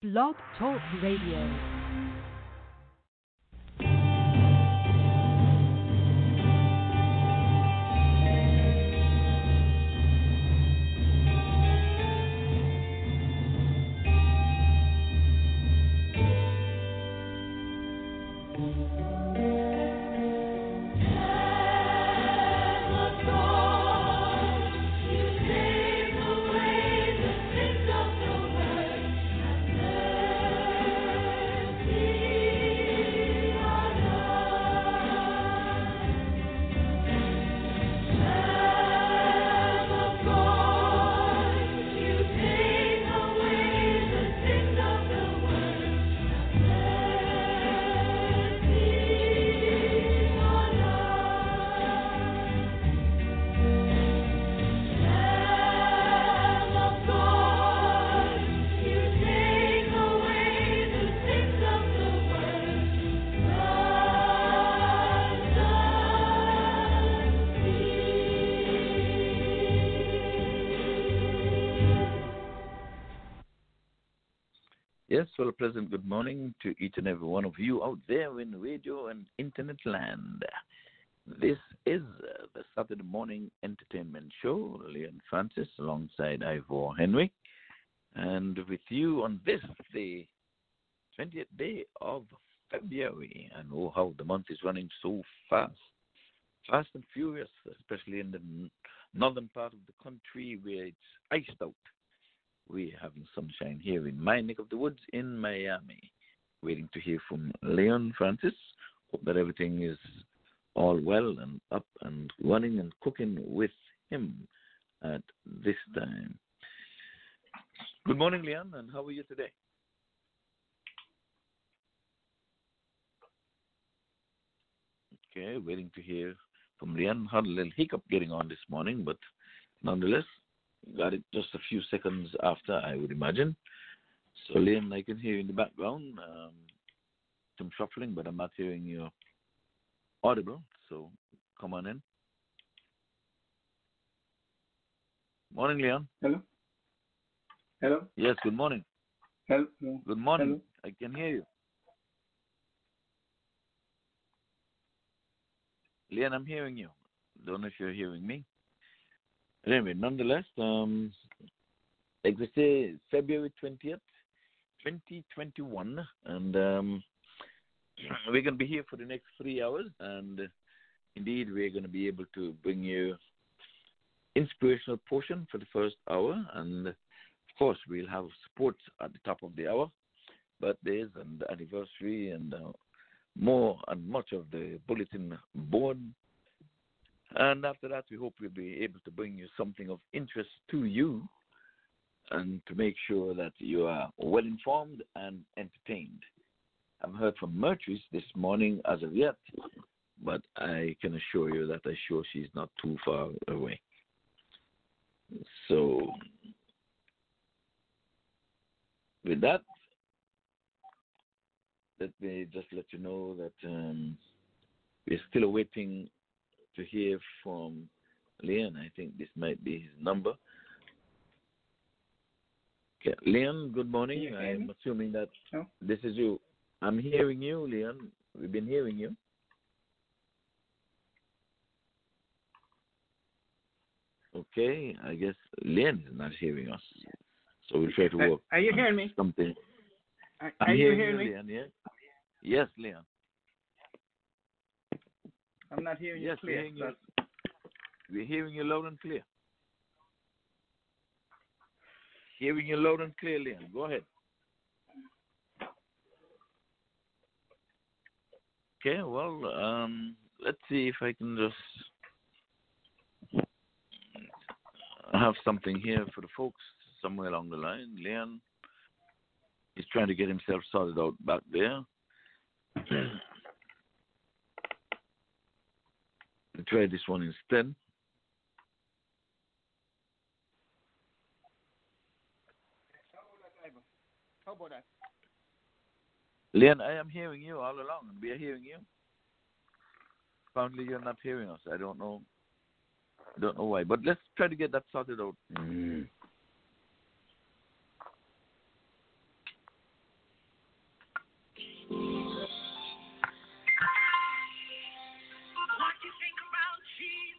Blog Talk Radio. Well, a pleasant good morning to each and every one of you out there in radio and internet land. This is uh, the Saturday morning entertainment show. Leon Francis alongside Ivor Henry. And with you on this, the 20th day of February. And oh, how the month is running so fast. Fast and furious, especially in the northern part of the country where it's iced out. We're having sunshine here in my neck of the woods in Miami. Waiting to hear from Leon Francis. Hope that everything is all well and up and running and cooking with him at this time. Good morning, Leon, and how are you today? Okay, waiting to hear from Leon. Had a little hiccup getting on this morning, but nonetheless, got it just a few seconds after, I would imagine. So, Liam, I can hear you in the background. Um, some shuffling, but I'm not hearing you audible. So, come on in. Morning, Leon. Hello. Hello. Yes, good morning. Hello. Good morning. Hello. I can hear you. Leon, I'm hearing you. Don't know if you're hearing me. Anyway, nonetheless, um, say, February 20th, 2021, and um, we're going to be here for the next three hours, and uh, indeed, we're going to be able to bring you inspirational portion for the first hour, and of course, we'll have sports at the top of the hour, birthdays and anniversary, and uh, more and much of the bulletin board and after that, we hope we'll be able to bring you something of interest to you and to make sure that you are well informed and entertained. I've heard from Mertris this morning as of yet, but I can assure you that I'm sure she's not too far away. So, with that, let me just let you know that um, we're still awaiting to hear from Leon. I think this might be his number. Okay. Leon, good morning. Can you hear I'm assuming that No. this is you. I'm hearing you, Leon. We've been hearing you. Okay, I guess Leon is not hearing us. So we'll try to uh, work Are you hearing me? something. Are, are you hearing, hearing me? Leon, yeah? Yes, Leon. I'm not hearing Yes, you we're clear. hearing you. We're hearing you loud and clear. Hearing you loud and clear, Leon. Go ahead. Okay, well, um, let's see if I can just have something here for the folks somewhere along the line. Leon is trying to get himself sorted out back there. Try this one instead. How about that? Leon, I am hearing you all along, we are hearing you. Apparently, you're not hearing us. I don't know. I don't know why, but let's try to get that sorted out. Mm. Jesus.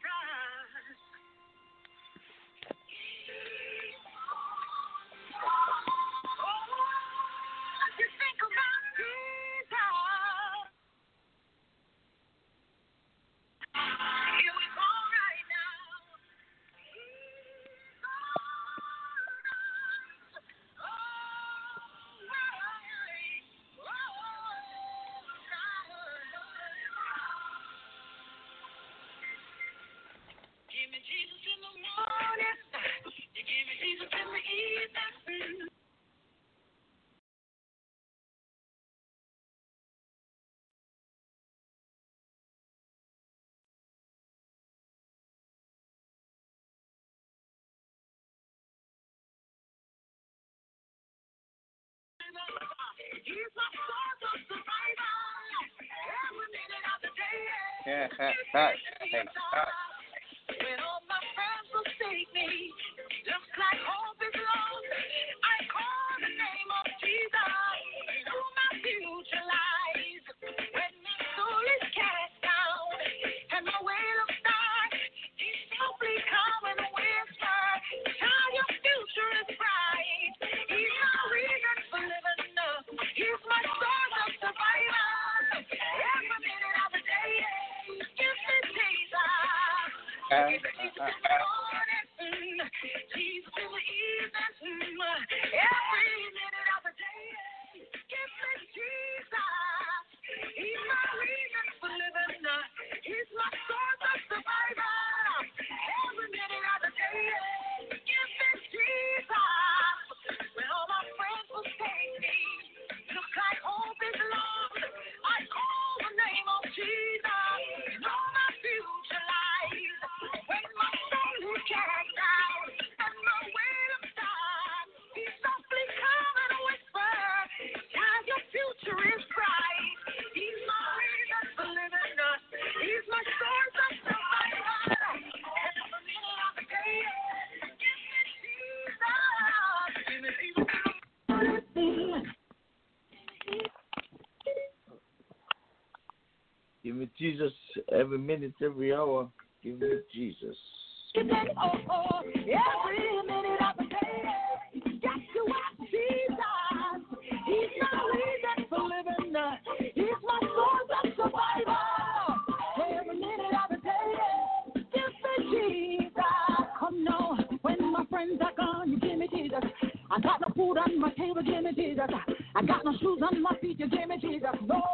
Yeah, that, that, that, that. When all my friends forsake me, just like hope is lost, I call the name of Jesus to my future life. uh, He's uh, uh. He's too easy. Every minute. Give me Jesus every minute, every hour. Give me Jesus. Every minute of the day. Got to watch Jesus. He's my reason for living. He's my source of survival. Every minute of the day. Give me Jesus. Come now, when my friends are gone, you give me Jesus. I got no food on my table, give me Jesus. I got no shoes on my feet, you give me Jesus. Lord.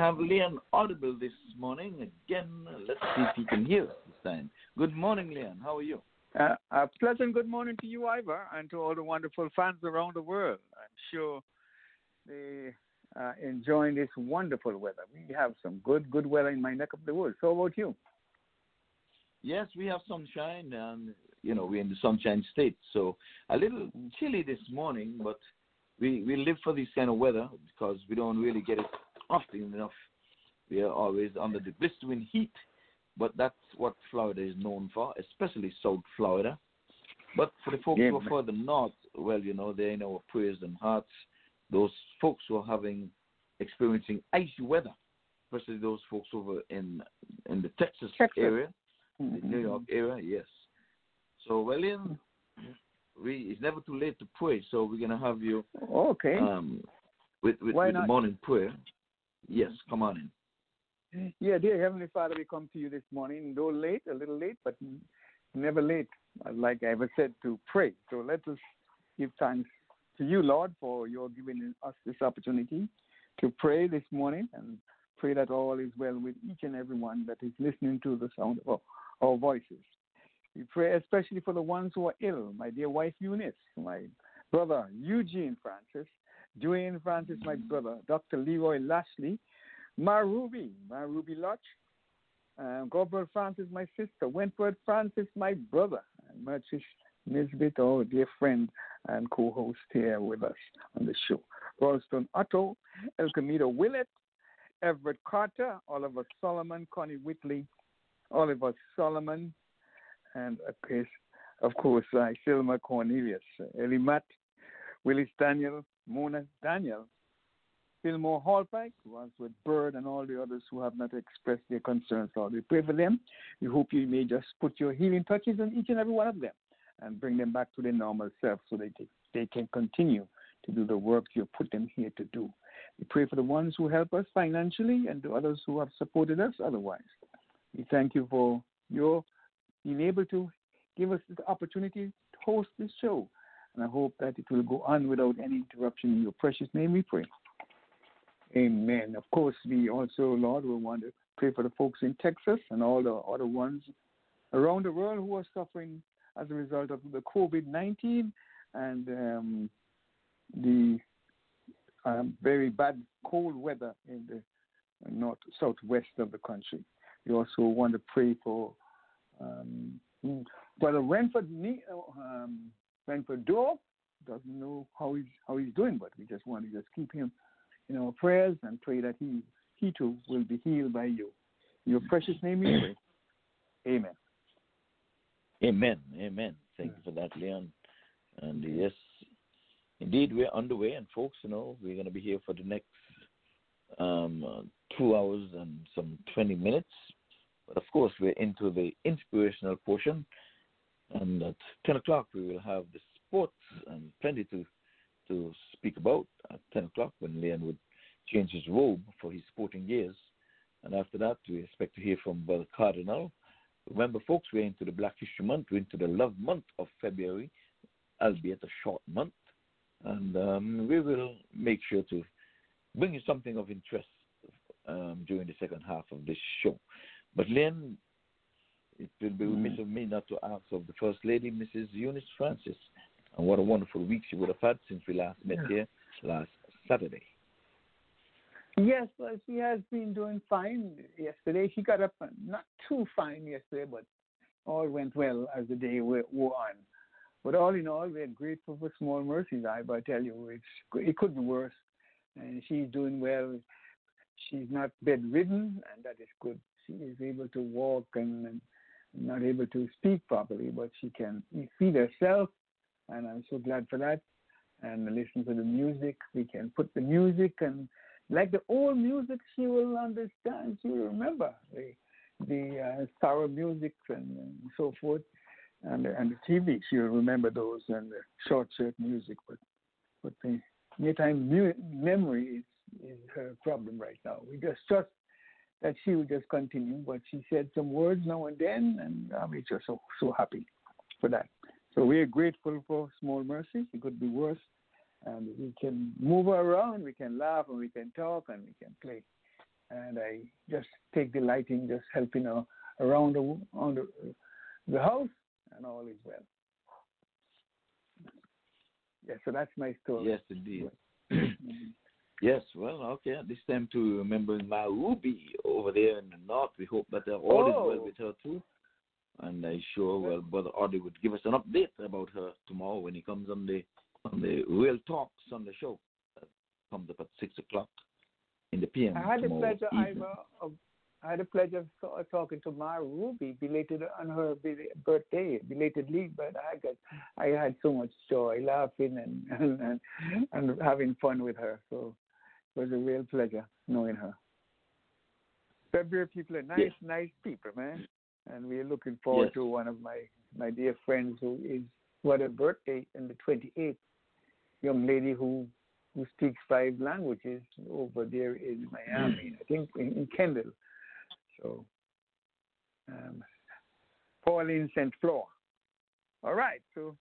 Have Leon audible this morning. Again, let's see if he can hear us this time. Good morning, Leon. How are you? Uh, a pleasant good morning to you, Ivor, and to all the wonderful fans around the world. I'm sure they are enjoying this wonderful weather. We have some good, good weather in my neck of the woods. How about you? Yes, we have sunshine, and you know we're in the sunshine state. So a little chilly this morning, but we we live for this kind of weather because we don't really get it often enough. We are always under the blistering heat, but that's what Florida is known for, especially South Florida. But for the folks Yeah, who are further north, well, you know, they're in our prayers and hearts. Those folks who are having experiencing icy weather, especially those folks over in in the Texas, Texas. area the Mm-hmm. New York area, yes. So, well, in, we it's never too late to pray. So we're gonna have you Okay. um, with with, with the morning prayer. Yes, come on in. Yeah, dear Heavenly Father, we come to you this morning, though late, a little late, but never late, like I ever said, to pray. So let us give thanks to you, Lord, for your giving us this opportunity to pray this morning and pray that all is well with each and every one that is listening to the sound of our, our voices. We pray especially for the ones who are ill, my dear wife Eunice, my brother Eugene Francis, Dwayne Francis, my brother, Dr. Leroy Lashley, Ma Ruby, Ma Ruby Lodge, um, Francis, my sister, Wentworth Francis, my brother, and Merchis Nisbet, our dear friend and co-host here with us on the show. Ralston Otto, El Willett, Everett Carter, Oliver Solomon, Connie Whitley, Oliver Solomon, and of course, of course, uh, Silma Cornelius, Matt, Willis Daniel, Mona Daniel, Fillmore Hallpike, who was with Bird and all the others who have not expressed their concerns. Lord, we pray for them. We hope you may just put your healing touches on each and every one of them and bring them back to their normal self so that they, they can continue to do the work you put them here to do. We pray for the ones who help us financially and the others who have supported us otherwise. We thank you for your being able to give us the opportunity to host this show. And I hope that it will go on without any interruption. In your precious name we pray. Amen. Of course, we also, Lord, will want to pray for the folks in Texas and all the other ones around the world who are suffering as a result of the COVID 19 and um, the um, very bad cold weather in the north southwest of the country. We also want to pray for um, Brother Renford, um, Renford Dorf doesn't know how he's how he's doing, but we just want to just keep him in our prayers and pray that he he too will be healed by you. In your precious name we pray. Amen. Amen. Amen. Thank you for that, Leon. And yes, indeed, we're underway. And folks, you know, we're going to be here for the next um, uh, two hours and some 20 minutes. But of course, we're into the inspirational portion. And at 10 o'clock, we will have the sports and plenty to to speak about at 10 o'clock when Leon would change his robe for his sporting years. And after that, we expect to hear from Brother Cardinal. Remember, folks, we're into the Black History Month. We're into the love month of February, albeit a short month. And um, we will make sure to bring you something of interest um, during the second half of this show. But Len, it will be remiss mm-hmm. of me not to ask of the First Lady, Mrs. Eunice Francis, and what a wonderful week she would have had since we last met here last Saturday. Yes, well, she has been doing fine yesterday. She got up, not too fine yesterday, but all went well as the day wore on. But all in all, we're grateful for small mercies. I, but I tell you, it's it couldn't be worse. And she's doing well. She's not bedridden, and that is good. She is able to walk and, and not able to speak properly, but she can feed herself, and I'm so glad for that. And listen to the music. We can put the music and like the old music, she will understand. She will remember the the uh, sour music and, and, so forth, and and the TV. She will remember those and the short shirt music. But but the meantime mu- memory is is her problem right now. We just trust that she will just continue. But she said some words now and then, and I'm just so so happy for that. So we are grateful for small mercies. It could be worse, and we can move around. We can laugh and we can talk and we can play. And I just take delight in just helping her around the, on the, the house, and all is well. Yeah, so that's my story. Yes, indeed. Mm-hmm. Yes, well, okay. At this time, to remember my Ruby over there in the north. We hope that all is well Oh. with her too. And I sure, well, Brother Audie would give us an update about her tomorrow when he comes on the on the Real Talk Sunday show. That comes up at six o'clock in the PM. I had the pleasure. Ivor, of I had the pleasure of talking to Ma Ruby, belated on her birthday, belatedly. But I got, I had so much joy, laughing and and, and and having fun with her. So it was a real pleasure knowing her. February people are nice, Yes. nice people, man. And we're looking forward Yes. to one of my my dear friends who is what a birthday in the 28th. Young lady who who speaks five languages over there in Miami, I think in, in Kendall. So, um, Pauline St. Flor. All right, so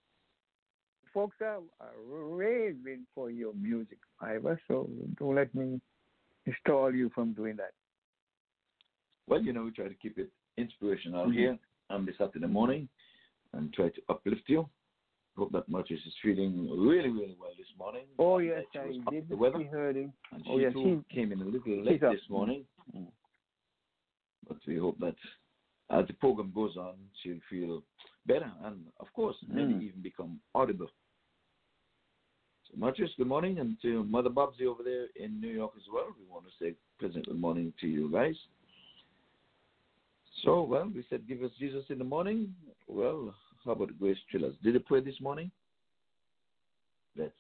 folks are, raving for your music, Ivor, so don't let me stall you from doing that. Well, you know, we try to keep it inspirational Mhm. here on the Saturday morning and try to uplift you. Hope that Marcus is feeling really, really well this morning. Oh, yes, I she did the weather. her. there. And Oh, yes, too she- came in a little late this morning. Mm. But we hope that as the program goes on, she'll feel better and, of course, maybe Mm. even become audible. Marcus, good morning. And to Mother Bobsy over there in New York as well, we want to say pleasant good morning to you guys. So, well, we said give us Jesus in the morning. Well, how about Grace Thrillers? Did you pray this morning? Let's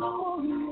It's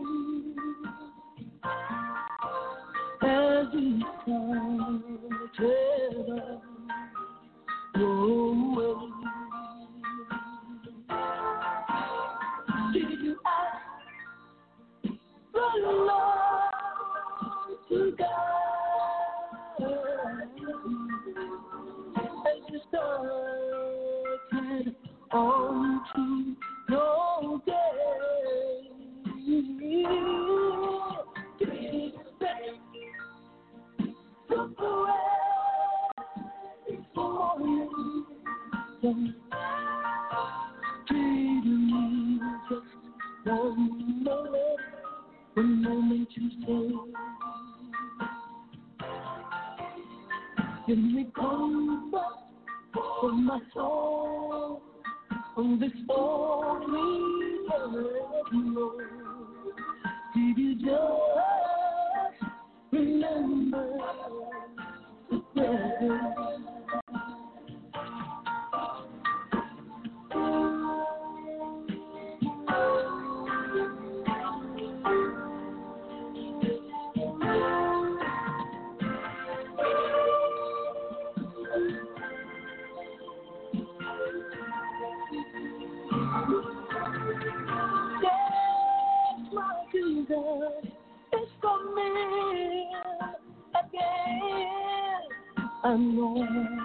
I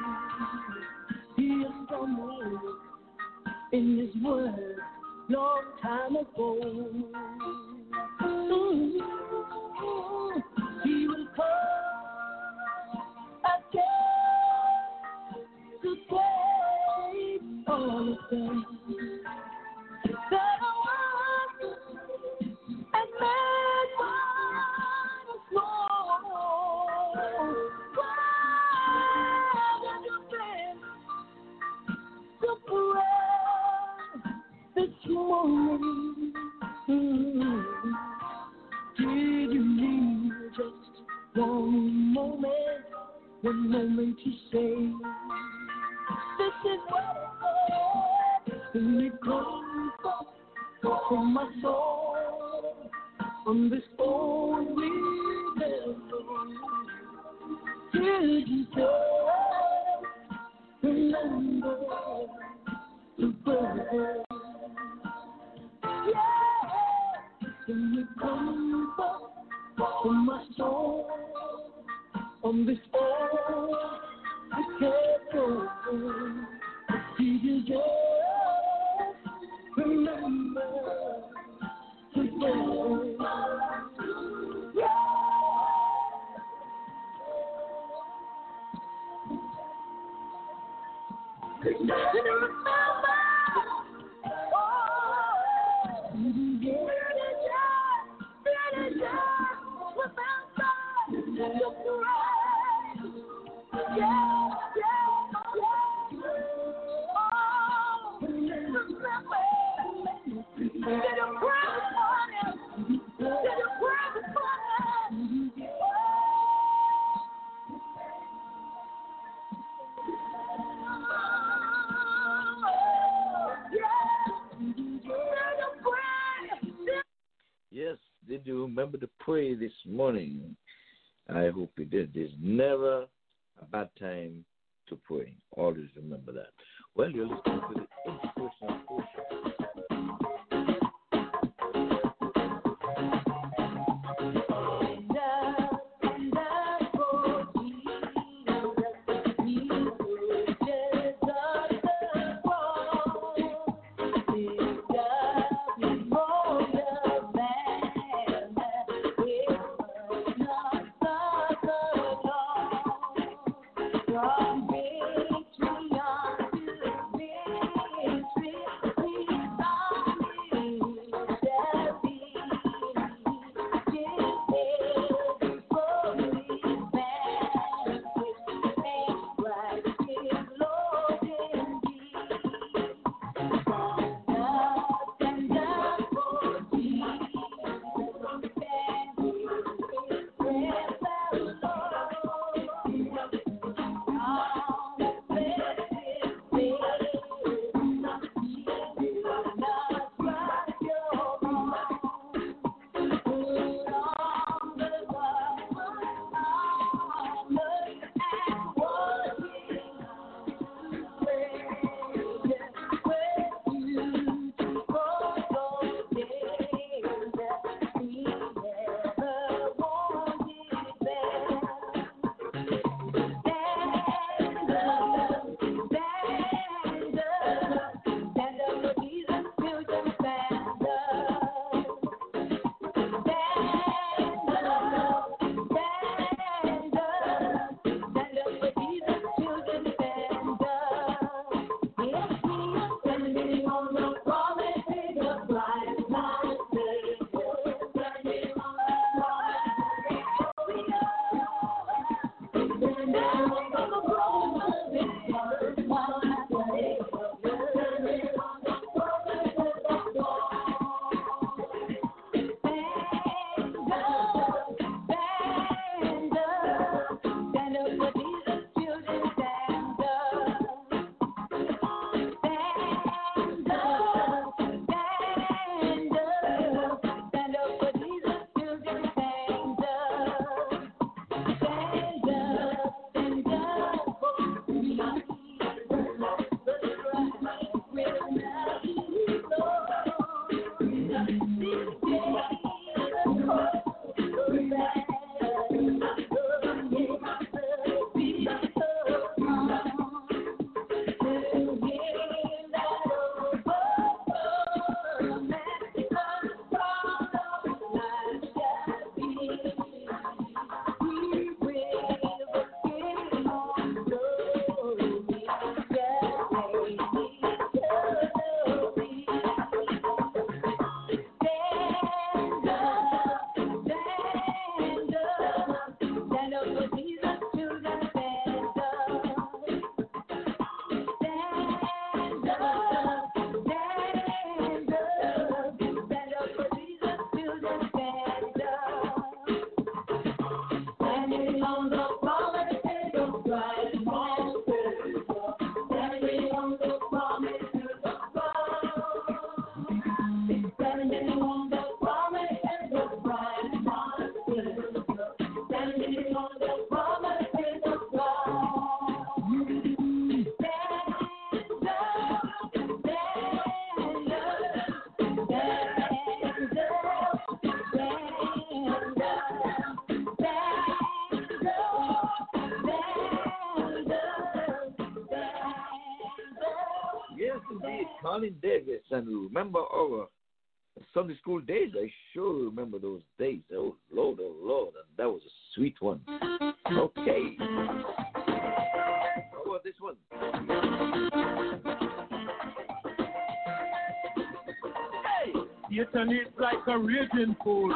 a raging fool.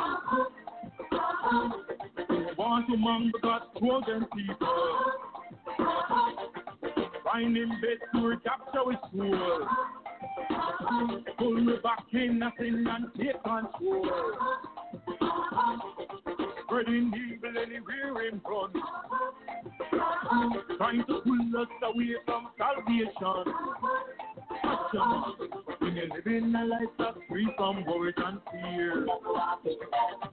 Want to among God's chosen people. Find him best to recapture his soul. Pull me back in nothing and take control. Spreading evil anywhere in front. Trying to pull us away from salvation. You're living a life that's free from worries and fear,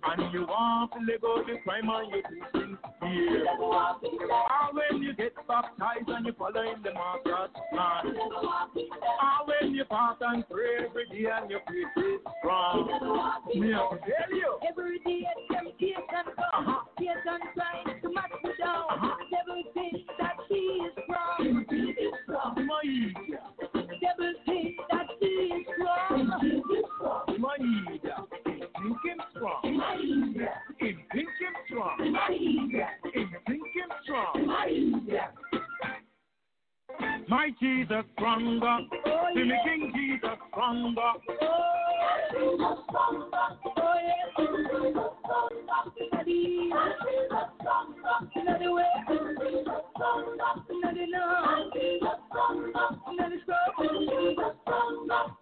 and you want to let go the crime and you do things here. And when you get baptized and you follow in the master's plan, and when you fast and pray every day and your faith is strong. Me I tell you. Every day temptation comes, Satan trying to match me down. Uh-huh. Devil thinks that he is strong. My think him strong. My Jesus stronger. See me King Jesus stronger. Oh yes, Daddy, another way, another love, another Boy, you out of Jamaica.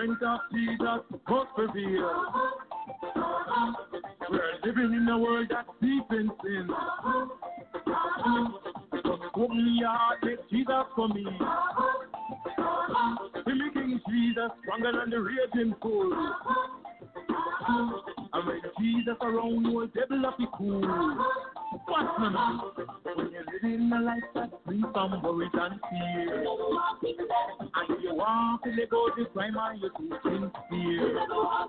Strength of Jesus must prevail. We're living in a world that's deep in sin. Just open your let Jesus for me. King Jesus stronger than the raging bull. And when Jesus around, no devil of the cool. What's my man? When you're living a life that's free from worries and fear, and you want to go the crime and you too sincere. Or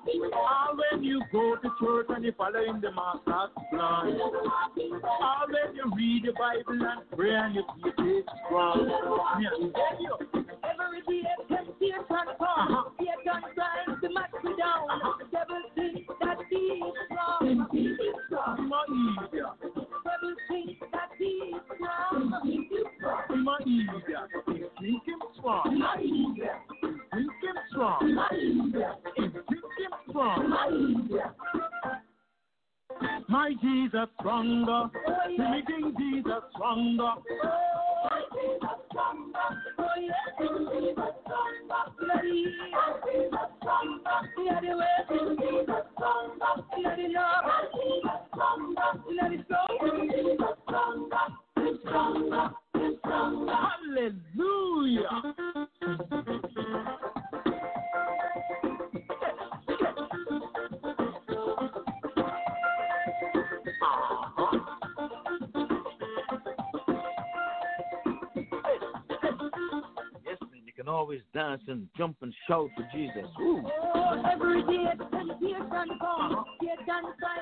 when you go to church and you follow in the master's plan, or when you read the Bible and pray and you feel it strong. Every day temptation comes, Satan trying to match me down. The devil thinks that he is strong. my ear, Devil ear. Think him strong. Think him strong. Think him strong. My Jesus stronger. See me King Jesus stronger. Oh Hallelujah. Always dance and jump and shout for Jesus. Ooh. Oh, every day to match me down. Devil thinks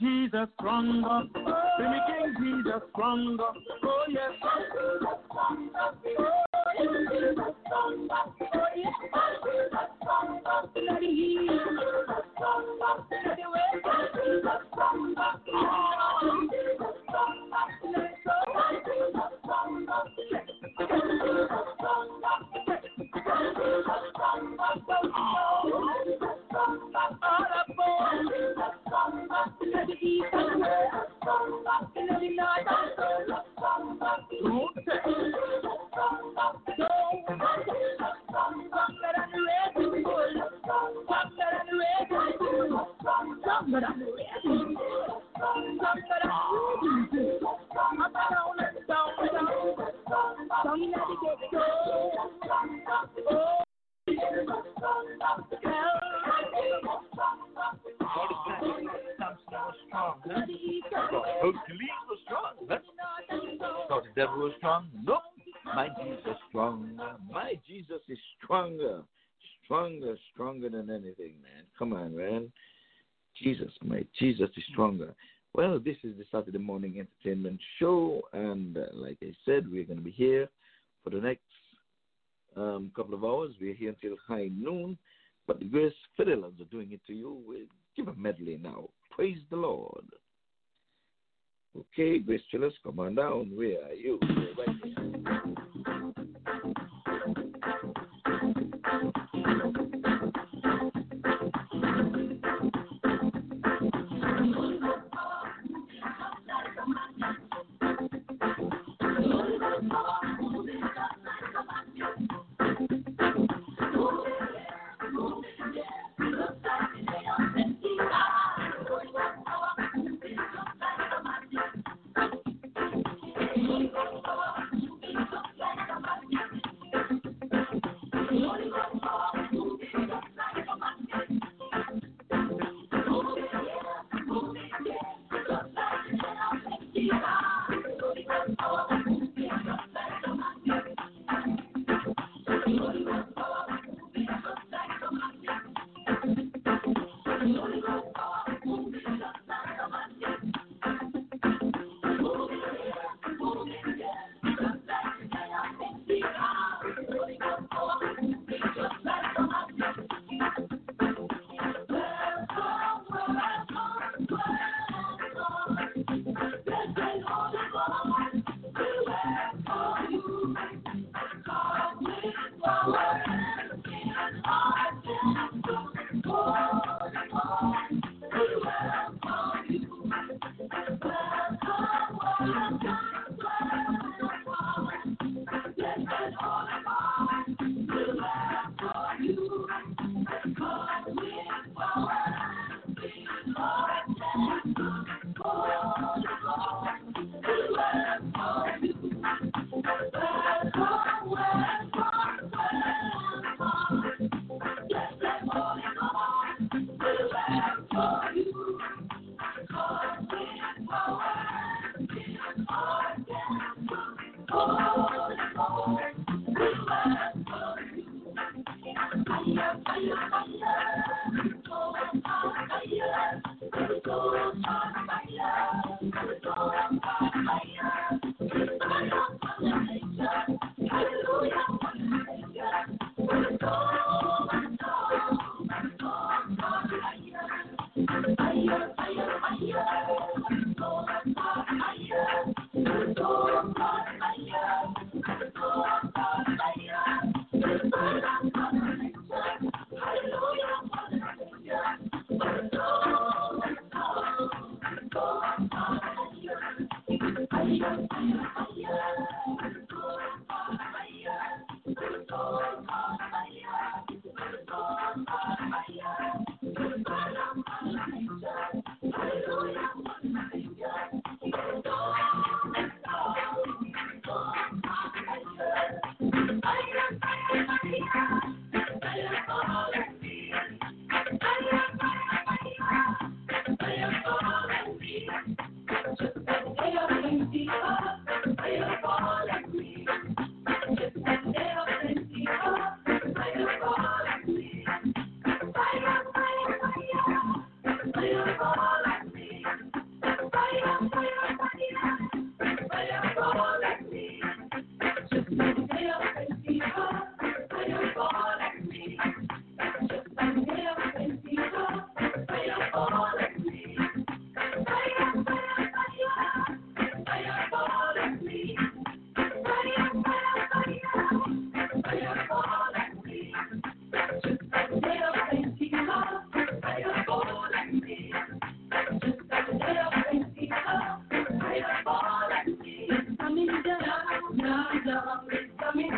Jesus stronger. See me King Jesus stronger. Oh yes. Don't stronger. Well, this is the Saturday morning entertainment show, and uh, like I said, we're going to be here for the next um, couple of hours. We're here until high noon, but the Grace Fidelans are doing it to you. We'll give a medley now. Praise the Lord. Okay, Grace Thrillers, come on down. Where are you? You're right here. Coming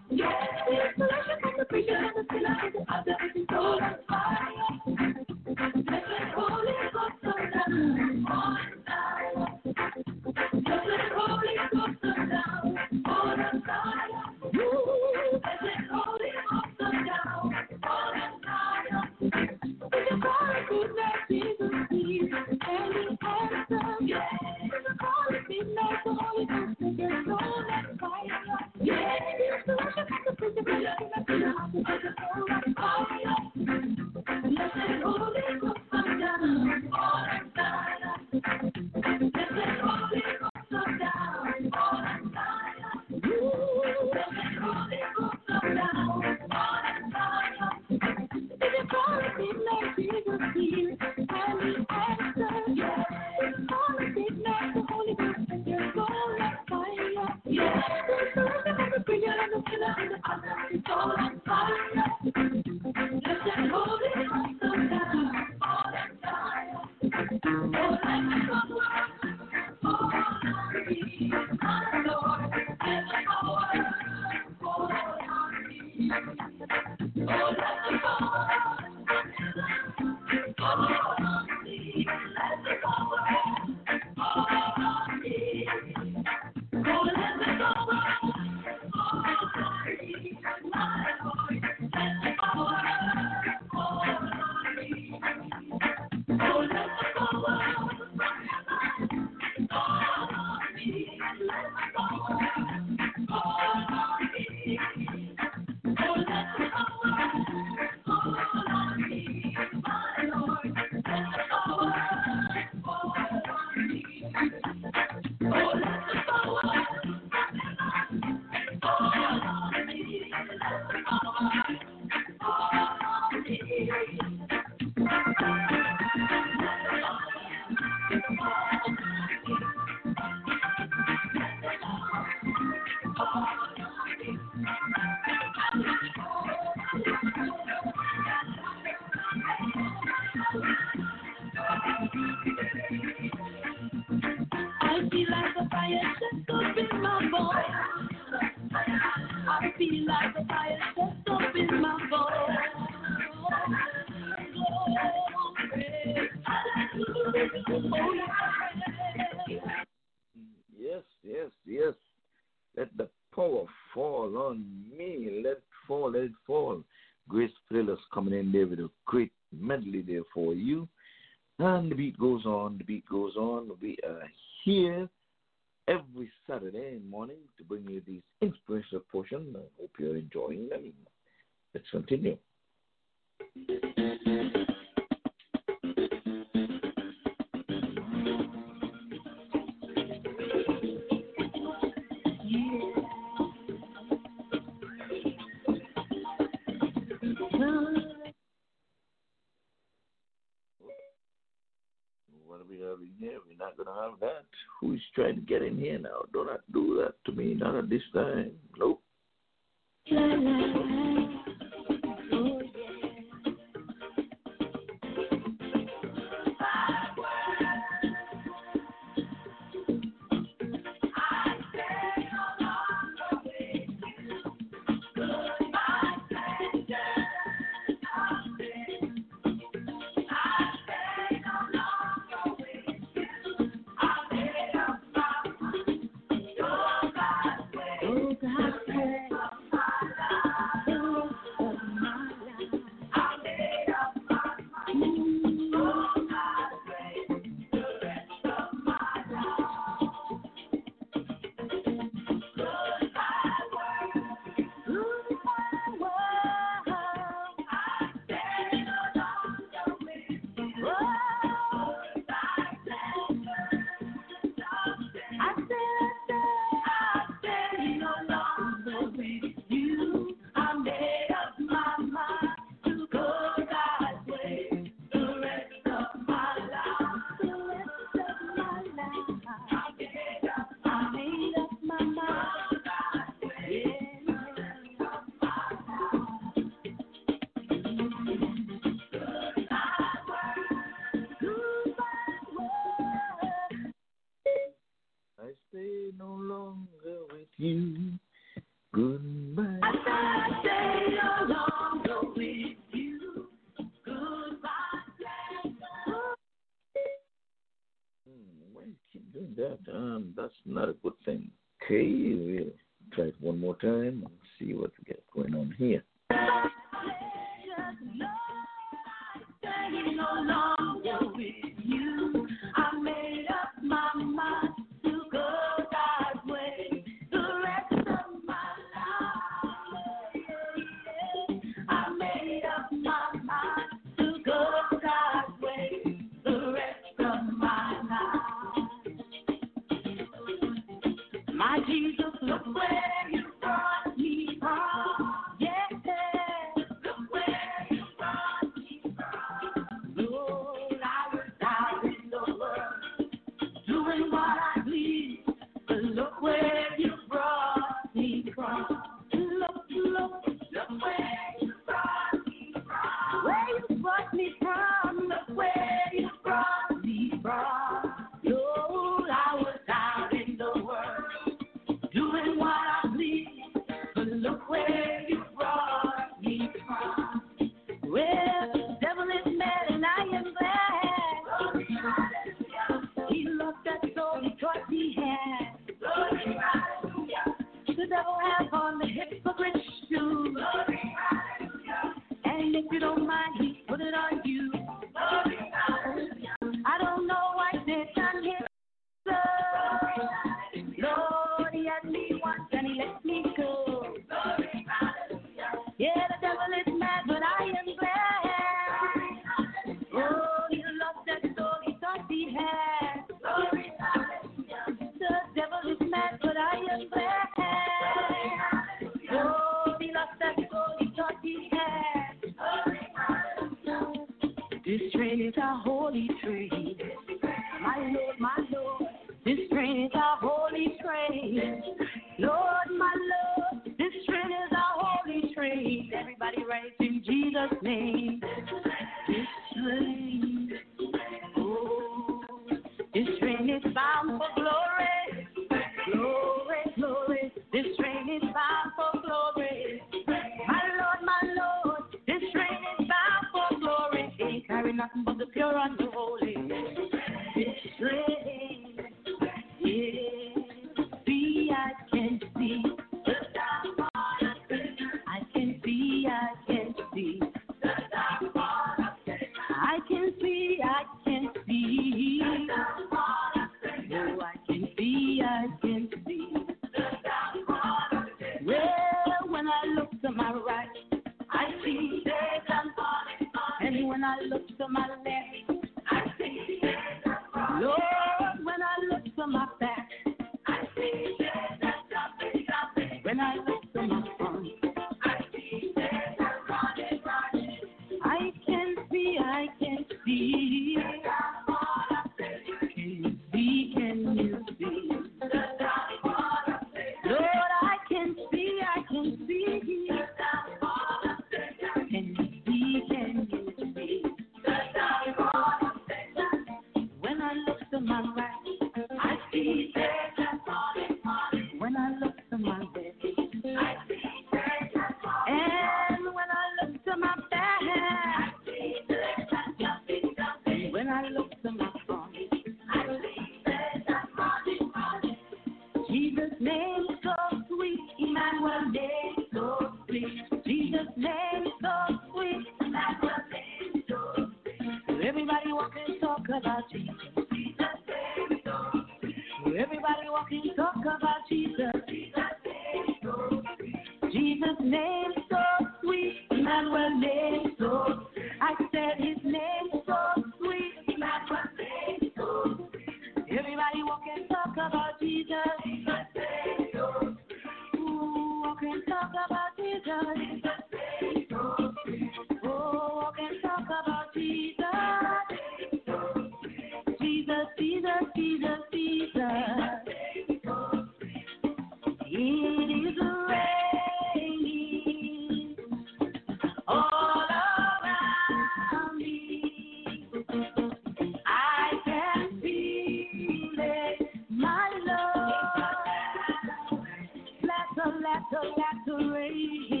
latter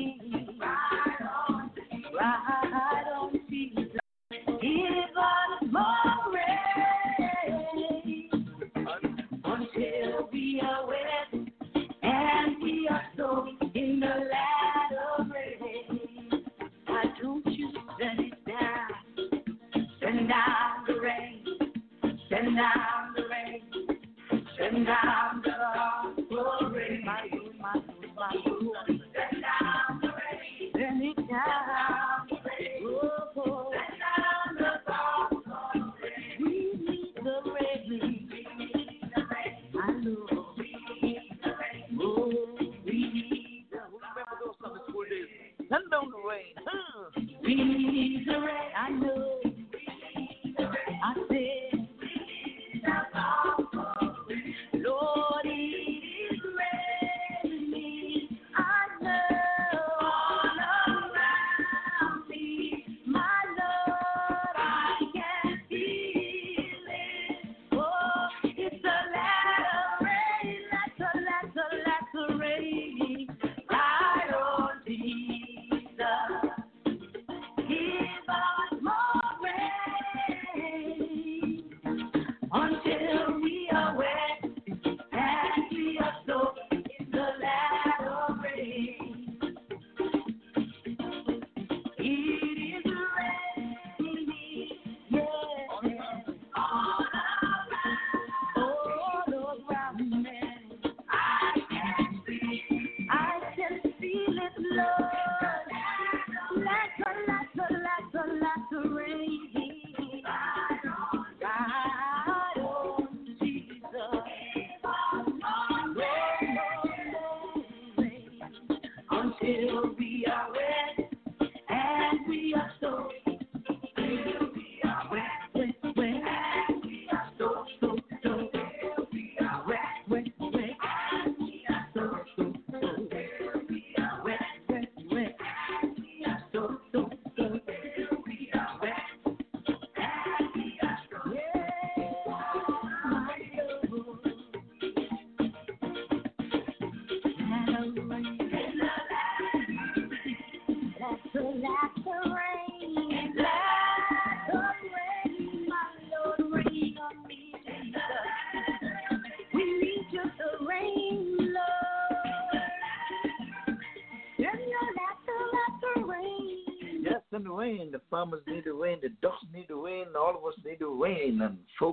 rain. And folks,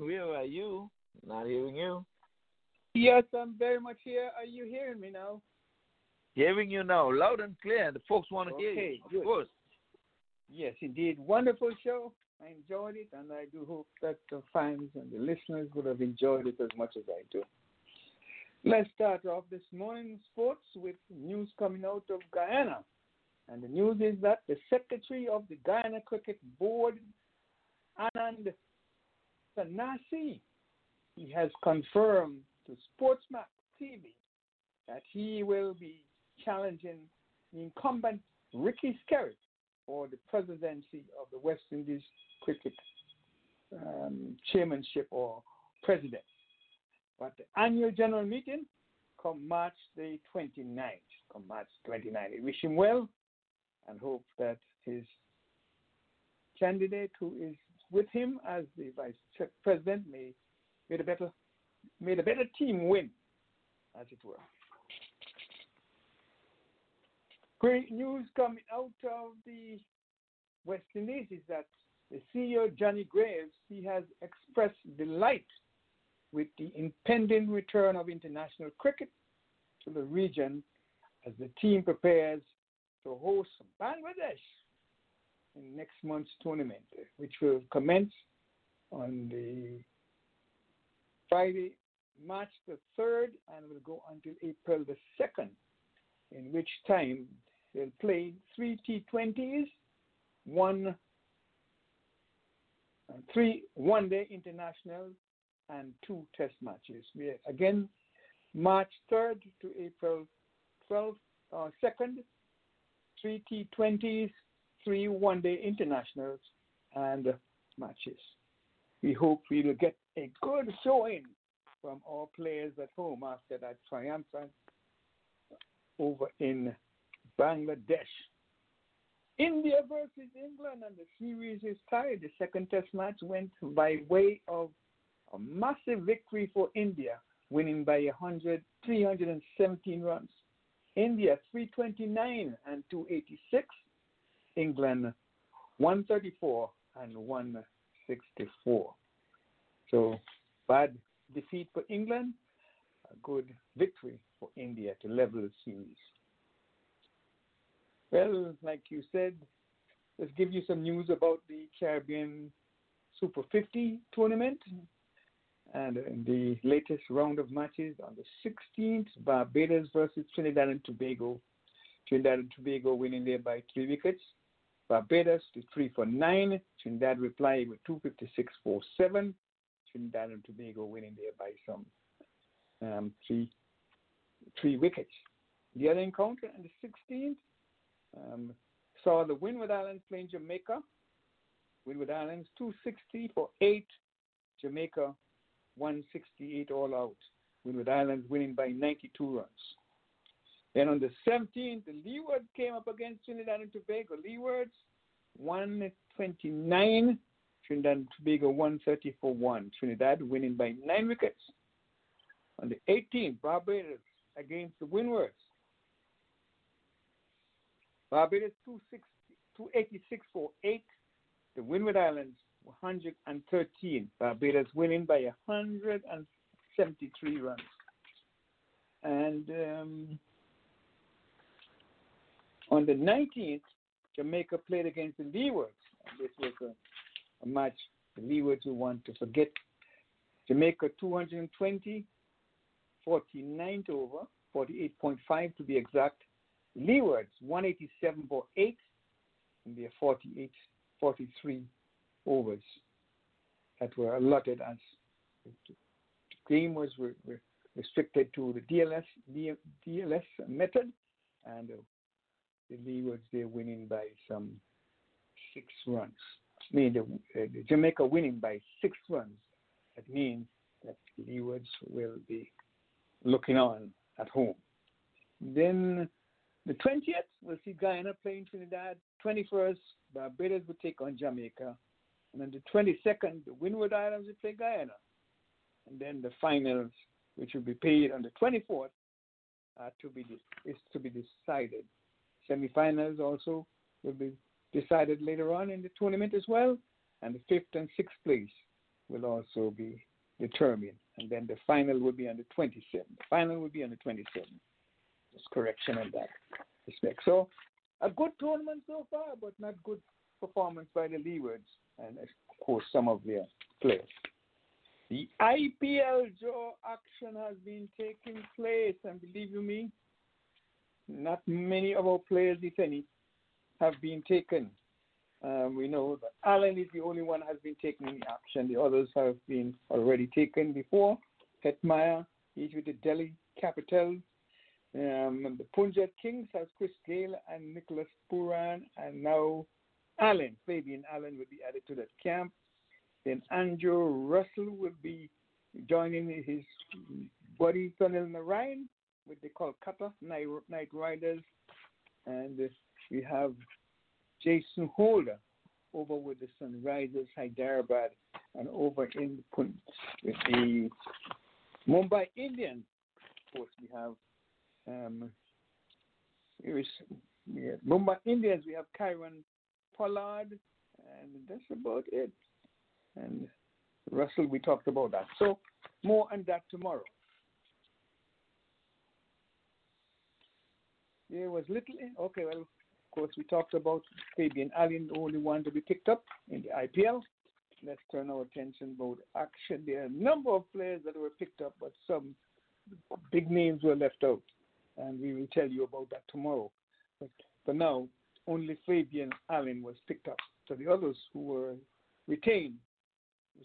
Leon, where are you? Not hearing you. Yes, I'm very much here. Are you hearing me now? Hearing you now, loud and clear. The folks want to hear Okay, you. good. Of course. Yes, indeed. Wonderful show. I enjoyed it, and I do hope that the fans and the listeners would have enjoyed it as much as I do. Let's start off this morning sports with news coming out of Guyana. And the news is that the secretary of the Guyana Cricket Board, Anand Sanasie, he has confirmed to SportsMax TV that he will be challenging the incumbent Ricky Skerritt for the presidency of the West Indies cricket um, chairmanship or president. But the annual general meeting come March the 29th, come March 29th. I wish him well and hope that his candidate who is with him as the vice president may made a better made a better team win, as it were. Great news coming out of the West Indies is that the CEO Johnny Graves he has expressed delight with the impending return of international cricket to the region as the team prepares to host Bangladesh in next month's tournament, which will commence on the Friday, March the 3rd, and will go until April the 2nd, in which time they'll play three T20s, one, uh, three one-day internationals, and two test matches. We again, March 3rd to April 12th, uh, 2nd, three T20s, three one-day internationals, and matches. We hope we will get a good showing from our players at home after that triumphant over in Bangladesh. India versus England, and the series is tied. The second test match went by way of a massive victory for India, winning by 100, 317 runs. India 329 and 286. England 134 and 164. So bad defeat for England, a good victory for India to level the series. Well, like you said, let's give you some news about the Caribbean Super 50 tournament. And the latest round of matches on the 16th, Barbados versus Trinidad and Tobago. Trinidad and Tobago winning there by three wickets. Barbados for nine. Trinidad replied with 256 for seven. Trinidad and Tobago winning there by some um, three three wickets. The other encounter on the 16th um, saw the Windward Islands playing Jamaica. Windward Islands 260 for eight. Jamaica 168 all out. Windward Islands winning by 92 runs. Then on the 17th, the Leeward came up against Trinidad and Tobago. Leewards 129, Trinidad and Tobago 134 1. Trinidad winning by 9 wickets. On the 18th, Barbados against the Windwards. Barbados 286 for 8. The Windward Islands 113. Barbados winning by 173 runs. And um, on the 19th, Jamaica played against the Leewards. This was a, a match the Leewards will want to forget. Jamaica 220, 49 to over, 48.5 to be exact. Leewards 187 for 8 in their 48, 43 overs that were allotted as the game was re- re- restricted to the DLS DLS method, and uh, the Leewards they're winning by some six runs. I mean, the, uh, Jamaica winning by six runs. That means that Leewards will be looking on at home. Then the 20th, we'll see Guyana playing Trinidad. 21st, Barbados will take on Jamaica. And then the 22nd, the Windward Islands will play Guyana. And then the finals, which will be played on the 24th, uh, to be de- is to be decided. Semifinals also will be decided later on in the tournament as well. And the fifth and sixth place will also be determined. And then the final will be on the 27th. The final will be on the 27th. Just correction on that respect. So a good tournament so far, but not good performance by the Leewards and of course some of their players. The IPL draw action has been taking place, and believe you me, not many of our players, if any, have been taken. Um, we know that Allen is the only one has been taken in the action. The others have been already taken before. Hetmeyer, he's with the Delhi Capitals. Um, the Punjab Kings has Chris Gayle and Nicholas Pooran, and now Allen, Fabian Allen, will be added to that camp. Then Andrew Russell will be joining his buddy Sunil Narayan with the Kolkata Knight Riders. And we have Jason Holder over with the Sunrisers Hyderabad and over in with the Mumbai Indians. Of course, we have um, here is yeah, Mumbai Indians. We have Kieron Pollard, and that's about it. And Russell, we talked about that. So more on that tomorrow. There was little. Okay, well, of course, we talked about Fabian Allen, the only one to be picked up in the IPL. Let's turn our attention about action. There are a number of players that were picked up, but some big names were left out, and we will tell you about that tomorrow. But for now, only Fabian Allen was picked up. So the others who were retained.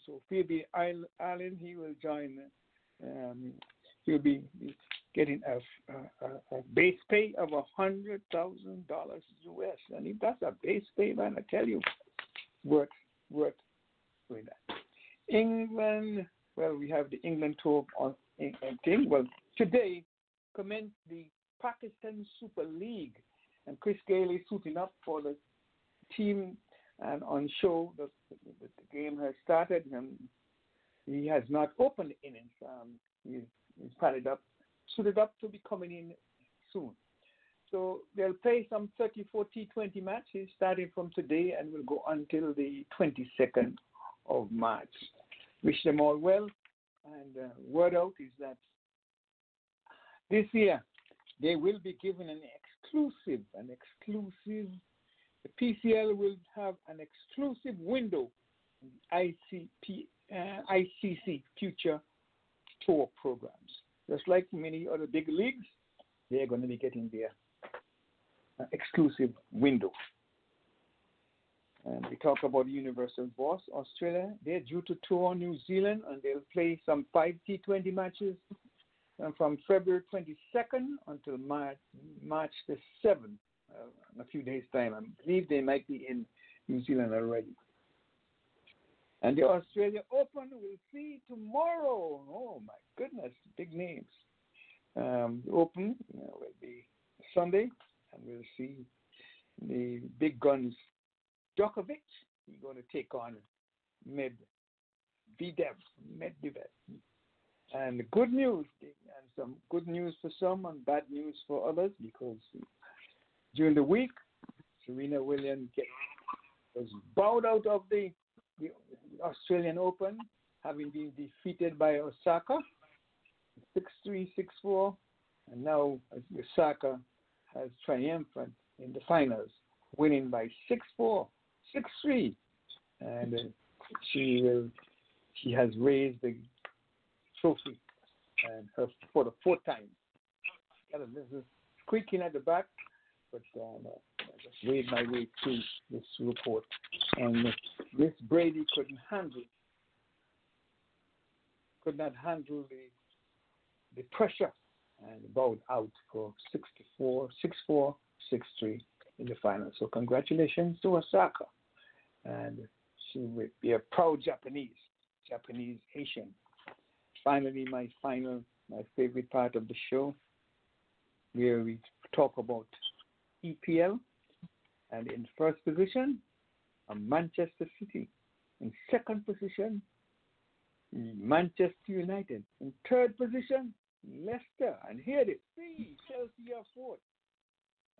So Fabian Allen, he will join. Um, he'll be getting a, a, a base pay of hundred thousand dollars US, and if that's a base pay, man, I tell you, worth worth doing that. England, well, we have the England tour on thing. Well, today commenced the Pakistan Super League and Chris Gayle is suiting up for the team and on show the, the, the game has started and he has not opened innings. Um, he's, he's padded up, suited up to be coming in soon. So they'll play some 34 T20 matches starting from today and will go until the 22nd of March. Wish them all well. And uh, word out is that this year they will be given an exclusive, an exclusive, the PCL will have an exclusive window in ICP, uh, ICC future tour programs. Just like many other big leagues, they're going to be getting their uh, exclusive window. And we talk about Universal Boss, Australia. They're due to tour New Zealand and they'll play some five T20 matches from February 22nd until March, March the 7th, uh, in a few days' time. I believe they might be in New Zealand already. And the Australia Open we'll see tomorrow. Oh my goodness, big names. Um, the Open will be Sunday, and we'll see the big guns. Djokovic, he's going to take on Med Vedev, Medvedev. And good news, and some good news for some and bad news for others because during the week, Serena Williams was bowed out of the, the Australian Open, having been defeated by Osaka 6 3 6 4. And now Osaka has triumphant in the finals, winning by 6 4, 6 3. And uh, she will, she has raised the trophy and her for the fourth time. A little squeaking at the back, but um, read my way through this report. And Miss Brady couldn't handle could not handle the the pressure and bowed out for 64, 6-4, 6-3 in the final. So congratulations to Osaka. And she will be a proud Japanese, Japanese Asian finally, my final, my favorite part of the show, where we talk about EPL. And in first position, Manchester City. In second position, Manchester United. In third position, Leicester. And here it is, Chelsea are fourth.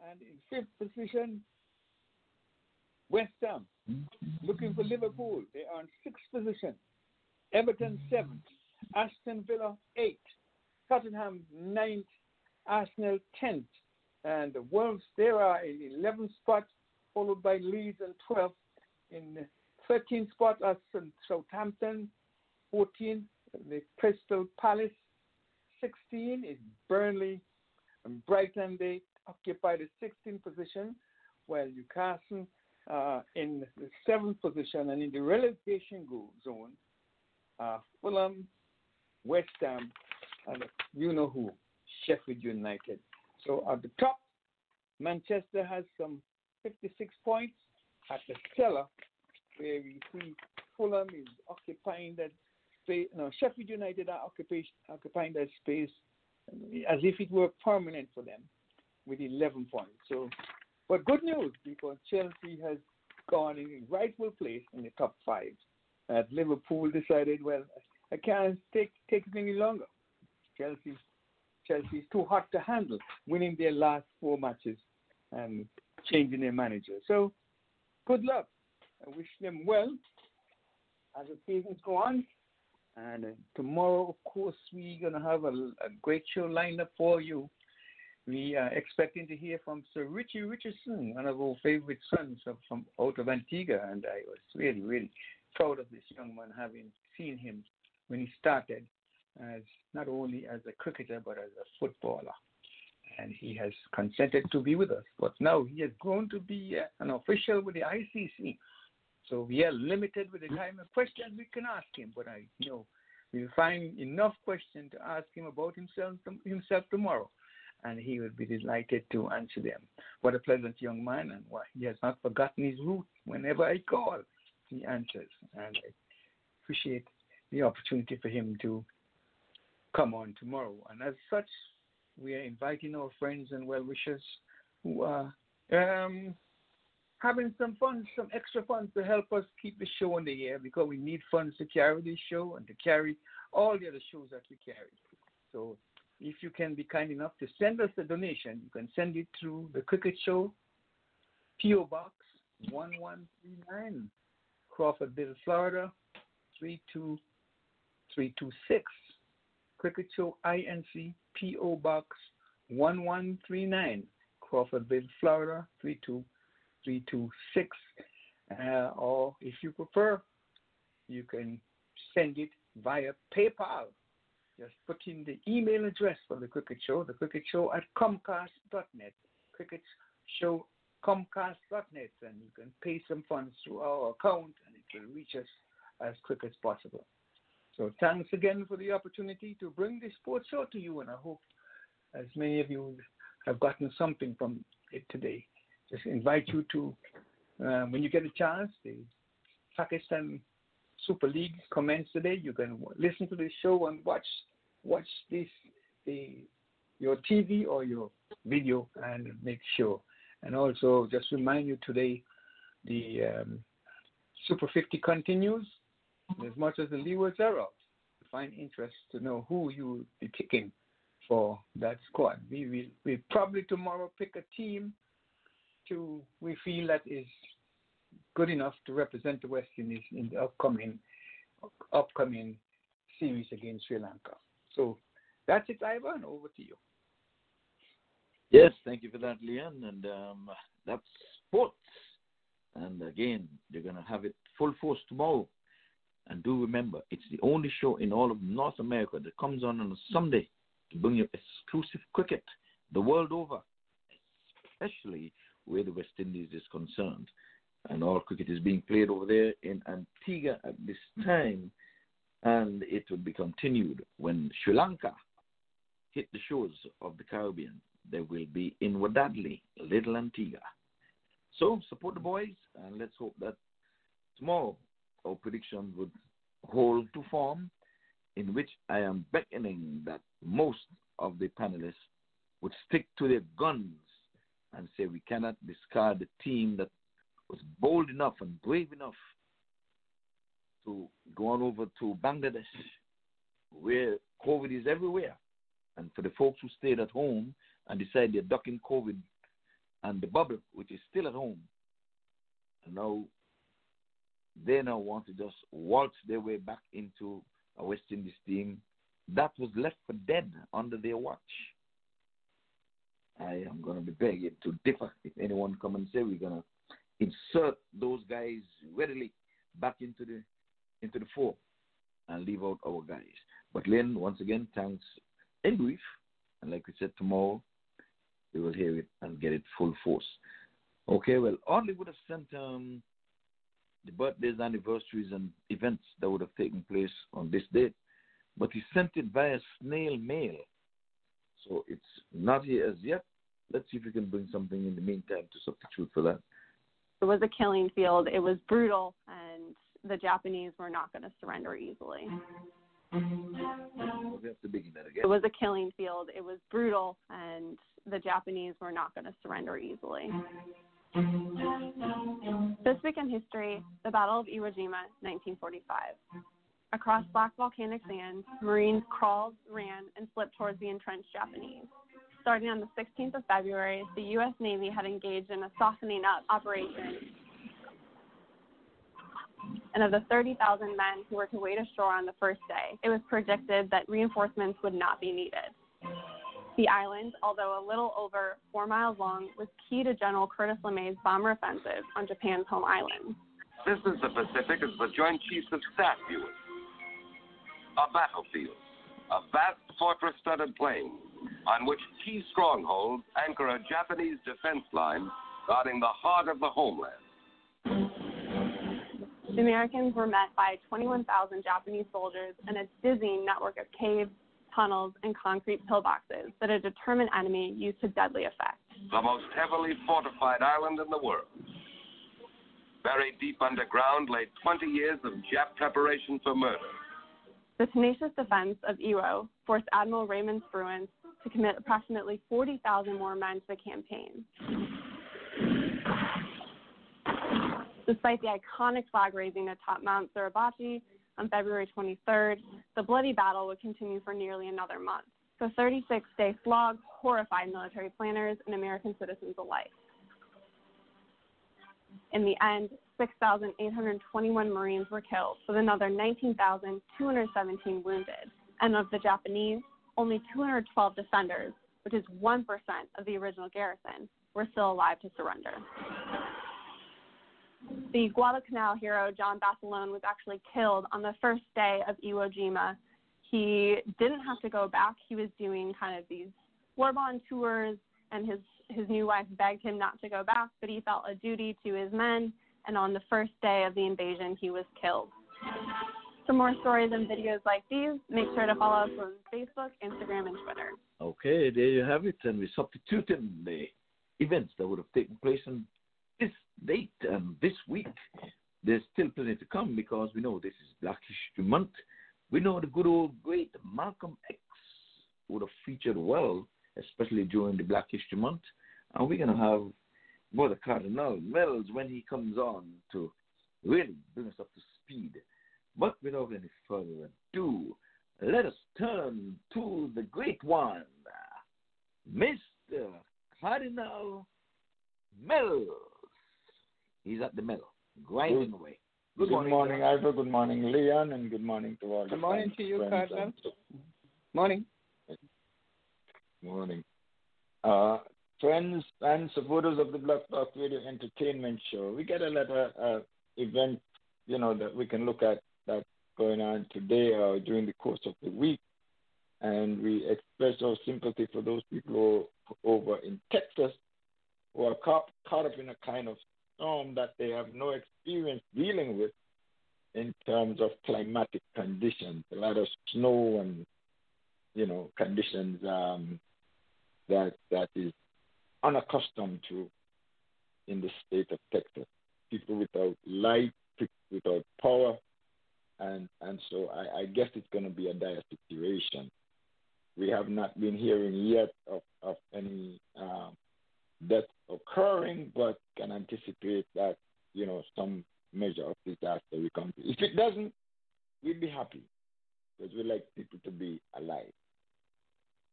And in fifth position, West Ham. Looking for Liverpool. They are in sixth position. Everton seventh, Aston Villa eighth, Tottenham ninth, Arsenal tenth, and the Wolves there are in 11th spot, followed by Leeds and 12th. In the 13th spot are Southampton, 14th the Crystal Palace, 16 is Burnley, and Brighton they occupy the 16th position, while Newcastle uh, in the seventh position, and in the relegation zone, uh, Fulham, West Ham, and you know who, Sheffield United. So at the top, Manchester has some 56 points. At the cellar, where we see Fulham is occupying that space. No, Sheffield United are occupying, occupying that space as if it were permanent for them with 11 points. So, but good news because Chelsea has gone in rightful place in the top five. As Liverpool decided, well, I can't take take it any longer. Chelsea, Chelsea is too hot to handle, winning their last four matches and changing their manager. So, good luck. I wish them well as the seasons go on. And uh, tomorrow, of course, we're going to have a, a, great show lined up for you. We are expecting to hear from Sir Richie Richardson, one of our favorite sons of, from out of Antigua. And I was really, really proud of this young man, having seen him when he started as not only as a cricketer but as a footballer. And he has consented to be with us. But now he has grown to be uh, an official with the ICC. So we are limited with the kind of questions we can ask him, but I know we'll find enough questions to ask him about himself himself tomorrow, and he will be delighted to answer them. What a pleasant young man, and why he has not forgotten his root. Whenever I call, he answers, and I appreciate the opportunity for him to come on tomorrow. And as such, we are inviting our friends and well wishers who are um, having some funds, some extra funds to help us keep the show on the air because we need funds to carry this show and to carry all the other shows that we carry. So if you can be kind enough to send us a donation, you can send it through the Cricket Show, P.O. Box 1139, Crawfordville, Florida 32326. Cricket Show INC, P.O. Box 1139, Crawfordville, Florida 32326. Uh, or if you prefer, you can send it via PayPal. Just put in the email address for the Cricket Show, the Cricket Show at Comcast.net. Cricket Show Comcast.net, and you can pay some funds through our account, and it will reach us as quick as possible. So thanks again for the opportunity to bring this sports show to you, and I hope as many of you have gotten something from it today just invite you to, uh, when you get a chance, the Pakistan Super League commences today. You can listen to the show and watch watch this the your TV or your video and make sure. And also just remind you today the um, Super 50 continues. As much as the Leewards are out, find interest to know who you will be picking for that squad. We will we probably tomorrow pick a team to we feel that is good enough to represent the West Indies in the upcoming upcoming series against Sri Lanka. So that's it, Ivor. Over to you. Yes, thank you for that, Leon. And um, that's sports. And again, you're going to have it full force tomorrow. And do remember, it's the only show in all of North America that comes on on a Sunday to bring you exclusive cricket the world over, especially where the West Indies is concerned. And all cricket is being played over there in Antigua at this time, and it will be continued when Sri Lanka hit the shores of the Caribbean. They will be in Wadadli, Little Antigua. So support the boys, and let's hope that tomorrow our prediction would hold to form, in which I am beckoning that most of the panelists would stick to their guns and say we cannot discard the team that was bold enough and brave enough to go on over to Bangladesh, where COVID is everywhere. And for the folks who stayed at home and decided they're ducking COVID and the bubble, which is still at home, and now they now want to just waltz their way back into a West Indies team that was left for dead under their watch. I am going to be begging to differ if anyone come and say we're going to insert those guys readily back into the into the fore and leave out our guys. But Lynn, once again, thanks in brief. And like we said, tomorrow we will hear it and get it full force. Okay, well, Audley would have sent um, the birthdays, anniversaries, and events that would have taken place on this date, but he sent it via snail mail. So it's not here as yet. Let's see if we can bring something in the meantime to substitute for that. It was a killing field. It was brutal, and the Japanese were not going to surrender easily. We have to begin that again. It was a killing field. It was brutal, and the Japanese were not going to surrender easily. This week in history, the Battle of Iwo Jima, 1945. Across black volcanic sands, Marines crawled, ran, and slipped towards the entrenched Japanese. Starting on the 16th of February, the U.S. Navy had engaged in a softening up operation. And of the 30,000 men who were to wait ashore on the first day, it was predicted that reinforcements would not be needed. The island, although a little over four miles long, was key to General Curtis LeMay's bomber offensive on Japan's home island. This is the Pacific as the Joint Chiefs of Staff view it. A battlefield, a vast fortress studded plain on which key strongholds anchor a Japanese defense line guarding the heart of the homeland. The Americans were met by 21,000 Japanese soldiers and a dizzying network of caves, tunnels, and concrete pillboxes that a determined enemy used to deadly effect. The most heavily fortified island in the world. Buried deep underground lay 20 years of Jap preparation for murder. The tenacious defense of Iwo forced Admiral Raymond Spruance to commit approximately 40,000 more men to the campaign. Despite the iconic flag raising atop Mount Suribachi on February 23rd, the bloody battle would continue for nearly another month. The 36 day slog horrified military planners and American citizens alike. In the end, 6,821 Marines were killed, with another 19,217 wounded. And of the Japanese, only 212 defenders, which is 1% of the original garrison, were still alive to surrender. The Guadalcanal hero John Basilone was actually killed on the first day of Iwo Jima. He didn't have to go back. He was doing kind of these war bond tours, and his his new wife begged him not to go back, but he felt a duty to his men. And on the first day of the invasion, he was killed. For more stories and videos like these, make sure to follow us on Facebook, Instagram, and Twitter. Okay, there you have it. And we substituted the events that would have taken place on this date and this week. There's still plenty to come because we know this is Black History Month. We know the good old great Malcolm X would have featured well, especially during the Black History Month. And we're going to have Brother Cardinal Mills when he comes on to really bring us up to speed. But without any further ado, let us turn to the great one, Mr. Cardinal Mills. He's at the mill, grinding away. Good, morning, morning, Ivor. Good morning, Leon, and good morning to all. the Good morning fans, to you, friends, Cardinal. and so- Morning. Morning. Uh, friends and supporters of the Black Talk Radio Entertainment Show, we got a lot of uh, events, you know, that we can look at that's going on today or during the course of the week. And we express our sympathy for those people over in Texas who are caught, caught up in a kind of storm that they have no experience dealing with in terms of climatic conditions, a lot of snow and you know conditions um, that that is unaccustomed to in the state of Texas. People without light, people without power, and and so I, I guess it's going to be a dire situation. We have not been hearing yet of, of any um, death occurring, but can anticipate that you know some measure of disaster will come. If it doesn't, we'd be happy because we like people to be alive,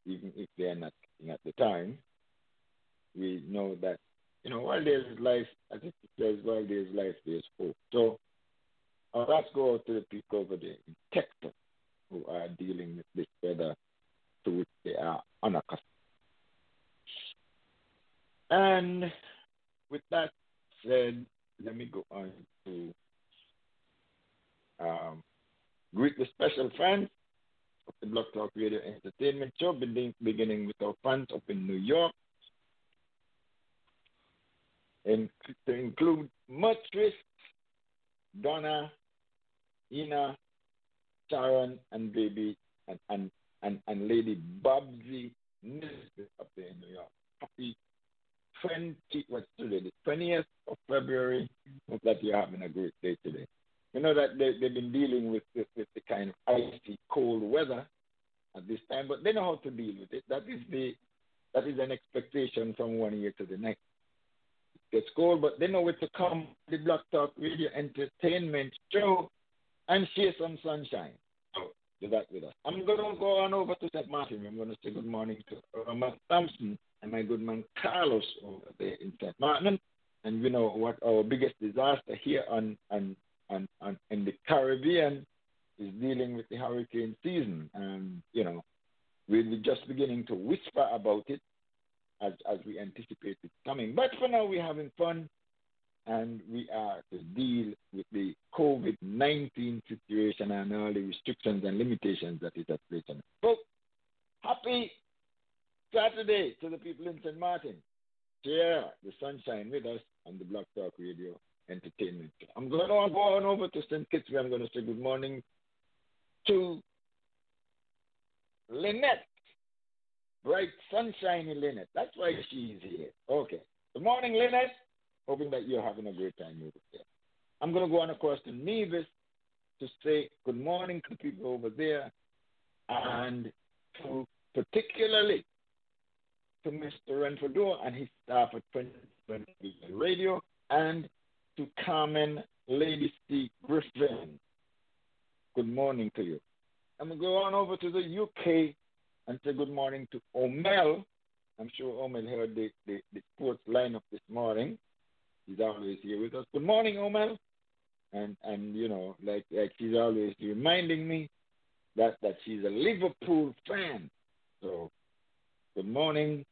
even if they are not at the time. We know that you know while there's life, as it says, while there's life, there's hope. So our thoughts go out to the people over there in Texas who are dealing with this weather to which they are unaccustomed. And with that said, let me go on to um, greet the special fans of the Block Talk Radio Entertainment Show, beginning, with our fans up in New York, and to include Matris, Donna, Ina, Sharon, and baby, and, and, and, and Lady Bobsy up there in New York. Happy 20, what's today, the 20th of February. Hope that you're having a great day today. You know that they, they've been dealing with, with, with the kind of icy, cold weather at this time, but they know how to deal with it. That is the that is an expectation from one year to the next. It gets cold, but they know where to come. The Block Talk Radio Entertainment Show and share some sunshine. So do that with us. I'm going to go on over to St. Martin. I'm going to say good morning to uh, Rama Thompson and my good man Carlos over there in St. Martin. And you know what our biggest disaster here on, on, on, on in the Caribbean is dealing with the hurricane season. And, you know, we're just beginning to whisper about it as, as we anticipate it coming. But for now, we're having fun and we are to deal with the COVID 19 situation and all the restrictions and limitations that is at play. So, happy Saturday to the people in St. Martin. Share the sunshine with us on the Block Talk Radio Entertainment. I'm going to go on over to St. Kitts where I'm going to say good morning to Lynette. Bright, sunshiny Lynette. That's why she's here. Okay. Good morning, Lynette. Hoping that you're having a great time over there. I'm going to go on across to Nevis to say good morning to people over there and to particularly to Mr. Renfredo and his staff at 2020 Radio and to Carmen Lady C. Griffin. Good morning to you. I'm going to go on over to the UK and say good morning to Omel. I'm sure Omel heard the, the, the sports lineup this morning. He's always here with us. Good morning, Omel. And and you know, like like she's always reminding me that that she's a Liverpool fan. So good morning,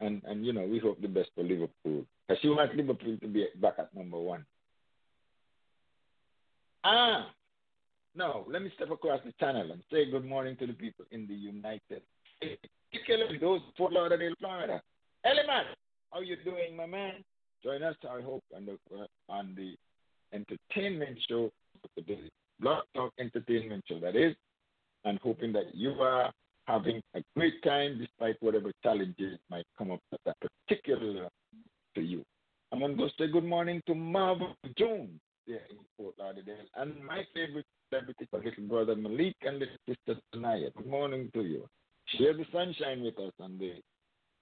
and and you know we hope the best for Liverpool. Because she wants Liverpool to be back at number one. Ah, no, let me step across the channel and say good morning to the people in the United States, those Fort Lauderdale, Florida. Eliman, how you doing, my man? Join us, I hope, on the on the entertainment show, the Block Talk Entertainment Show, that is, and hoping that you are having a great time despite whatever challenges might come up at that particular to you. I'm going to go say good morning to Marvin Jones there in Fort Lauderdale and my favorite celebrity, little brother Malik and little sister Tanaya. Good morning to you. Share the sunshine with us on the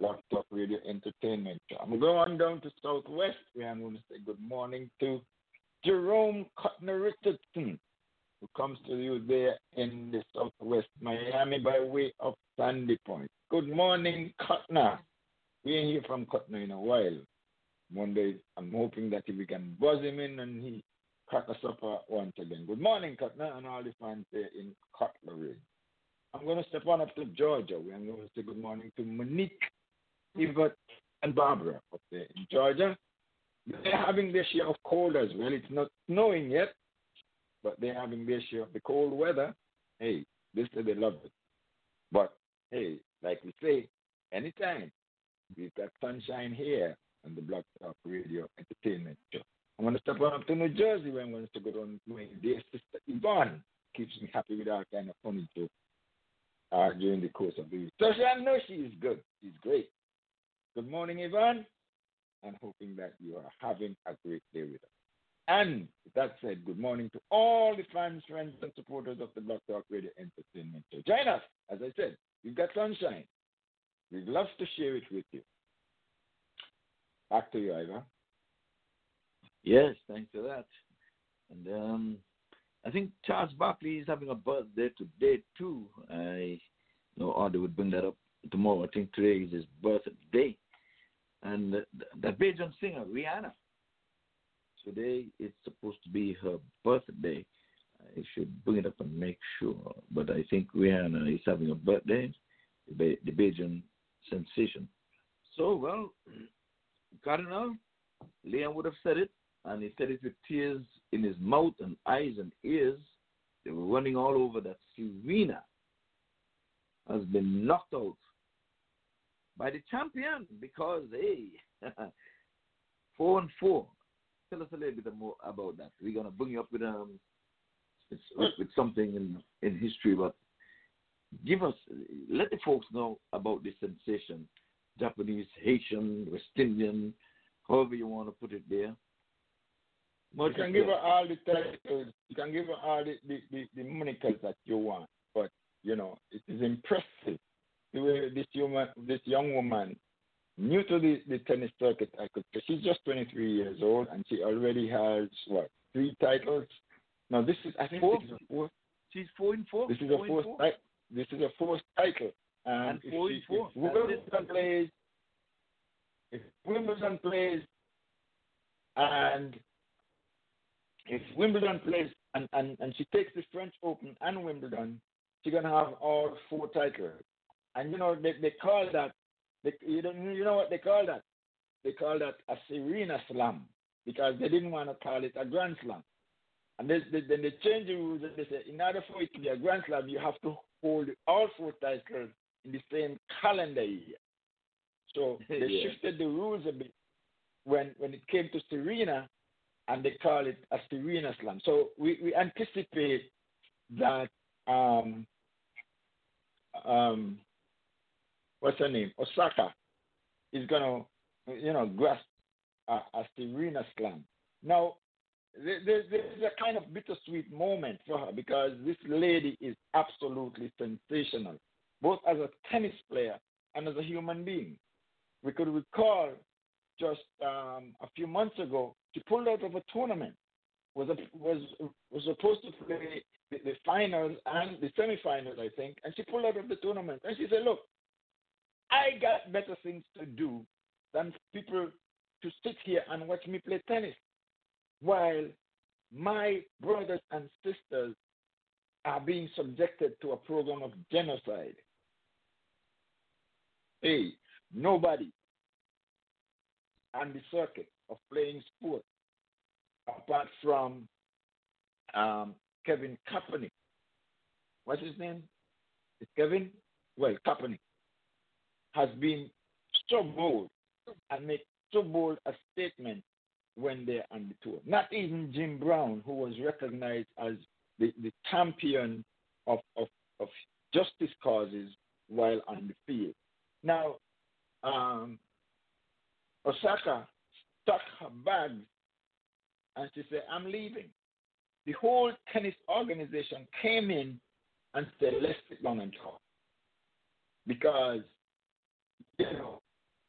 Block Talk Radio Entertainment Show. I'm going to go on down to Southwest where I'm going to say good morning to Jerome Cutner Richardson who comes to you there in the southwest Miami by way of Sandy Point. Good morning, Cutner. We ain't hear from Cutner in a while. Monday, I'm hoping that if we can buzz him in and he crack us up once again. Good morning, Cutner, and all the fans there in Cutlery. I'm going to step on up to Georgia. I'm going to say good morning to Monique, Yvette, and Barbara up there in Georgia. They're having their share of cold as well. It's not snowing yet, but they're having their share of the cold weather. Hey, this they love it. But hey, like we say, anytime we've got sunshine here on the Block Talk Radio Entertainment Show. I'm going to step on up to New Jersey where I'm going to go to my dear sister Yvonne. Keeps me happy with our kind of funny joke uh, during the course of the week. So I know she is good. She's great. Good morning, Yvonne. And hoping that you are having a great day with us. And that said, good morning to all the fans, friends, and supporters of the Block Talk Radio Entertainment Show. Join us. As I said, we've got sunshine. We'd love to share it with you. Back to you, Ivor. Yes, thanks for that. And um, I think Charles Barkley is having a birthday today too. I know Audrey would bring that up tomorrow. I think today is his birthday. And the, the Bajan singer, Rihanna, today is supposed to be her birthday. I should bring it up and make sure. But I think Rihanna is having a birthday, the, the Bajan sensation. So, well, Cardinal, Liam would have said it, and he said it with tears in his mouth and eyes and ears. They were running all over that Serena has been knocked out by the champion because, hey, four and four. Tell us a little bit more about that. We're gonna bring you up with um with, something in in history, but give us let the folks know about this sensation, Japanese, Haitian, West Indian, however you want to put it there. you can give her all the titles. You can give her all the, the, the, the monikers that you want, but you know it is impressive the way this woman, this young woman, new to the, the tennis circuit. I could say she's just 23 years old and she already has what three titles. Now this is I think four. this is a fourth. She's four and four. This is four a fourth. Ti- this is a fourth title. And, and four if, and she, four. if Wimbledon plays, if Wimbledon plays, and if Wimbledon plays and, and, and she takes the French Open and Wimbledon, she's gonna have all four titles. And you know they, they call that they, you know you know what they call that? They call that a Serena Slam because they didn't want to call it a Grand Slam. And they, they, then they changed the rules and they said in order for it to be a Grand Slam, you have to hold all four titles in the same calendar year. So they Yeah. shifted the rules a bit when when it came to Serena, and they call it a Serena Slam. So we, we anticipate that um, um, what's her name, Osaka, is gonna you know grasp a, a Serena Slam. Now there, there- there's a kind of bittersweet moment for her because this lady is absolutely sensational, both as a tennis player and as a human being. We could recall just um, a few months ago, she pulled out of a tournament. Was a, was was supposed to play the, the finals and the semifinals, I think, and she pulled out of the tournament. And she said, "Look, I got better things to do than people to sit here and watch me play tennis, while my brothers and sisters are being subjected to a program of genocide." Hey, nobody on the circuit of playing sport, apart from um, Kevin Kaepernick. What's his name? Is Kevin? Well, Kaepernick has been so bold and make so bold a statement when they're on the tour. Not even Jim Brown, who was recognized as the, the champion of, of, of justice causes while on the field. Now, um, Osaka stuck her bag and she said, I'm leaving. The whole tennis organization came in and said, let's sit down and talk. Because, you know,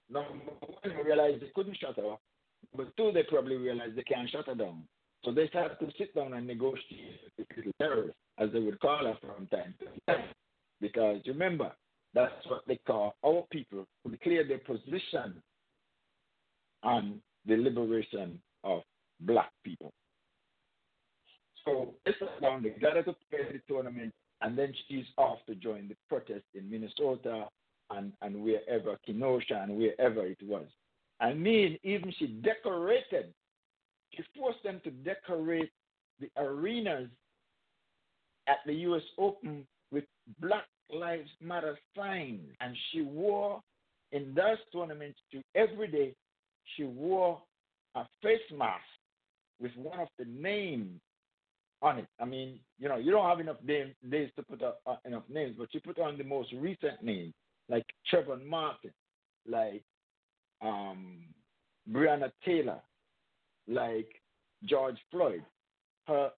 number one, they realized they couldn't shut her up. But two, they probably realized they can't shut her down. So they started to sit down and negotiate with little terrorists, as they would call her from time to time. Because remember, that's what they call our people who declare their position on the liberation of black people. So they sat down, they got her to play the tournament, and then she's off to join the protest in Minnesota and, and wherever, Kenosha and wherever it was. I mean, even she decorated, she forced them to decorate the arenas at the U.S. Open with Black Lives Matter signs. And she wore, in those tournaments, she, every day, she wore a face mask with one of the names on it. I mean, you know, you don't have enough name, days to put up, uh, enough names, but you put on the most recent names, like Trevor Martin, like um, Breonna Taylor, like George Floyd. Her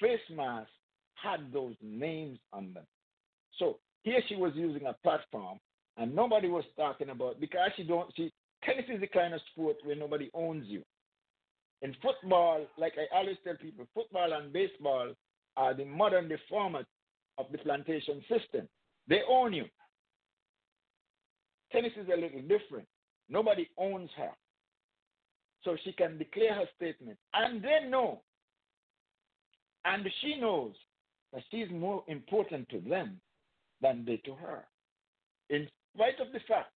face mask had those names on them. So here she was using a platform, and nobody was talking about because she don't. She tennis is the kind of sport where nobody owns you. In football, like I always tell people, football and baseball are the modern day format of the plantation system. They own you. Tennis is a little different. Nobody owns her. So she can declare her statement. And they know, And she knows that she's more important to them than they to her. In spite of the fact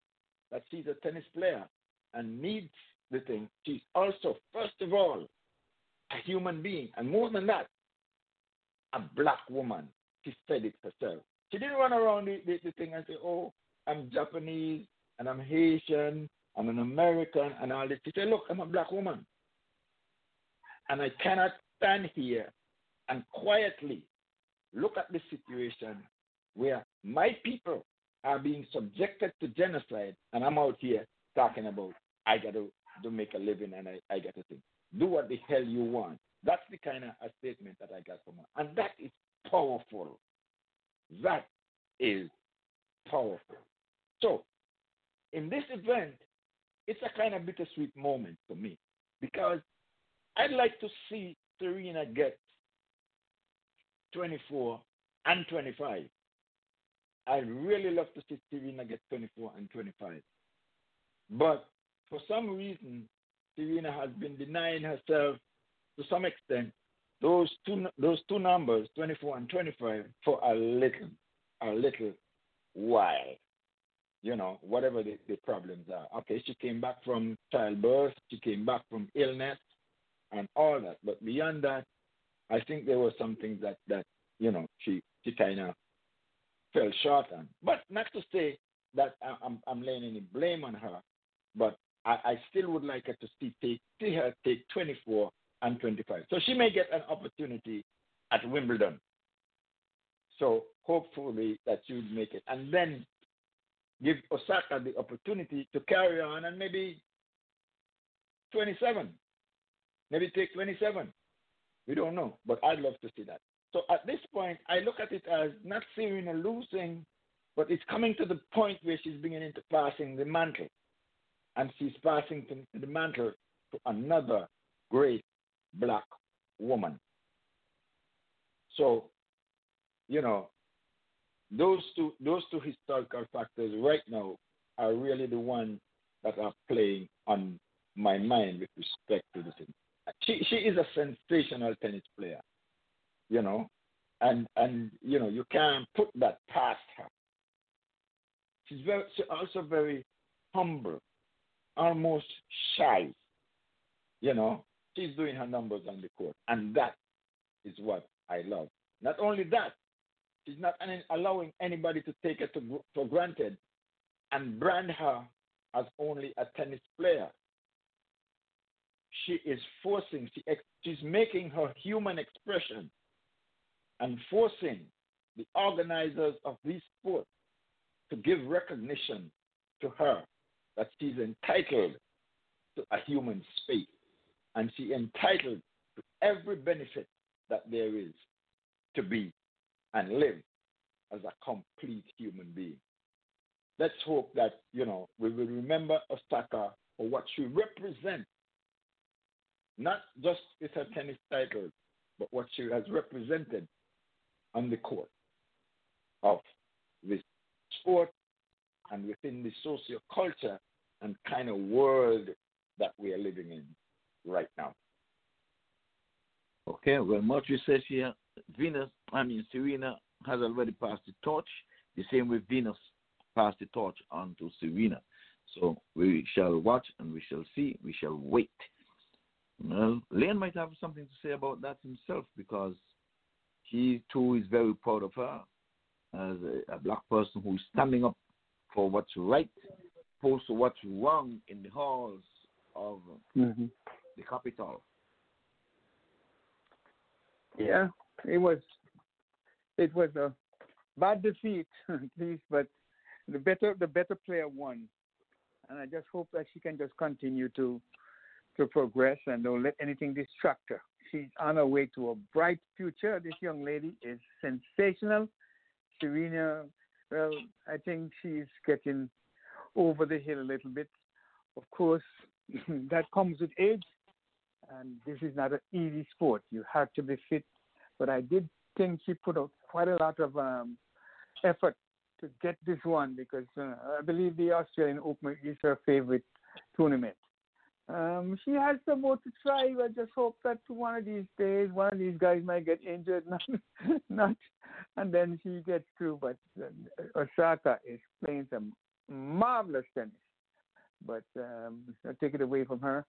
that she's a tennis player and needs the thing, she's also, first of all, a human being. And more than that, a black woman. She said it herself. She didn't run around the, the, the thing and say, oh, I'm Japanese and I'm Haitian, I'm an American and all this. She said, look, I'm a black woman. And I cannot stand here and quietly look at the situation where my people are being subjected to genocide, and I'm out here talking about I got to, make a living and I, I got to think. Do what the hell you want. That's the kind of a statement that I got from her. And that is powerful. That is powerful. So, in this event, it's a kind of bittersweet moment for me because I'd like to see Serena get 24 and 25. I'd really love to see Serena get 24 and 25. But for some reason, Serena has been denying herself to some extent those two those two numbers, 24 and 25, for a little a little while. You know, whatever the, the problems are. Okay, she came back from childbirth, she came back from illness, and all that. But beyond that, I think there were some things that that you know she she kind of fell short on. But not to say that I'm I'm laying any blame on her, but I, I still would like her to see take see her take 24 and 25. So she may get an opportunity at Wimbledon. So hopefully that she would make it, and then give Osaka the opportunity to carry on and maybe 27, maybe take 27. We don't know, but I'd love to see that. So at this point, I look at it as not Serena losing, but it's coming to the point where she's beginning to passing the mantle. And she's passing the mantle to another great black woman. So, you know, those two those two historical factors right now are really the ones that are playing on my mind with respect to this. She she is a sensational tennis player, you know, and and you know you can't put that past her. She's very she's also very humble, almost shy, you know, she's doing her numbers on the court, and that is what I love. Not only that, she's not allowing anybody to take her to, for granted and brand her as only a tennis player. She is forcing, she, she's making her human expression and forcing the organizers of these sports to give recognition to her that she's entitled to a human space and she entitled to every benefit that there is to be and live as a complete human being. Let's hope that, you know, we will remember Osaka for what she represents, not just with her tennis title, but what she has represented on the court of this sport and within the socio culture and kind of world that we are living in right now. Okay, well, Marjorie says here, Venus, I mean, Serena has already passed the torch. The same way Venus passed the torch on to Serena. So we shall watch and we shall see, we shall wait. Well, Lane might have something to say about that himself because he too is very proud of her as a, a black person who is standing up for what's right, opposed to what's wrong in the halls of mm-hmm the capital. Yeah, it was it was a bad defeat, at least, but the better the better player won, and I just hope that she can just continue to to progress and don't let anything distract her. She's on her way to a bright future. This young lady is sensational. Serena, well, I think she's getting over the hill a little bit. Of course, that comes with age and this is not an easy sport. You have to be fit. But I did think she put out quite a lot of um, effort to get this one because uh, I believe the Australian Open is her favorite tournament. Um, she has some more to try. I just hope that one of these days, one of these guys might get injured, not, not, and then she gets through. But uh, Osaka is playing some marvelous tennis. But um, I take it away from her.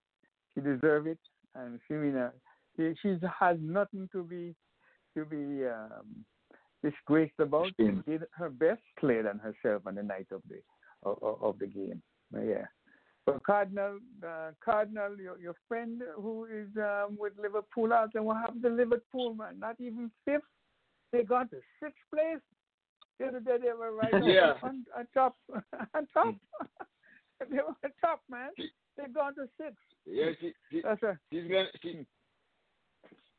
She deserves it, and Serena, she, she has nothing to be to be um, disgraced about. She did her best, played on herself on the night of the of, of the game. But yeah. But Cardinal, uh, Cardinal, your, your friend who is um, with Liverpool out and what happened to Liverpool, man? Not even fifth. They got to sixth place. The other day they were right Yeah. on, on top. on top. they were on top, man. They gone to sixth. Yeah, she, she, That's a, she's gonna she,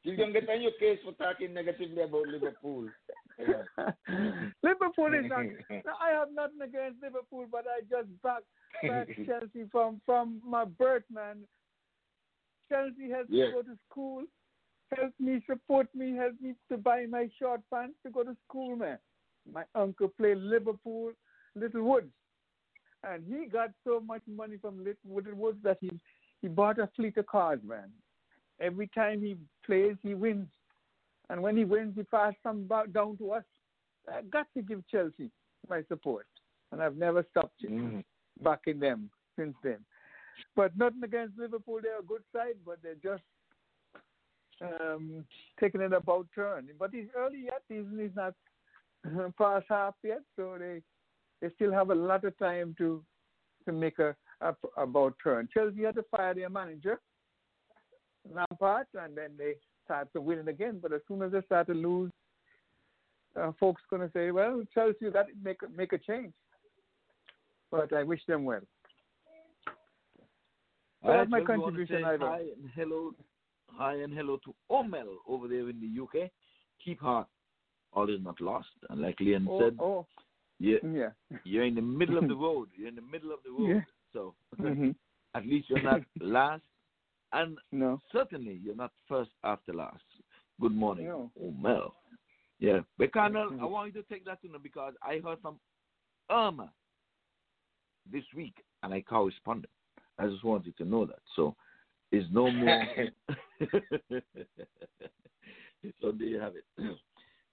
she's gonna get on your case for talking negatively about Liverpool. Liverpool is not. no, I have nothing against Liverpool, but I just back back Chelsea from from my birth, man. Chelsea helped Yeah. me go to school, helped me support me, helped me to buy my short pants to go to school, man. My uncle played Liverpool, Littlewoods, and he got so much money from Littlewoods that he he bought a fleet of cars, man. Every time he plays, he wins. And when he wins, he passes some back down to us. I've got to give Chelsea my support. And I've never stopped Mhm. backing them since then. But nothing against Liverpool. They're a good side, but they're just um, taking it about turn. But it's early yet. Season is not past half yet, so they they still have a lot of time to to make a, a about turn. Chelsea had to fire their manager, Lampard, and then they start to win it again. But as soon as they start to lose, uh, folks gonna say, "Well, Chelsea, to make a- make a change." But I wish them well. So All that's my contribution, Hi and hello, hi and hello to Omel over there in the UK. Keep heart, all is not lost. And like Leon Oh, said, oh, you, yeah. you're in the middle of the road. You're in the middle of the road. Yeah. So Mhm. at least you're not last, and No. certainly you're not first after last. Good morning, No. Omel. Yeah, but Colonel, I Mhm. want you to take that to know because I heard from Irma this week, and I corresponded. I just wanted to know that. So, it's no more. so there you have it.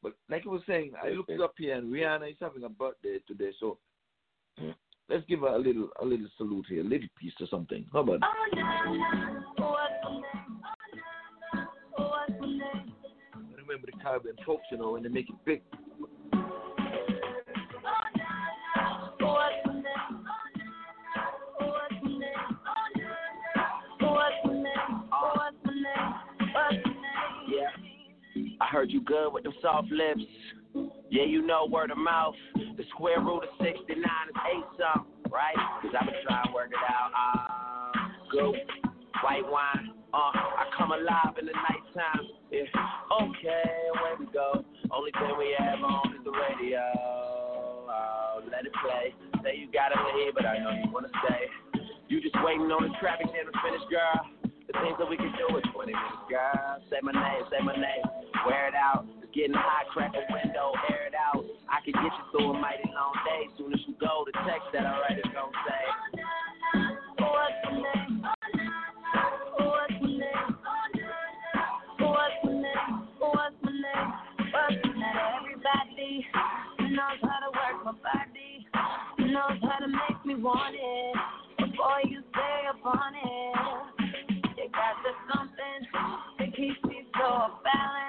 But like I was saying, I looked up here, and Rihanna is having a birthday today. So let's give her a little, a little salute here, a little piece or something. How about? Remember the Caribbean folks, you know, when they make it big. I heard you good with them soft lips. Yeah, you know word of mouth. Square root of 69 is 8 something, right? Cause I've been trying to work it out. Uh, go, white wine. Uh, I come alive in the nighttime. Yeah. Okay, away we go. Only thing we have on is the radio. Oh, let it play. Say you gotta leave, but I know you wanna stay. You just waiting on the traffic jam to finish, girl. The things that we can do in 20 minutes, girl. Say my name, say my name. Wear it out. It's getting hot, crack a window, air it out. I can get you through a mighty long day. Soon as you go, the text that I write is gonna say. What's the name? What's the name? What's the name? What's the name? What's the name? Everybody knows how to work my body, knows how to make me want it. Before you stay upon it, balance.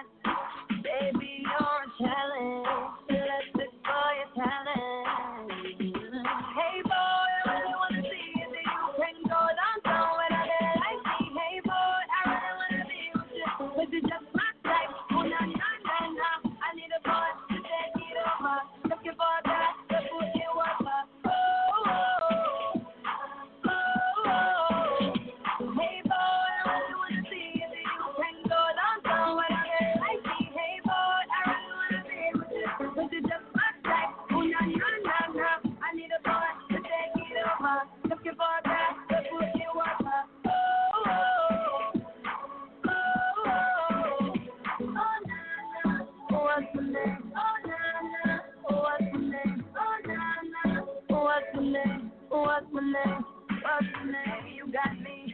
What's my name? What's my name? You got me.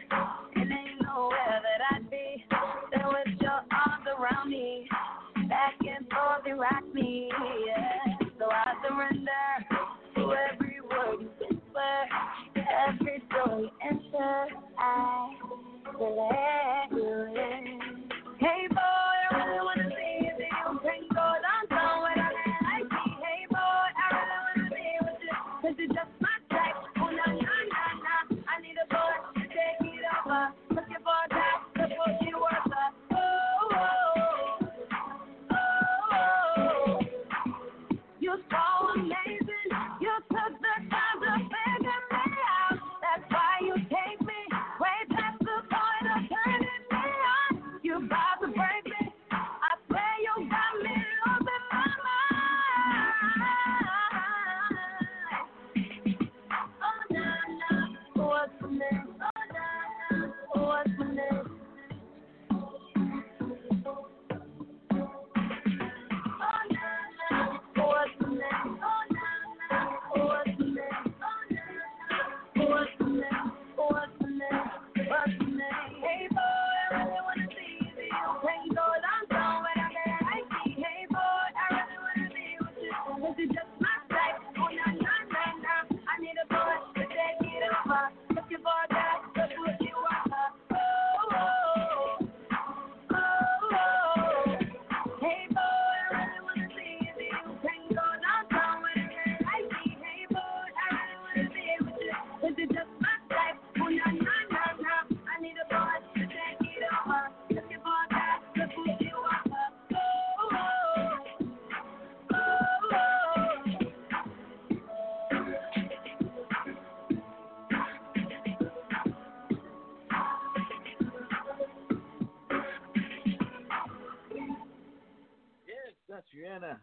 And ain't nowhere that I'd be. Then with your arms around me, back and forth you rock me. Yeah. So I surrender to every word you whisper, every story you enter. I delay.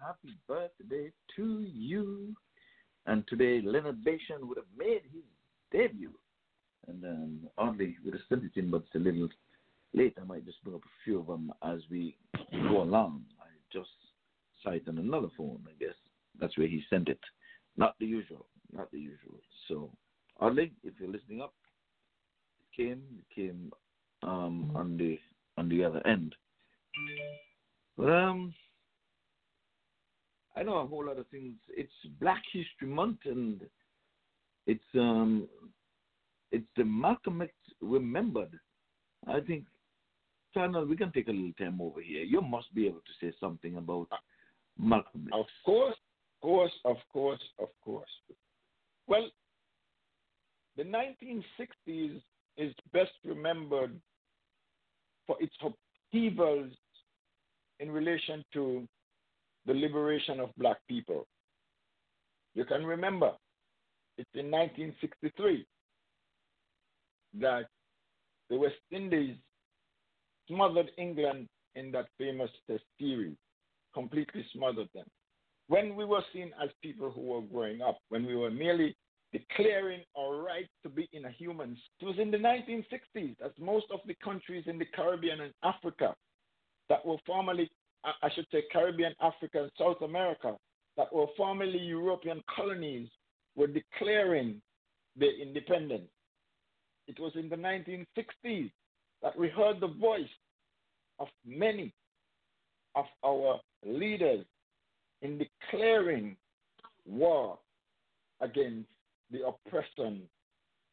Happy birthday to you. And today, Leonard Bashan would have made his debut. And um, oddly, would have sent it in, but it's a little late. I might just bring up a few of them as we go along. I just it on another phone, I guess. That's where he sent it. Not the usual. Not the usual. So, oddly, if you're listening up, it came, it came um, on the on the other end. But um, I know a whole lot of things. It's Black History Month, and it's um, it's the Malcolm X remembered. I think, Channel, we can take a little time over here. You must be able to say something about Malcolm X. Of course, of course, of course, of course. Well, the 1960s is best remembered for its upheavals in relation to the liberation of black people. You can remember, it's in 1963 that the West Indies smothered England in that famous test series, completely smothered them. When we were seen as people who were growing up, when we were merely declaring our right to be in a human, it was in the 1960s, that most of the countries in the Caribbean and Africa that were formerly, I should say, Caribbean, Africa, and South America, that were formerly European colonies, were declaring their independence. It was in the 1960s that we heard the voice of many of our leaders in declaring war against the oppression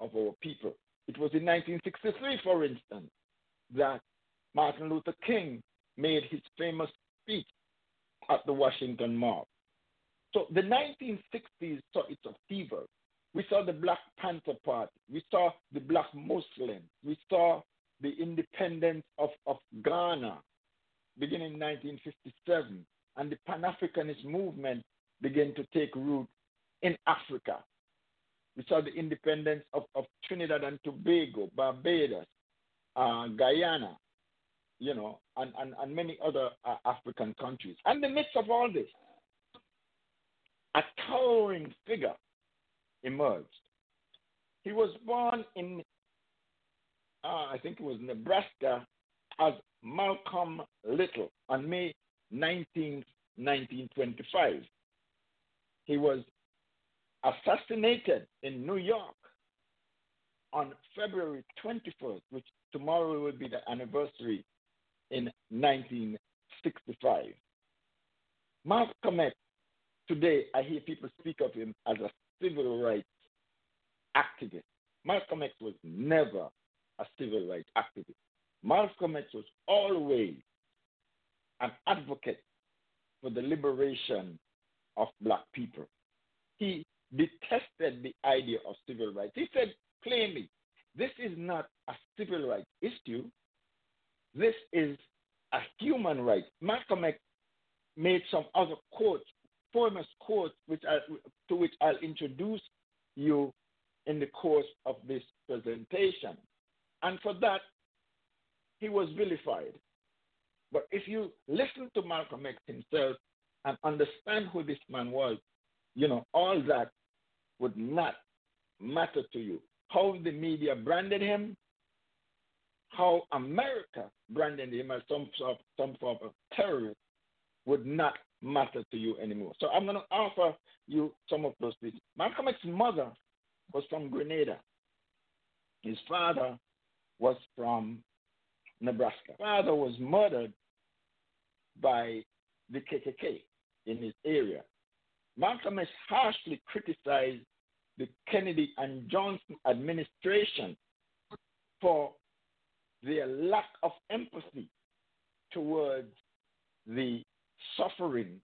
of our people. It was in 1963, for instance, that Martin Luther King made his famous speech at the Washington Mall. So the 1960s saw its upheaval. We saw the Black Panther Party. We saw the Black Muslims. We saw the independence of, of Ghana beginning in 1957. And the Pan Africanist movement began to take root in Africa. We saw the independence of, of Trinidad and Tobago, Barbados, uh, Guyana, you know, and, and, and many other uh, African countries. And in the midst of all this, a towering figure emerged. He was born in, uh, I think it was Nebraska, as Malcolm Little on May 19, 1925. He was assassinated in New York on February 21st, which tomorrow will be the anniversary in 1965. Malcolm X today I hear people speak of him as a civil rights activist. Malcolm X was never a civil rights activist. Malcolm X was always an advocate for the liberation of black people. He detested the idea of civil rights. He said plainly, this is not a civil rights issue. This is a human right. Malcolm X made some other quotes, famous quotes, which I, to which I'll introduce you in the course of this presentation. And for that, he was vilified. But if you listen to Malcolm X himself and understand who this man was, you know, all that would not matter to you. How the media branded him, how America branded him as some sort of, some of terrorist would not matter to you anymore. So I'm going to offer you some of those things. Malcolm X's mother was from Grenada. His father was from Nebraska. His Father was murdered by the KKK in his area. Malcolm X harshly criticized the Kennedy and Johnson administration for their lack of empathy towards the suffering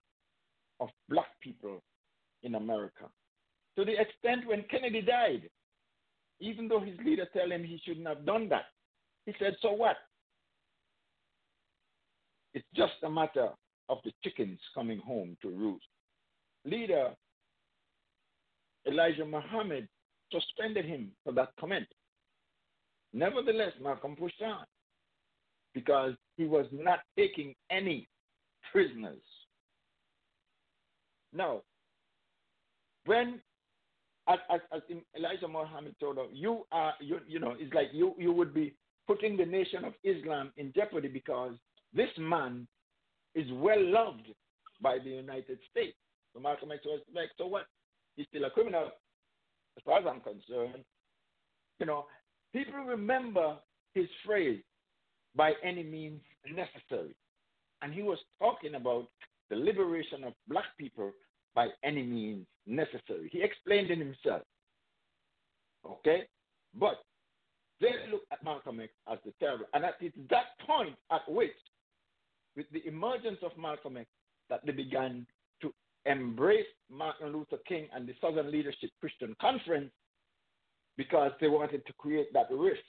of black people in America. To the extent when Kennedy died, even though his leader told him he shouldn't have done that, he said, So what? It's just a matter of the chickens coming home to roost. Leader Elijah Muhammad suspended him for that comment. Nevertheless, Malcolm pushed on because he was not taking any prisoners. Now, when as, as, Elijah Muhammad told us, you are you, you know it's like you you would be putting the nation of Islam in jeopardy because this man is well loved by the United States. So Malcolm X was like, so what? He's still a criminal, as far as I'm concerned. You know, people remember his phrase, by any means necessary. And he was talking about the liberation of black people by any means necessary. He explained it himself. Okay? But they look at Malcolm X as the terror. And at that point at which with the emergence of Malcolm X that they began to embrace Martin Luther King and the Southern Leadership Christian Conference because they wanted to create that rift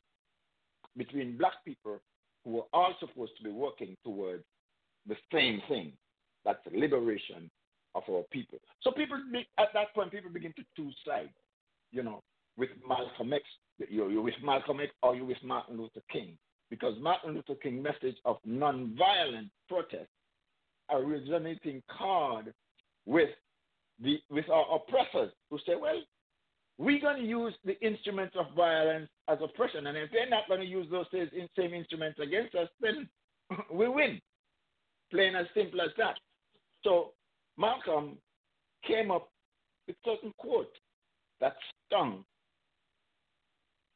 between black people who were all supposed to be working towards the same thing that's the liberation of our people. So people at that point people begin to two sides, you know, with Malcolm X, you're, you're with Malcolm X or you're with Martin Luther King. Because Martin Luther King's message of nonviolent protest originating card with the with our oppressors who say, well, we're going to use the instruments of violence as oppression, and if they're not going to use those same instruments against us, then we win. Plain as simple as that. So Malcolm came up with certain quote that stung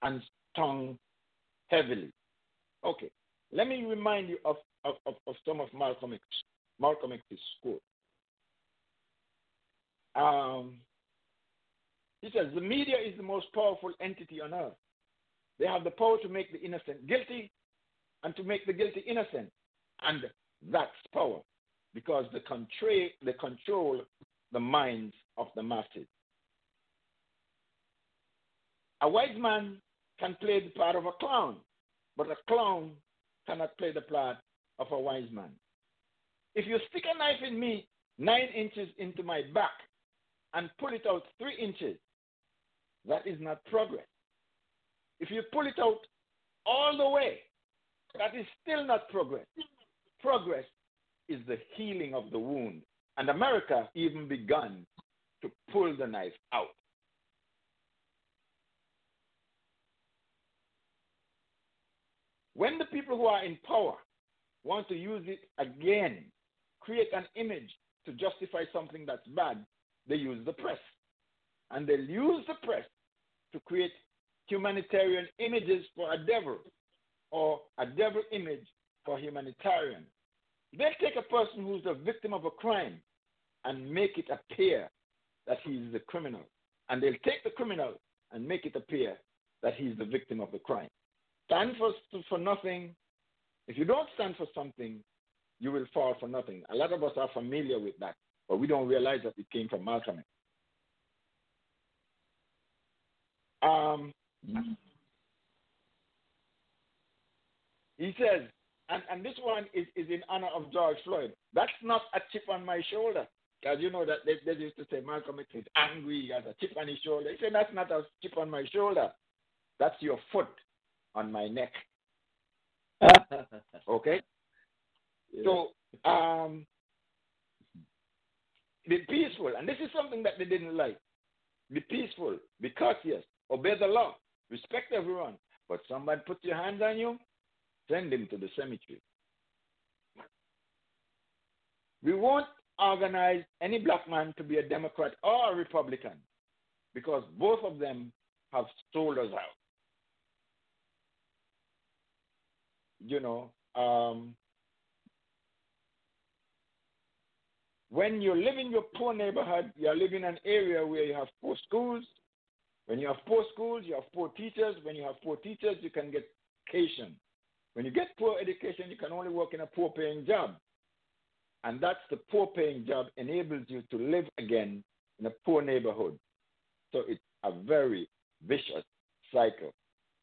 and stung heavily. Okay, let me remind you of, of, of, of some of Malcolm X, Malcolm X's quote. Um, he says, The media is the most powerful entity on earth. They have the power to make the innocent guilty and to make the guilty innocent. And that's power because they control, they control the minds of the masses. A wise man can play the part of a clown, but a clown cannot play the part of a wise man. If you stick a knife in me nine inches into my back and pull it out three inches, that is not progress. If you pull it out all the way, that is still not progress. Progress is the healing of the wound. And America even begun to pull the knife out. When the people who are in power want to use it again, create an image to justify something that's bad, they use the press. And they'll use the press to create humanitarian images for a devil or a devil image for humanitarian. They'll take a person who's the victim of a crime and make it appear that he's the criminal. And they'll take the criminal and make it appear that he's the victim of the crime. Stand for, for nothing. If you don't stand for something, you will fall for nothing. A lot of us are familiar with that, but we don't realize that it came from Malcolm X. Um, he says, and, and this one is, is in honor of George Floyd. That's not a chip on my shoulder. Because you know that they, they used to say Malcolm X is angry, he has a chip on his shoulder. He said, That's not a chip on my shoulder. That's your foot on my neck. okay? Yeah. So, um, be peaceful. And this is something that they didn't like. Be peaceful, be courteous, obey the law, respect everyone. But somebody puts your hands on you, send him to the cemetery. We won't organize any black man to be a Democrat or a Republican because both of them have sold us out. You know, um, when you live in your poor neighborhood, you living in an area where you have poor schools. When you have poor schools, you have poor teachers. When you have poor teachers, you can get education. When you get poor education, you can only work in a poor paying job. And that's the poor paying job enables you to live again in a poor neighborhood. So it's a very vicious cycle.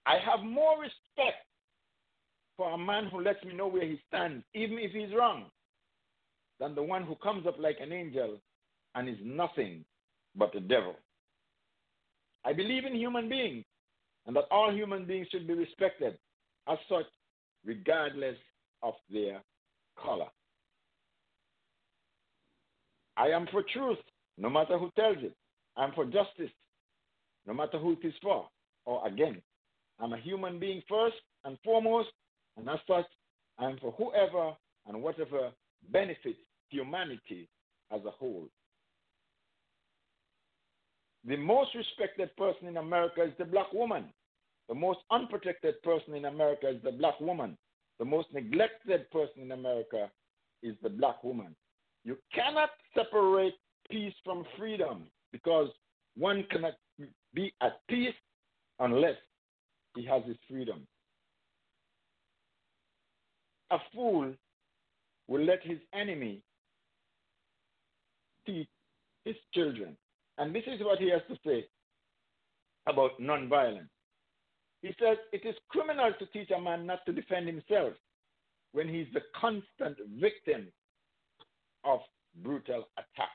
I have more respect for a man who lets me know where he stands, even if he's wrong, than the one who comes up like an angel and is nothing but the devil. I believe in human beings and that all human beings should be respected as such, regardless of their color. I am for truth, no matter who tells it. I'm for justice, no matter who it is for or against. I'm a human being first and foremost, and as such, I'm for whoever and whatever benefits humanity as a whole. The most respected person in America is the black woman. The most unprotected person in America is the black woman. The most neglected person in America is the black woman. You cannot separate peace from freedom because one cannot be at peace unless he has his freedom. A fool will let his enemy teach his children. And this is what he has to say about nonviolence. He says it is criminal to teach a man not to defend himself when he's the constant victim of brutal attack.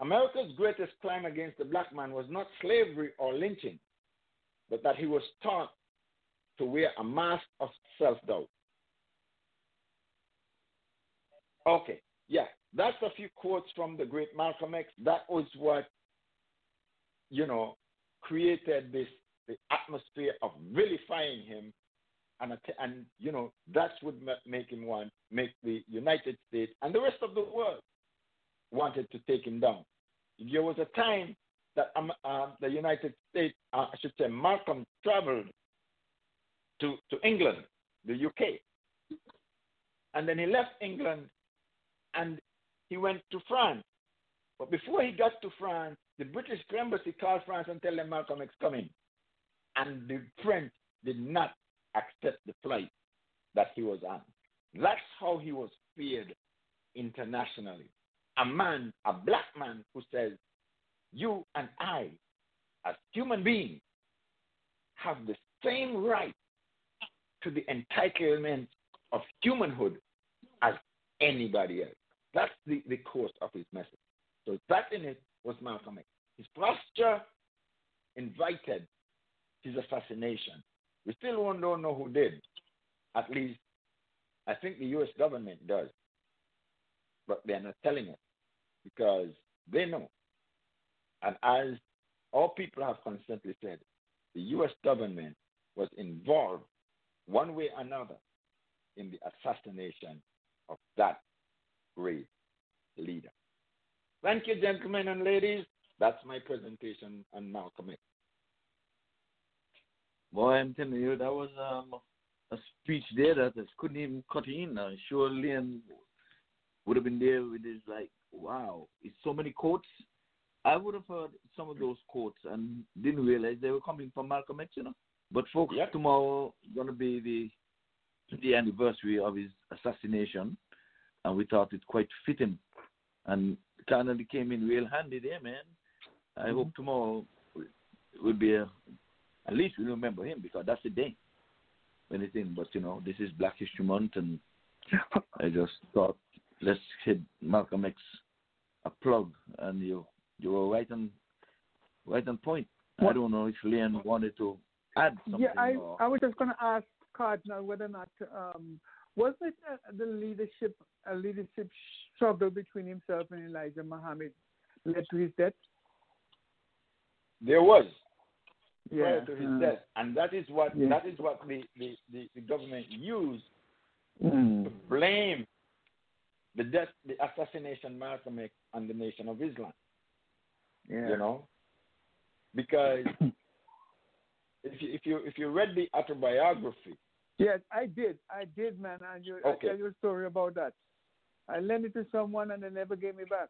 America's greatest crime against the black man was not slavery or lynching, but that he was taught to wear a mask of self doubt. Okay, yeah, that's a few quotes from the great Malcolm X. That was what, you know, created this the atmosphere of vilifying him and, and you know that's what make him want make the United States and the rest of the world wanted to take him down. There was a time that um, uh, the United States, uh, I should say, Malcolm traveled to to England, the UK, and then he left England and he went to France. But before he got to France, the British embassy called France and tell them Malcolm X coming, and the French did not accept the flight that he was on. That's how he was feared internationally. A man, a black man who says, You and I, as human beings, have the same right to the entitlement of humanhood as anybody else. That's the, the course of his message. So that in it was Malcolm X. His posture invited his assassination. We still don't know who did. At least, I think the U.S. government does. But they're not telling us because they know. And as all people have constantly said, the U.S. government was involved one way or another in the assassination of that great leader. Thank you, gentlemen and ladies. That's my presentation on Malcolm X. Boy, I'm telling you, that was um, a speech there that I couldn't even cut in. Uh, surely and would have been there with his like, wow, it's so many quotes. I would have heard some of those quotes and didn't realize they were coming from Malcolm X, you know. But folks, Yep. tomorrow gonna be the the anniversary of his assassination, and we thought it quite fitting, and kind of came in real handy there, man. I hope tomorrow will be a, at least we remember him because that's the day. Anything, but you know, this is Black History Month, and I just thought let's hit Malcolm X a plug, and you you were right on right on point. I don't know if Leon wanted to add something. Yeah, I, or, I was just going to ask Cardinal whether or not um, was it uh, the leadership a leadership struggle between himself and Elijah Muhammad led to his death? There was Yeah. prior to his uh, death, and that is what Yeah. that is what the, the, the, the government used mm, to blame the death, the assassination Malcolm X on the Nation of Islam. yeah. You know, because if you if you if you read the autobiography, Yes, I did. I did, man. And you, Okay. I tell you a story about that. I lent it to someone and they never gave me back.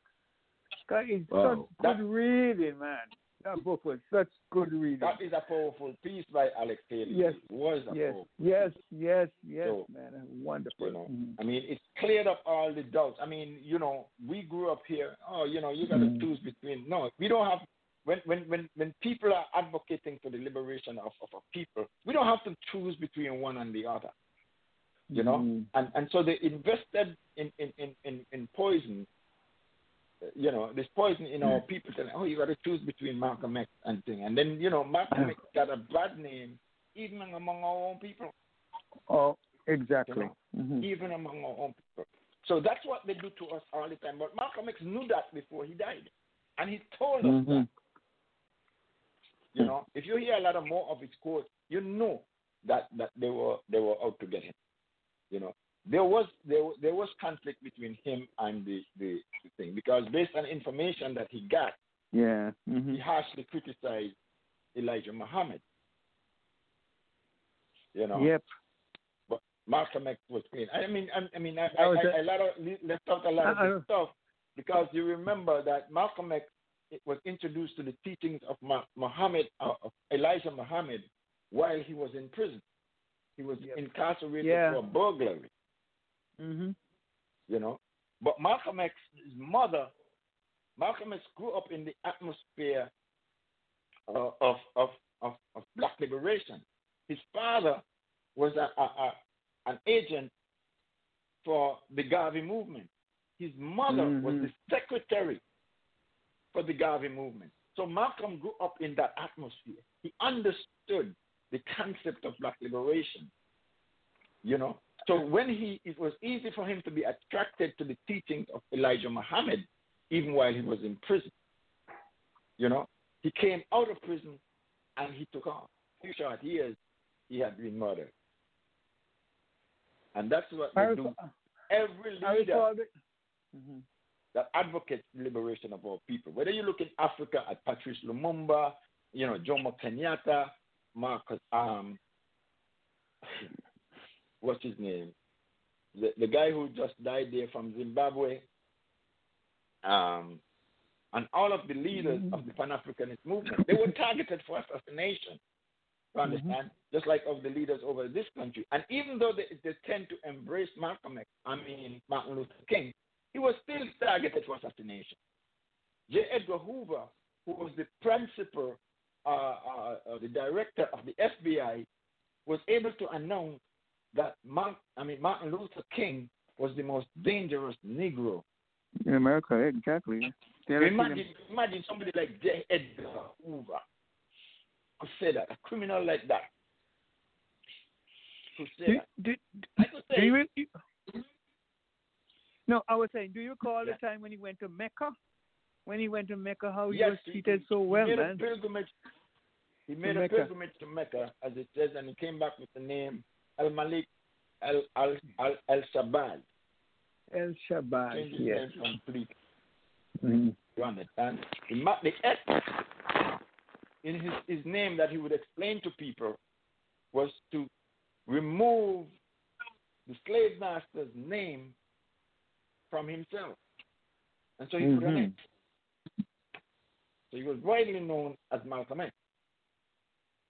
It's Wow. such good reading, man. That book was such good reading. that is a powerful piece by Alex Haley. Yes. It was yes, yes, yes, yes, So, man. Wonderful. you know. Mhm. I mean, it's cleared up all the doubts. I mean, you know, we grew up here. Oh, you know, you got to Mhm. choose between. No, we don't have. When when when when people are advocating for the liberation of of a people, we don't have to choose between one and the other. You know, Mhm. and and so they invested in in in in, in poison. You know, this poison in our people saying, "Oh, you got to choose between Malcolm X and thing," and then you know, Malcolm X got a bad name even among our own people Oh, exactly. You Mhm. even among our own people. So that's what they do to us all the time. But Malcolm X knew that before he died, and he told us that. You know, if you hear a lot of more of his quotes, you know that that they were they were out to get him. You know, there was there there was conflict between him and the the, the thing because based on information that he got, Yeah. he Mhm. harshly criticized Elijah Muhammad. You know, Yep. but Malcolm X was clean. I mean, I, I mean, I, I I, a- lot of let's talk a lot of this stuff because you remember that Malcolm X was introduced to the teachings of Muhammad, uh, of Elijah Muhammad, while he was in prison. He was Yep. incarcerated Yeah. for burglary. Mhm. You know, but Malcolm X's mother, Malcolm X grew up in the atmosphere uh, of, of of of black liberation. His father was a, a, a an agent for the Garvey movement. His mother was Mhm. the secretary for the Garvey movement. So Malcolm grew up in that atmosphere. He understood the concept of black liberation. You know, so when he, it was easy for him to be attracted to the teachings of Elijah Muhammad, even while he was in prison. You know, he came out of prison and he took off. Few short years, he had been murdered. And that's what I they do. recall, Every I leader recall the, Mhm. That advocates liberation of our people. Whether you look in Africa at Patrice Lumumba, you know, Jomo Kenyatta, Marcus, um, what's his name? The, the guy who just died there from Zimbabwe, um, and all of the leaders of the Pan Africanist movement, they were targeted for assassination. You understand? Just like of the leaders over this country. And even though they, they tend to embrace Malcolm X, I mean Martin Luther King, he was still targeted for assassination. J. Edgar Hoover, who was the principal, uh, uh, uh, the director of the FBI, was able to announce that Mark, I mean Martin Luther King was the most dangerous Negro. in America, exactly. They had to kill him. Imagine, imagine somebody like J. Edgar Hoover could say that, a criminal like that could say Do, that. do, I could do say, you, you, no, I was saying, do you recall Yeah. the time when he went to Mecca? When he went to Mecca, how he yes, was treated so well, he made man. A pilgrimage, he made a Mecca. pilgrimage to Mecca, as it says, and he came back with the name Al Malik Al Al Al, Al Shabazz. El Shabazz, Changed his yes. name completely. Mhm. You understand? The, the S in his, his name that he would explain to people was to remove the slave master's name from himself. And so he put an. X. So he was widely known as Malcolm X.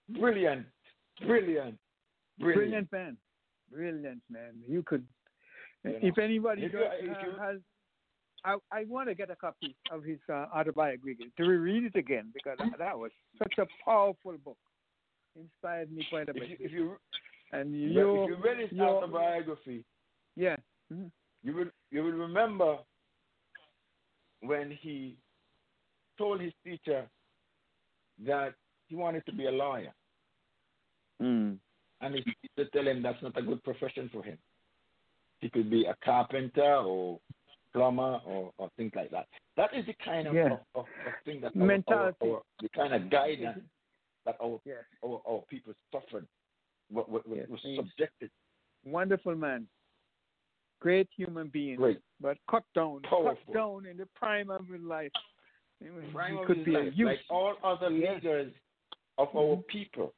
Brilliant, brilliant, brilliant. Brilliant man. Brilliant man. You could, You know, if anybody if you- does, if uh, you- has, I, I want to get a copy of his uh, autobiography to reread it again because that was such a powerful book. Inspired me quite a bit. If you, if you, and you, if you read his autobiography, yeah, mhm. You will you will remember when he told his teacher that he wanted to be a lawyer, Mm. and his teacher tell him that's not a good profession for him. He could be a carpenter or plumber or, or things like that. That is the kind of, Yeah. of, of, of thing that our, Mentality. our, our, the kind of guidance that our, Yes. our, our people suffered, were, were, were- Yes. was Yes. subjected. Wonderful man. Great human being. Great. But cut down. Powerful. Cut down in the prime of his life. He Prime of could his be a life, youth. like all other Yeah. leaders of our Mhm. people,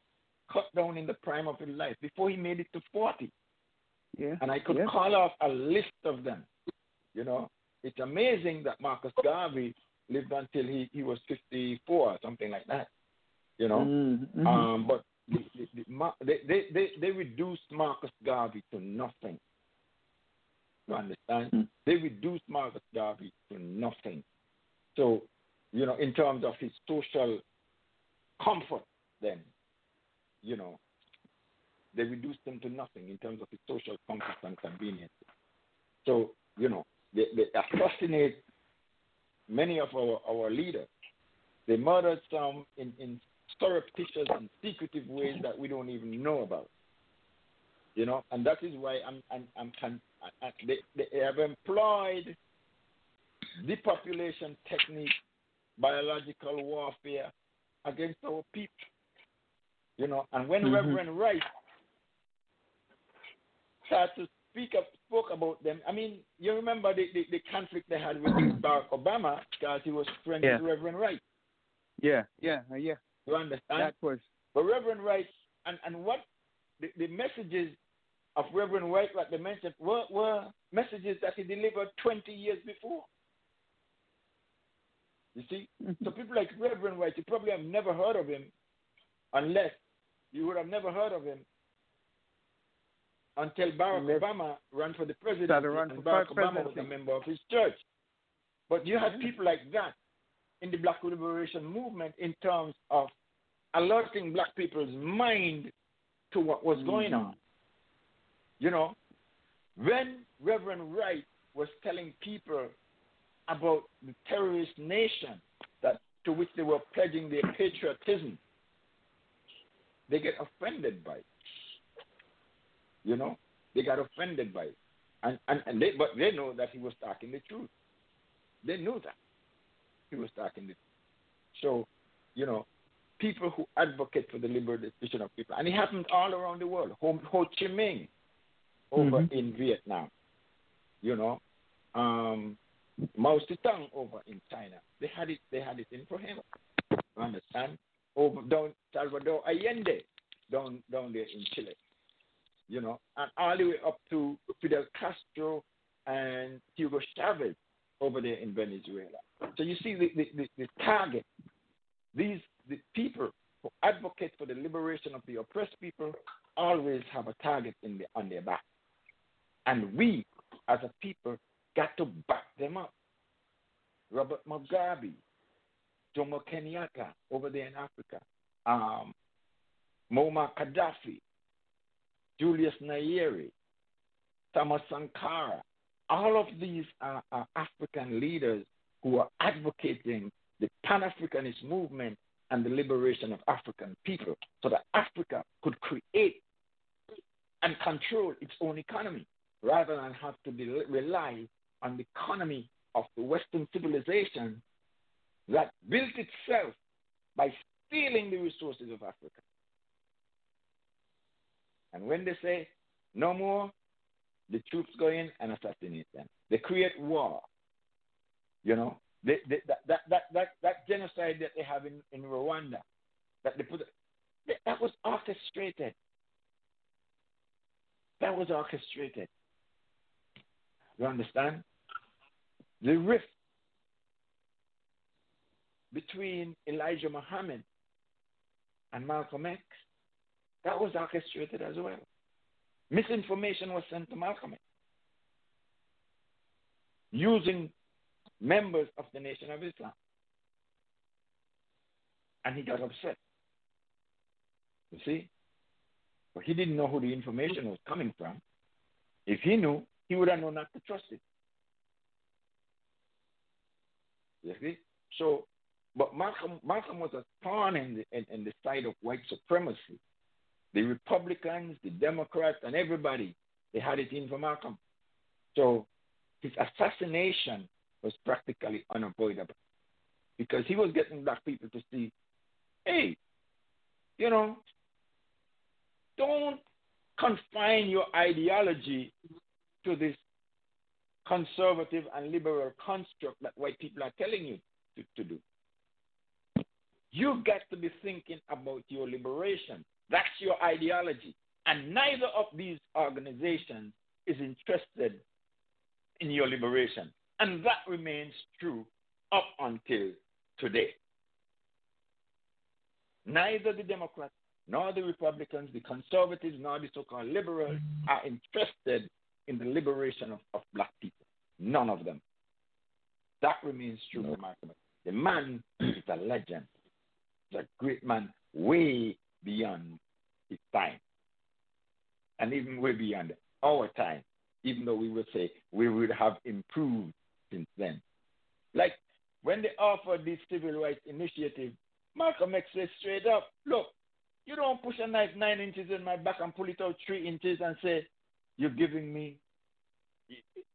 cut down in the prime of his life before he made it to 40. Yeah. And I could Yes. call off a list of them. You know, it's amazing that Marcus Garvey lived until he, he was 54 or something like that. You know, Mhm, mhm. um, but they, they, they, they reduced Marcus Garvey to nothing. You understand? Mm. They reduced Marcus Garvey to nothing. So, you know, in terms of his social comfort, then, you know, they reduced him to nothing in terms of his social comfort and convenience. So, you know, they, they assassinate many of our, our leaders. They murdered some in, in surreptitious and secretive ways that we don't even know about. You know, and that is why I'm, I'm, I'm, I'm I, I, they, they have employed depopulation technique, biological warfare against our people. You know, and when Mhm. Reverend Wright started to speak up, spoke about them, I mean, you remember the, the, the conflict they had with Barack Obama because he was friends Yeah. with Reverend Wright. Yeah, yeah, yeah. You understand? That was But Reverend Wright, and, and what the, the messages of Reverend Wright, like they mentioned, were, were messages that he delivered 20 years before. You see? So people like Reverend Wright, you probably have never heard of him unless you would have never heard of him until Barack Unless- Obama ran for the presidency and for Barack Obama was a member of his church. But you had people like that in the black liberation movement in terms of alerting black people's mind to what was going Mhm. on. You know, when Reverend Wright was telling people about the terrorist nation that to which they were pledging their patriotism, they get offended by it. You know, they got offended by it, and and, and they but they know that he was talking the truth. They knew that he was talking the truth. So, you know, people who advocate for the liberation of people, and it happens all around the world. Ho, Ho Chi Minh over Mhm. in Vietnam, you know, um, Mao Zedong over in China. They had it. They had it in for him. You understand? Over down Salvador Allende, down down there in Chile. You know, and all the way up to Fidel Castro and Hugo Chavez over there in Venezuela. So you see the, the, the, the target. These the people who advocate for the liberation of the oppressed people always have a target in the, on their back. And we, as a people, got to back them up. Robert Mugabe, Jomo Kenyatta over there in Africa, um, Muammar Gaddafi, Julius Nyerere, Thomas Sankara. All of these are, are African leaders who are advocating the Pan Africanist movement and the liberation of African people so that Africa could create and control its own economy rather than have to be, rely on the economy of the Western civilization that built itself by stealing the resources of Africa. And when they say no more, the troops go in and assassinate them. They create war. You know, they, they, that, that, that, that, that genocide that they have in, in Rwanda, that they put, that was orchestrated. That was orchestrated. You understand? The rift between Elijah Muhammad and Malcolm X, that was orchestrated as well. Misinformation was sent to Malcolm X using members of the Nation of Islam. And he got upset. You see? But he didn't know who the information was coming from. If he knew, he would have known not to trust it. You see? So, but Malcolm, Malcolm was a pawn in the, in, in the side of white supremacy. The Republicans, the Democrats, and everybody, they had it in for Malcolm. So his assassination was practically unavoidable because he was getting black people to see, hey, you know, don't confine your ideology to this conservative and liberal construct that white people are telling you to, to do. You've got to be thinking about your liberation. That's your ideology. And neither of these organizations is interested in your liberation. And that remains true up until today. Neither the Democrats nor the Republicans, the conservatives, nor the so called liberals are interested in the liberation of, of black people. None of them. That remains true for Malcolm. The man is a legend. He's a great man, way beyond his time. And even way beyond our time, even though we would say we would have improved since then. Like when they offered this civil rights initiative, Malcolm X said straight up, look, you don't push a knife nine inches in my back and pull it out three inches and say, you're giving me,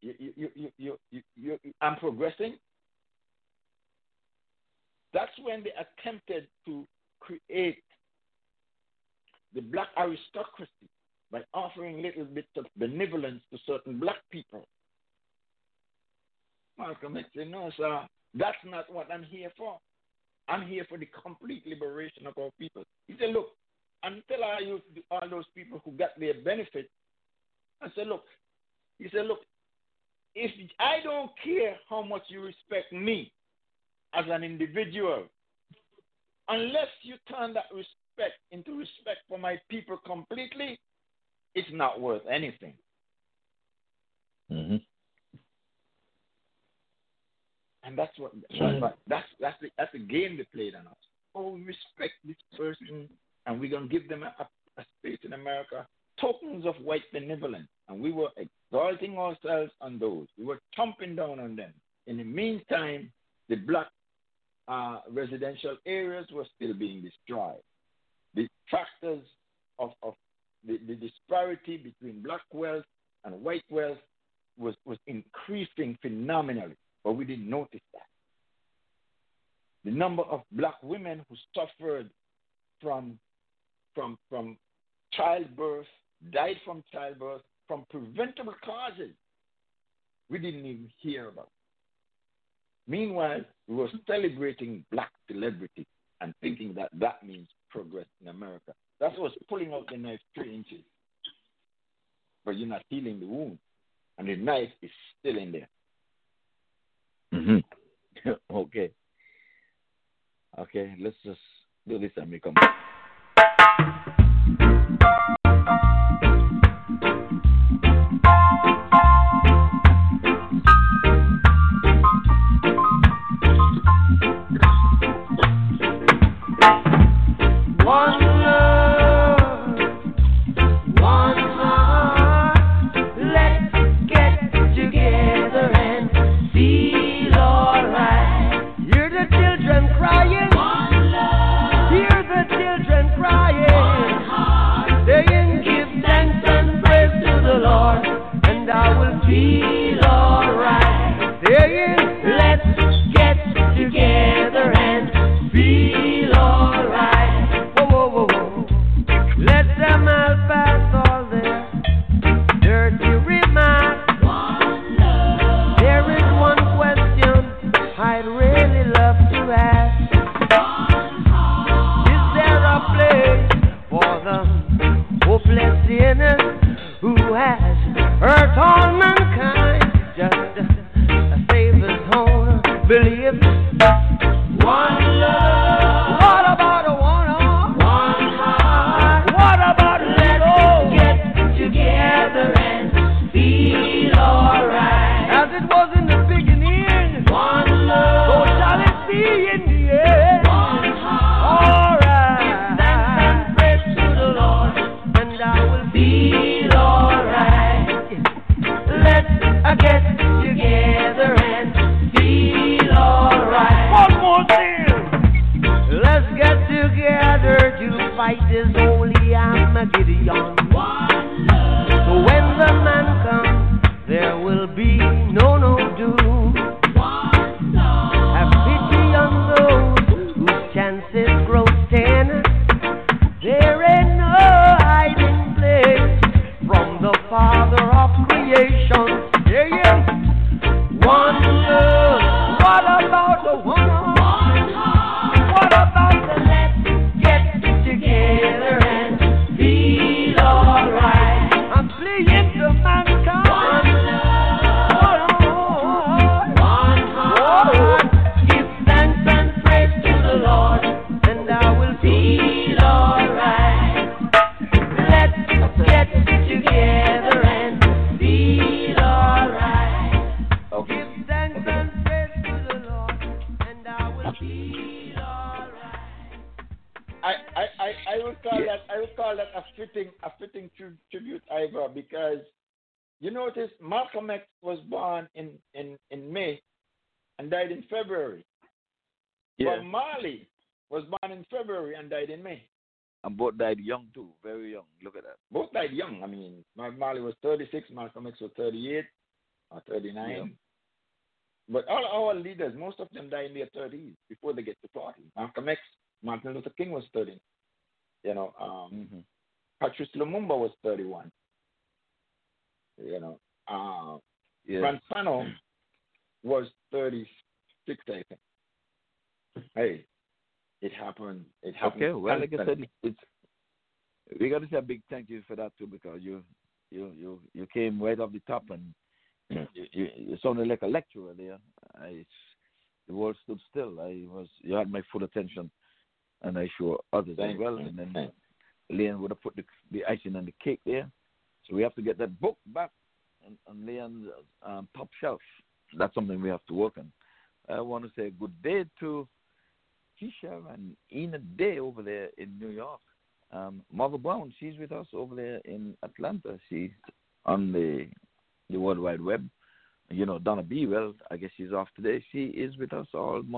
you, you, you, you, you, you, I'm progressing. That's when they attempted to create the black aristocracy by offering little bits of benevolence to certain black people. Malcolm X said, No, sir, that's not what I'm here for. I'm here for the complete liberation of our people. He said, Look, until I use all those people who got their benefit, I said, Look, he said, Look, if I don't care how much you respect me as an individual, unless you turn that respect into respect for my people completely, it's not worth anything. Mm-hmm. And that's what that's that's the that's the game they played on us. Oh, we respect this person, and we're gonna give them a, a, a space in America. Tokens of white benevolence, and we were exalting ourselves on those. We were chomping down on them. In the meantime, the black uh, residential areas were still being destroyed. The factors of, of the, the disparity between black wealth and white wealth was, was increasing phenomenally, but we didn't notice that. The number of black women who suffered from, from, from childbirth, died from childbirth, from preventable causes, we didn't even hear about. Meanwhile, we were celebrating black celebrity and thinking that that means progress in America. That's what's pulling out the knife three inches. But you're not healing the wound. And the knife is still in there. Mm-hmm. okay. Okay, let's just do this and we come who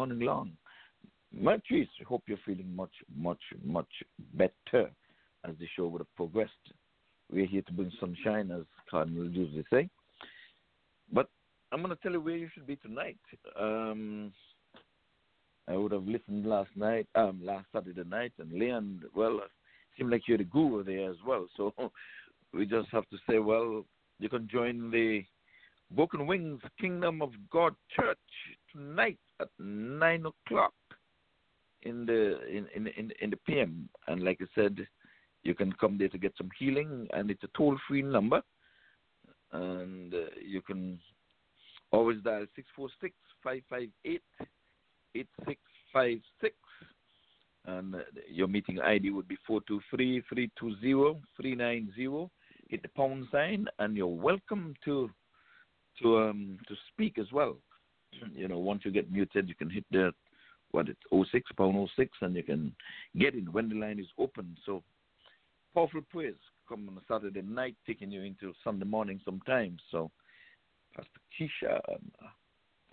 morning long. Mertrice, hope you're feeling much, much, much better as the show would have progressed. We're here to bring sunshine, as Cardinal usually say. But I'm going to tell you where you should be tonight. Um, I would have listened last night, um, last Saturday night, and Leon, well, seemed like you're the guru there as well. So we just have to say, well, you can join the Broken Wings Kingdom of God Church tonight at nine o'clock in the in in in, in the PM. And like I said, you can come there to get some healing, and it's a toll free number, and uh, you can always dial six four six five five eight eight six five six. And uh, your meeting ID would be 423-320-390. Hit the pound sign, and you're welcome to to um to speak as well. You know, once you get muted, you can hit the what it's 06 pound 06, and you can get in when the line is open. So powerful prayers come on Saturday night, taking you into Sunday morning sometimes. So Pastor Keisha and uh,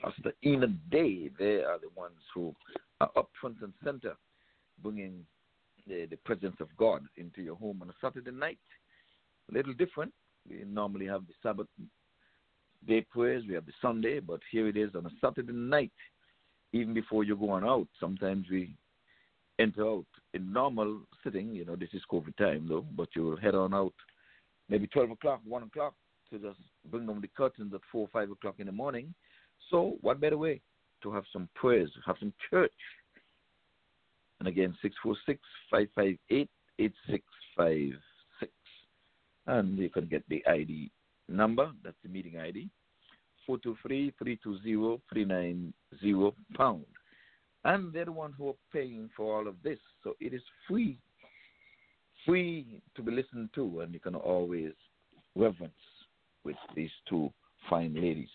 Pastor Ina Day, they are the ones who are up front and center, bringing the, the presence of God into your home on a Saturday night. A little different. We normally have the Sabbath day prayers, we have the Sunday, but here it is on a Saturday night, even before you go on out. Sometimes we enter out in normal sitting, you know, this is COVID time though, but you will head on out maybe 12 o'clock, 1 o'clock to just bring down the curtains at 4 5 o'clock in the morning. So, what better way to have some prayers, have some church? And again, 646 558 8656. And you can get the ID number, that's the meeting ID, 423-320-390 pound. They're the one who are paying for all of this. So it is free, free to be listened to, and you can always reverence with these two fine ladies.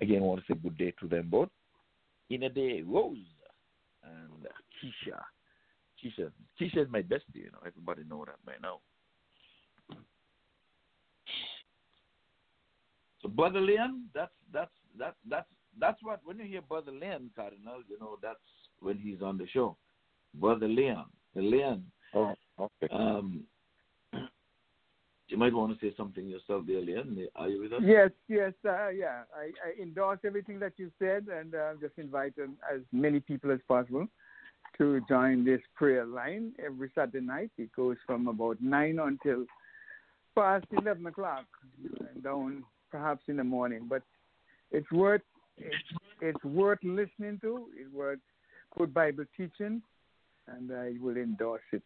Again, I want to say good day to them both. In a day, Rose and Keisha. Keisha, Keisha is my bestie. You know, everybody know that by now. So Brother Leon, that's that's that's that's that's what when you hear Brother Leon Cardinal, you know that's when he's on the show. Brother Leon, the Leon. Oh, okay. Um, you might want to say something yourself, there, Leon. Are you with us? Yes, yes, uh, yeah. I, I endorse everything that you said, and uh, just invite um, as many people as possible to join this prayer line every Saturday night. It goes from about nine until past eleven o'clock, and down perhaps in the morning. But it's worth it's, it's worth listening to. It's worth good Bible teaching, and I will endorse it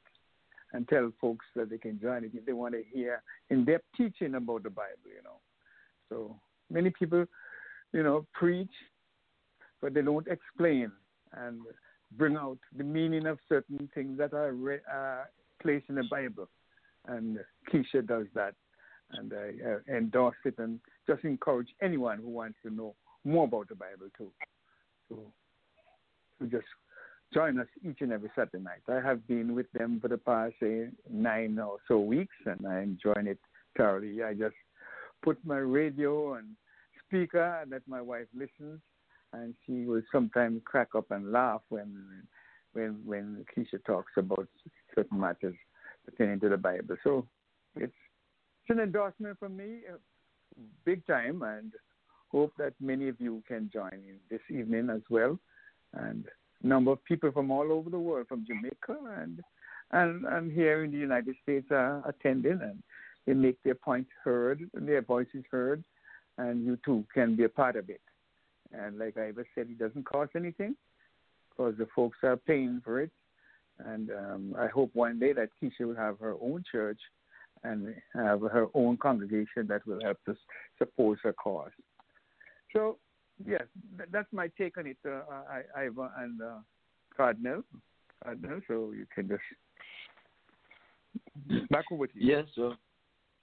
and tell folks that they can join it if they want to hear in-depth teaching about the Bible. You know, so many people, you know, preach, but they don't explain and bring out the meaning of certain things that are re- uh, placed in the Bible. And Keisha does that, and I uh, endorse it and just encourage anyone who wants to know more about the Bible to to just join us each and every Saturday night. I have been with them for the past say nine or so weeks, and I enjoy it thoroughly. I just put my radio and speaker and let my wife listens, and she will sometimes crack up and laugh when when when Keisha talks about certain matters pertaining to the Bible. So it's it's an endorsement from me, uh, big time, and hope that many of you can join in this evening as well. And number of people from all over the world, from Jamaica and and and here in the United States are attending, and they make their points heard, their voices heard, and you too can be a part of it. And like I ever said, it doesn't cost anything because the folks are paying for it. And um, I hope one day that Keisha will have her own church and have her own congregation that will help to support her cause. So, yes, that's my take on it, uh, I, Ivan and uh, Cardinal. Cardinal, so you can just back over to you. Yes,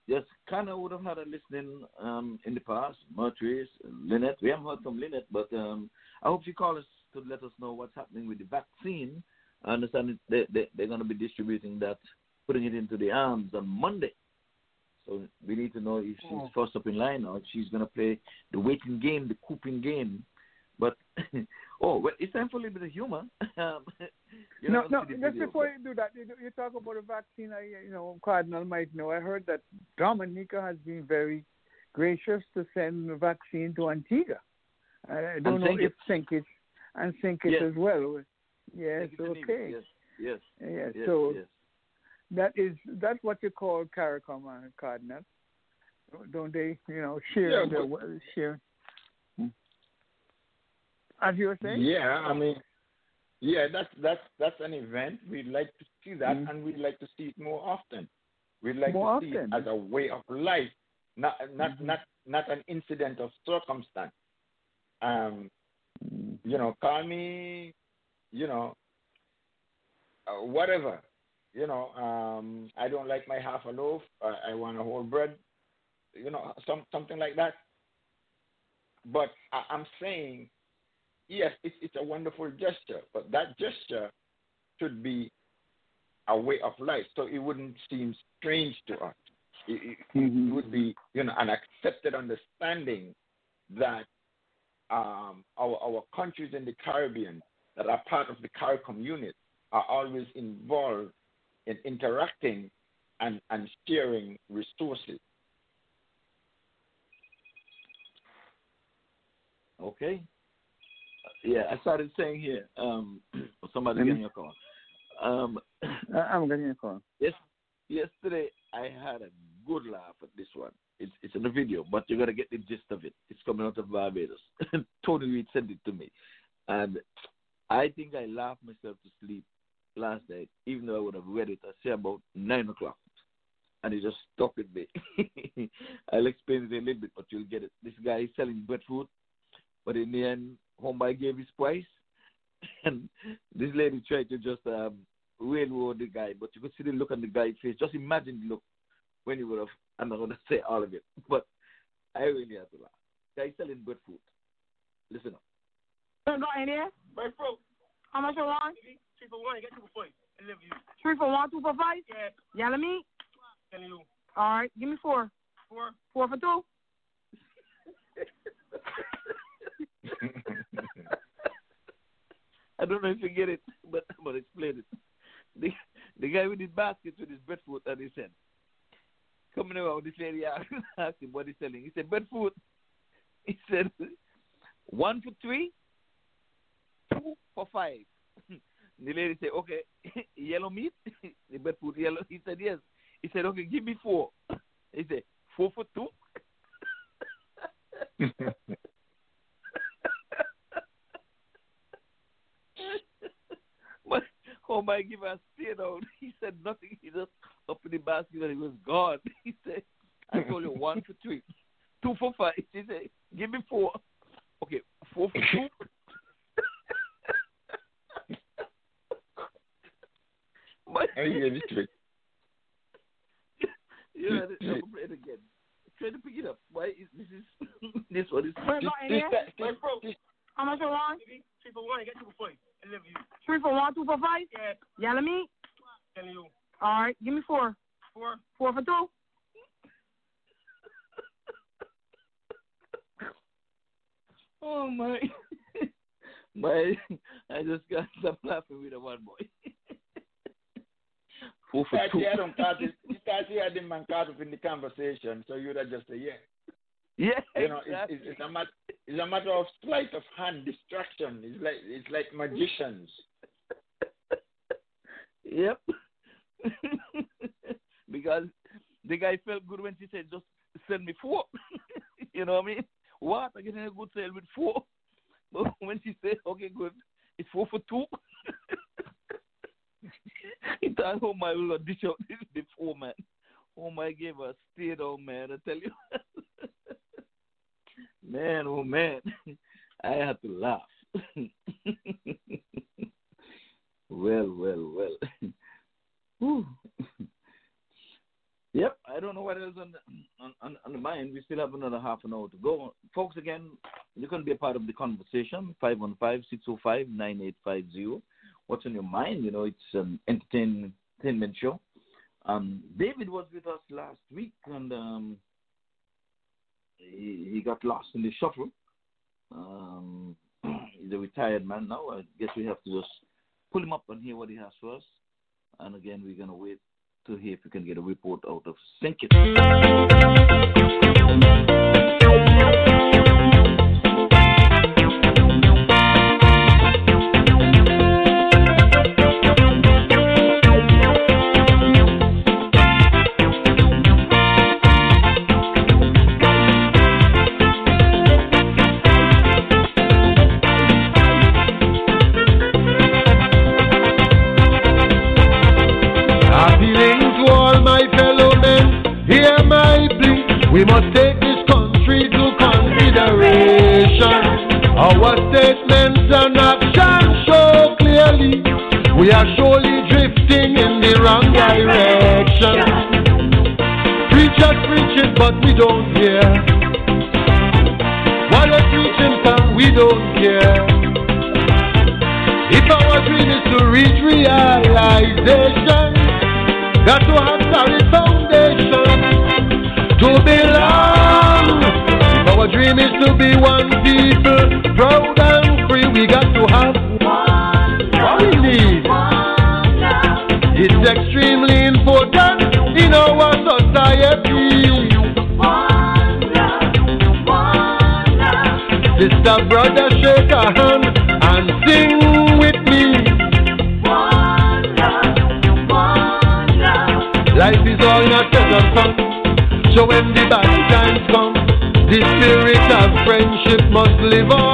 yes, kind of would have had a listening um, in the past. Mertris, Lynette. We haven't heard from Lynette, but um, I hope she calls us to let us know what's happening with the vaccine. I understand they, they, they're going to be distributing that, putting it into the arms on Monday. So we need to know if she's Oh. first up in line or if she's going to play the waiting game, the cooping game. But oh, well, it's time for a little bit of humor. um, you no, know, no. the Just video, before you do that, you, you talk about the vaccine. I, you know, Cardinal might know. I heard that Dominica has been very gracious to send the vaccine to Antigua. I, don't And know if. Kitts and. Kitts Yes. as well. Yes, okay. Yes, yes, Yes, yes, so yes. That is that's what you call CARICOM uh, Cardinal. Don't they, you know, share Yeah, the but- share? As you were saying? Yeah, I mean, yeah, that's that's that's an event. We'd like to see that, Mhm. and we'd like to see it more often. We'd like More to see often. it as a way of life, not not Mhm. not not an incident of circumstance. Um, Mm. you know, call me, you know, uh, whatever. You know, um, I don't like my half a loaf. I, I want a whole bread. You know, some something like that. But I, I'm saying, yes, it's it's a wonderful gesture, but that gesture should be a way of life, so it wouldn't seem strange to us. It, it, Mhm. it would be, you know, an accepted understanding that um, our our countries in the Caribbean that are part of the CARICOM unit are always involved in interacting and, and sharing resources. Okay. Yeah, I started saying here. Um, somebody getting a call. Um, I'm getting a call. yes, yesterday I had a good laugh at this one. It's it's in the video, but you gotta get the gist of it. It's coming out of Barbados. Tony Reed sent it to me, and I think I laughed myself to sleep last night, even though I would have read it. I say about nine o'clock, and he just stuck with me. I'll explain it a little bit, but you'll get it. This guy is selling breadfruit, but in the end, homeboy gave his price, and this lady tried to just um, railroad the guy, but you could see the look on the guy's face. Just imagine the look when he would have, I'm not going to say all of it, but I really had to laugh. Guy selling breadfruit. Listen up. You got any there? Breadfruit. How much you want? Three for one, get two for five. I love you. Three for one, two for five? Yeah. Yellow meat? Telling you. All right, give me four. Four. Four for two? I don't know if you get it, but I'm going to explain it. The, the guy with his basket with his breadfruit and he said, coming around this lady asked asked him what he's selling. He said, breadfruit. He said, one for three, two for five. The lady said, okay, yellow meat? The breadfruit yellow? He said, yes. He said, okay, give me four. He said, four for two? but oh my give us stay down. He said nothing. He just in the basket and he was gone. He said, I told you one for three. Two for five. He said, Give me four. Okay, four for two. But, you gave me you know, I'm play again. Try to pick it up. Why is this is this one is You got any there? Breadfruit. How much you want? Three for one, get two for five. I love you. Three for one, two for five? Yeah. Yellow meat? Telling you. All right, give me four. Four. Four for two? Oh my my I just got stop laughing with the one boy. Four for Because two. you had him caught it- because you had him man caught in the conversation, so you'd have just say yeah. Yeah, You know, exactly. it's, it's, it's a matter it's a matter of sleight of hand distraction. It's like it's like magicians. Yep. because the guy felt good when she said, just send me four. you know what I mean? What? I get a good sale with four. But when she said, okay, good, it's four for two. He thought, oh my, we're going to dish out this before, man. Oh my, gave us stay down, oh man. I tell you. man, oh man. I had to laugh. well, well, well. Yep, I don't know what else on the, on, on, the mind. We still have another half an hour to go. Folks, again, you can be a part of the conversation. 515-605-9850. What's on your mind? You know, it's an entertain, entertainment show. Um, David was with us last week, and um, he, he got lost in the shuffle. Um, he's a retired man now. I guess we have to just pull him up and hear what he has for us. And again, we're going to wait to hear if we can get a report out of St. to belong. When the bad times come, the spirit of friendship must live on.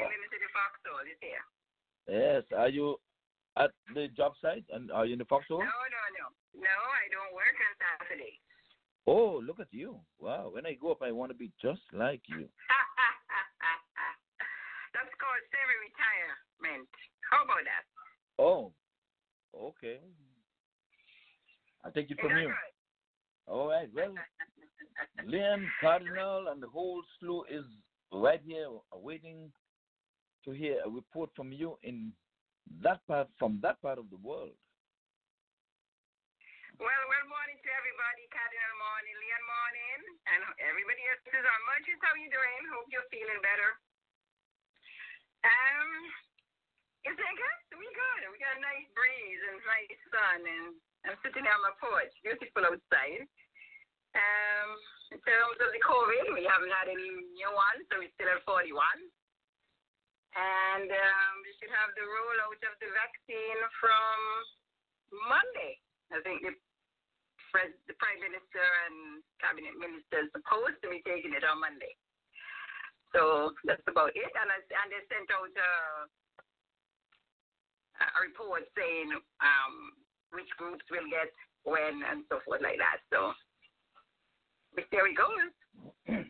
the foxhole. Yes. Are you at the job site and are you in the foxhole? No, no, no. No, I don't work on Saturday. Oh, look at you. Wow. When I go up, I want to be just like you. That's called semi retirement. How about that? Oh, okay. I take it from you. All right. Well, Liam, Cardinal and the whole slew is right here waiting to hear a report from you in that part from that part of the world. Well, well, morning to everybody. Cardinal morning, Leon morning, and everybody else This is our Merchants, how are you doing? Hope you're feeling better. Um, it's like good. We good. We got a nice breeze and nice sun, and I'm sitting on my porch. Beautiful outside. Um, in terms of the COVID, we haven't had any new ones, so we still have 41. And um, we should have the rollout of the vaccine from Monday. I think the, pres- the Prime Minister and Cabinet Minister is supposed to be taking it on Monday. So that's about it. And, I, and they sent out a, a report saying um, which groups will get when and so forth like that. So there we go.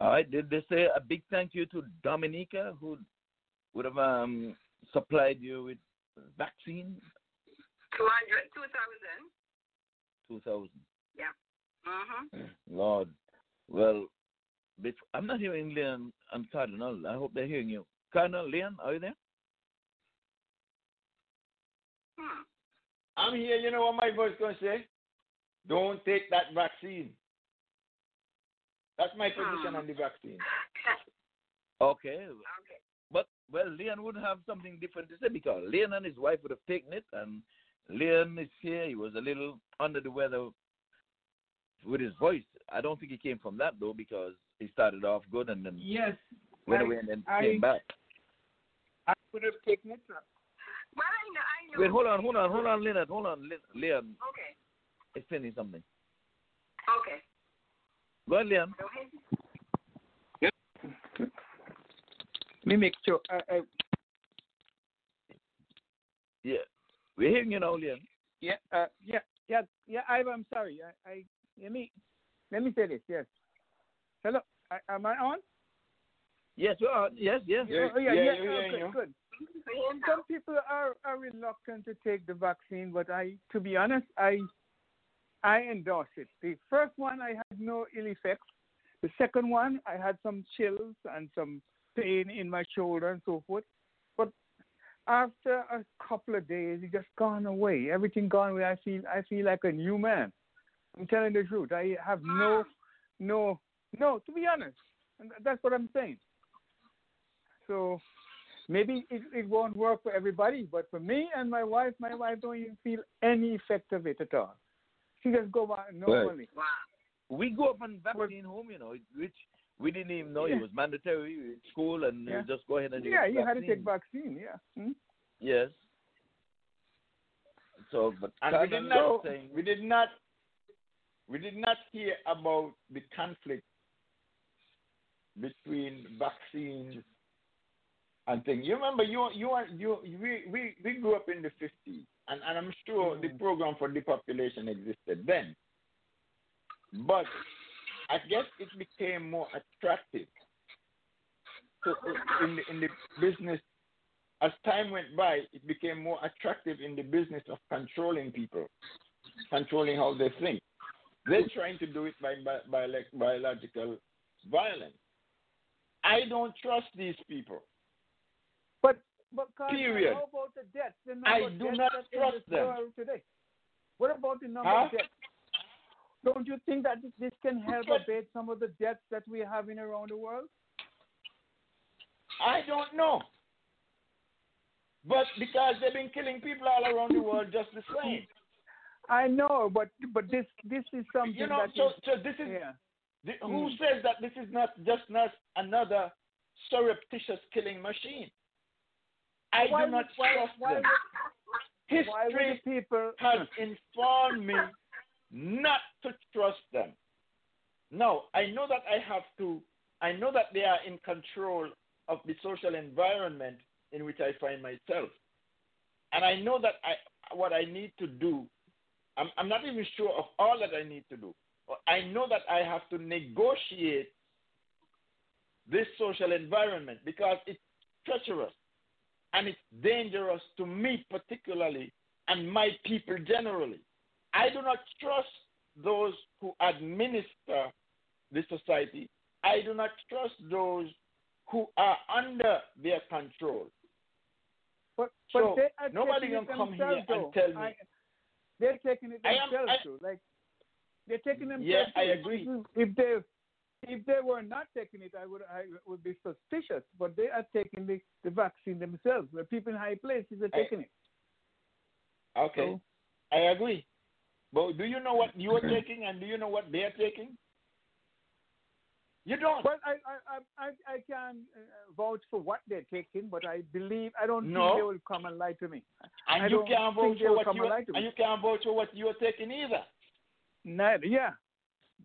All right. Did they say a big thank you to Dominica who would have um, supplied you with vaccine? 200, 2000. 2000. Yeah. Mm-hmm. Lord. Well, bef- I'm not hearing Leon and Cardinal. I hope they're hearing you. Cardinal, Leon, are you there? I'm here. You know what my voice going to say? Don't take that vaccine. That's my position on the vaccine. Okay. But well, Leon would have something different to say because Leon and his wife would have taken it, and Leon is here. He was a little under the weather with his voice. I don't think he came from that though because he started off good and then Yes. went I- away and then I- came back. I would have taken it. Well, I know, I know. Wait, hold on, hold on, hold on, Leonard, hold on, Leon. Okay. Is saying something. Okay. Go ahead, Leon. Go ahead. Let me make sure. I, I, Yeah, we're hearing you now, Leon. yeah, uh, yeah, yeah, yeah. I, I'm sorry. I, I let me let me say this. Yes. Hello. I, am I on? Yes, you are. Yes, yes. Oh, yeah, yeah. oh, good, good. Some people are, are reluctant to take the vaccine, but I, to be honest, I I endorse it. The first one I had no ill effects. The second one I had some chills and some pain in my shoulder and so forth. But after a couple of days, it just gone away. Everything gone away. I feel I feel like a new man. I'm telling the truth. I have no no no. To be honest, and that's what I'm saying. So maybe it, it won't work for everybody, but for me and my wife, my wife don't even feel any effect of it at all. She just go back normally. We go up on vaccine home, you know, which we didn't even know Yeah. it was mandatory in school, and Yeah. you just go ahead and Yeah, get you had to take vaccine. Yeah. Hmm? Yes. So, but And we did not, was saying, we did not, we did not hear about the conflict between vaccines and things. You remember, you, you, are, you, we, we, we grew up in the 50s, and, and I'm sure the program for depopulation existed then. But I guess it became more attractive to, in, the, in the business as time went by, it became more attractive in the business of controlling people, controlling how they think. They're trying to do it by, by, by like biological violence. I don't trust these people. But but Period. how about the deaths? The I do not trust them. today. What about the number Huh? of deaths? Don't you think that this, can help abate some of the deaths that we're having around the world? I don't know. But because they've been killing people all around the world just the same. I know, but but this this is something You know, that so, is- so this is yeah. the, who Mm. says that this is not just not another surreptitious killing machine? I Why do not would- why- trust why them. why would History the people has informed me not to trust them. Now, I know that I have to, I know that they are in control of the social environment in which I find myself. And I know that I, what I need to do, I'm, I'm not even sure of all that I need to do. I know that I have to negotiate this social environment because it's treacherous and it's dangerous to me particularly and my people generally. I do not trust those who administer the society. I do not trust those who are under their control. But, but So, they are nobody can come here themselves, and tell me. I, they're taking it I am- themselves I- too. Like they're taking themselves. Yeah, I agree. If they if they were not taking it, I would I would be suspicious. But they are taking the, the vaccine themselves. The people in high places are I- taking it. Okay, I agree. But do you know what you're taking, and do you know what they're taking? You don't. Well, I I I I, I can uh, vouch for what they're taking, but I believe I don't No. think they will come and lie to me. And I you don't can't think vote for what you and lie to me. and you can't vote for what you're taking either. Neither, yeah.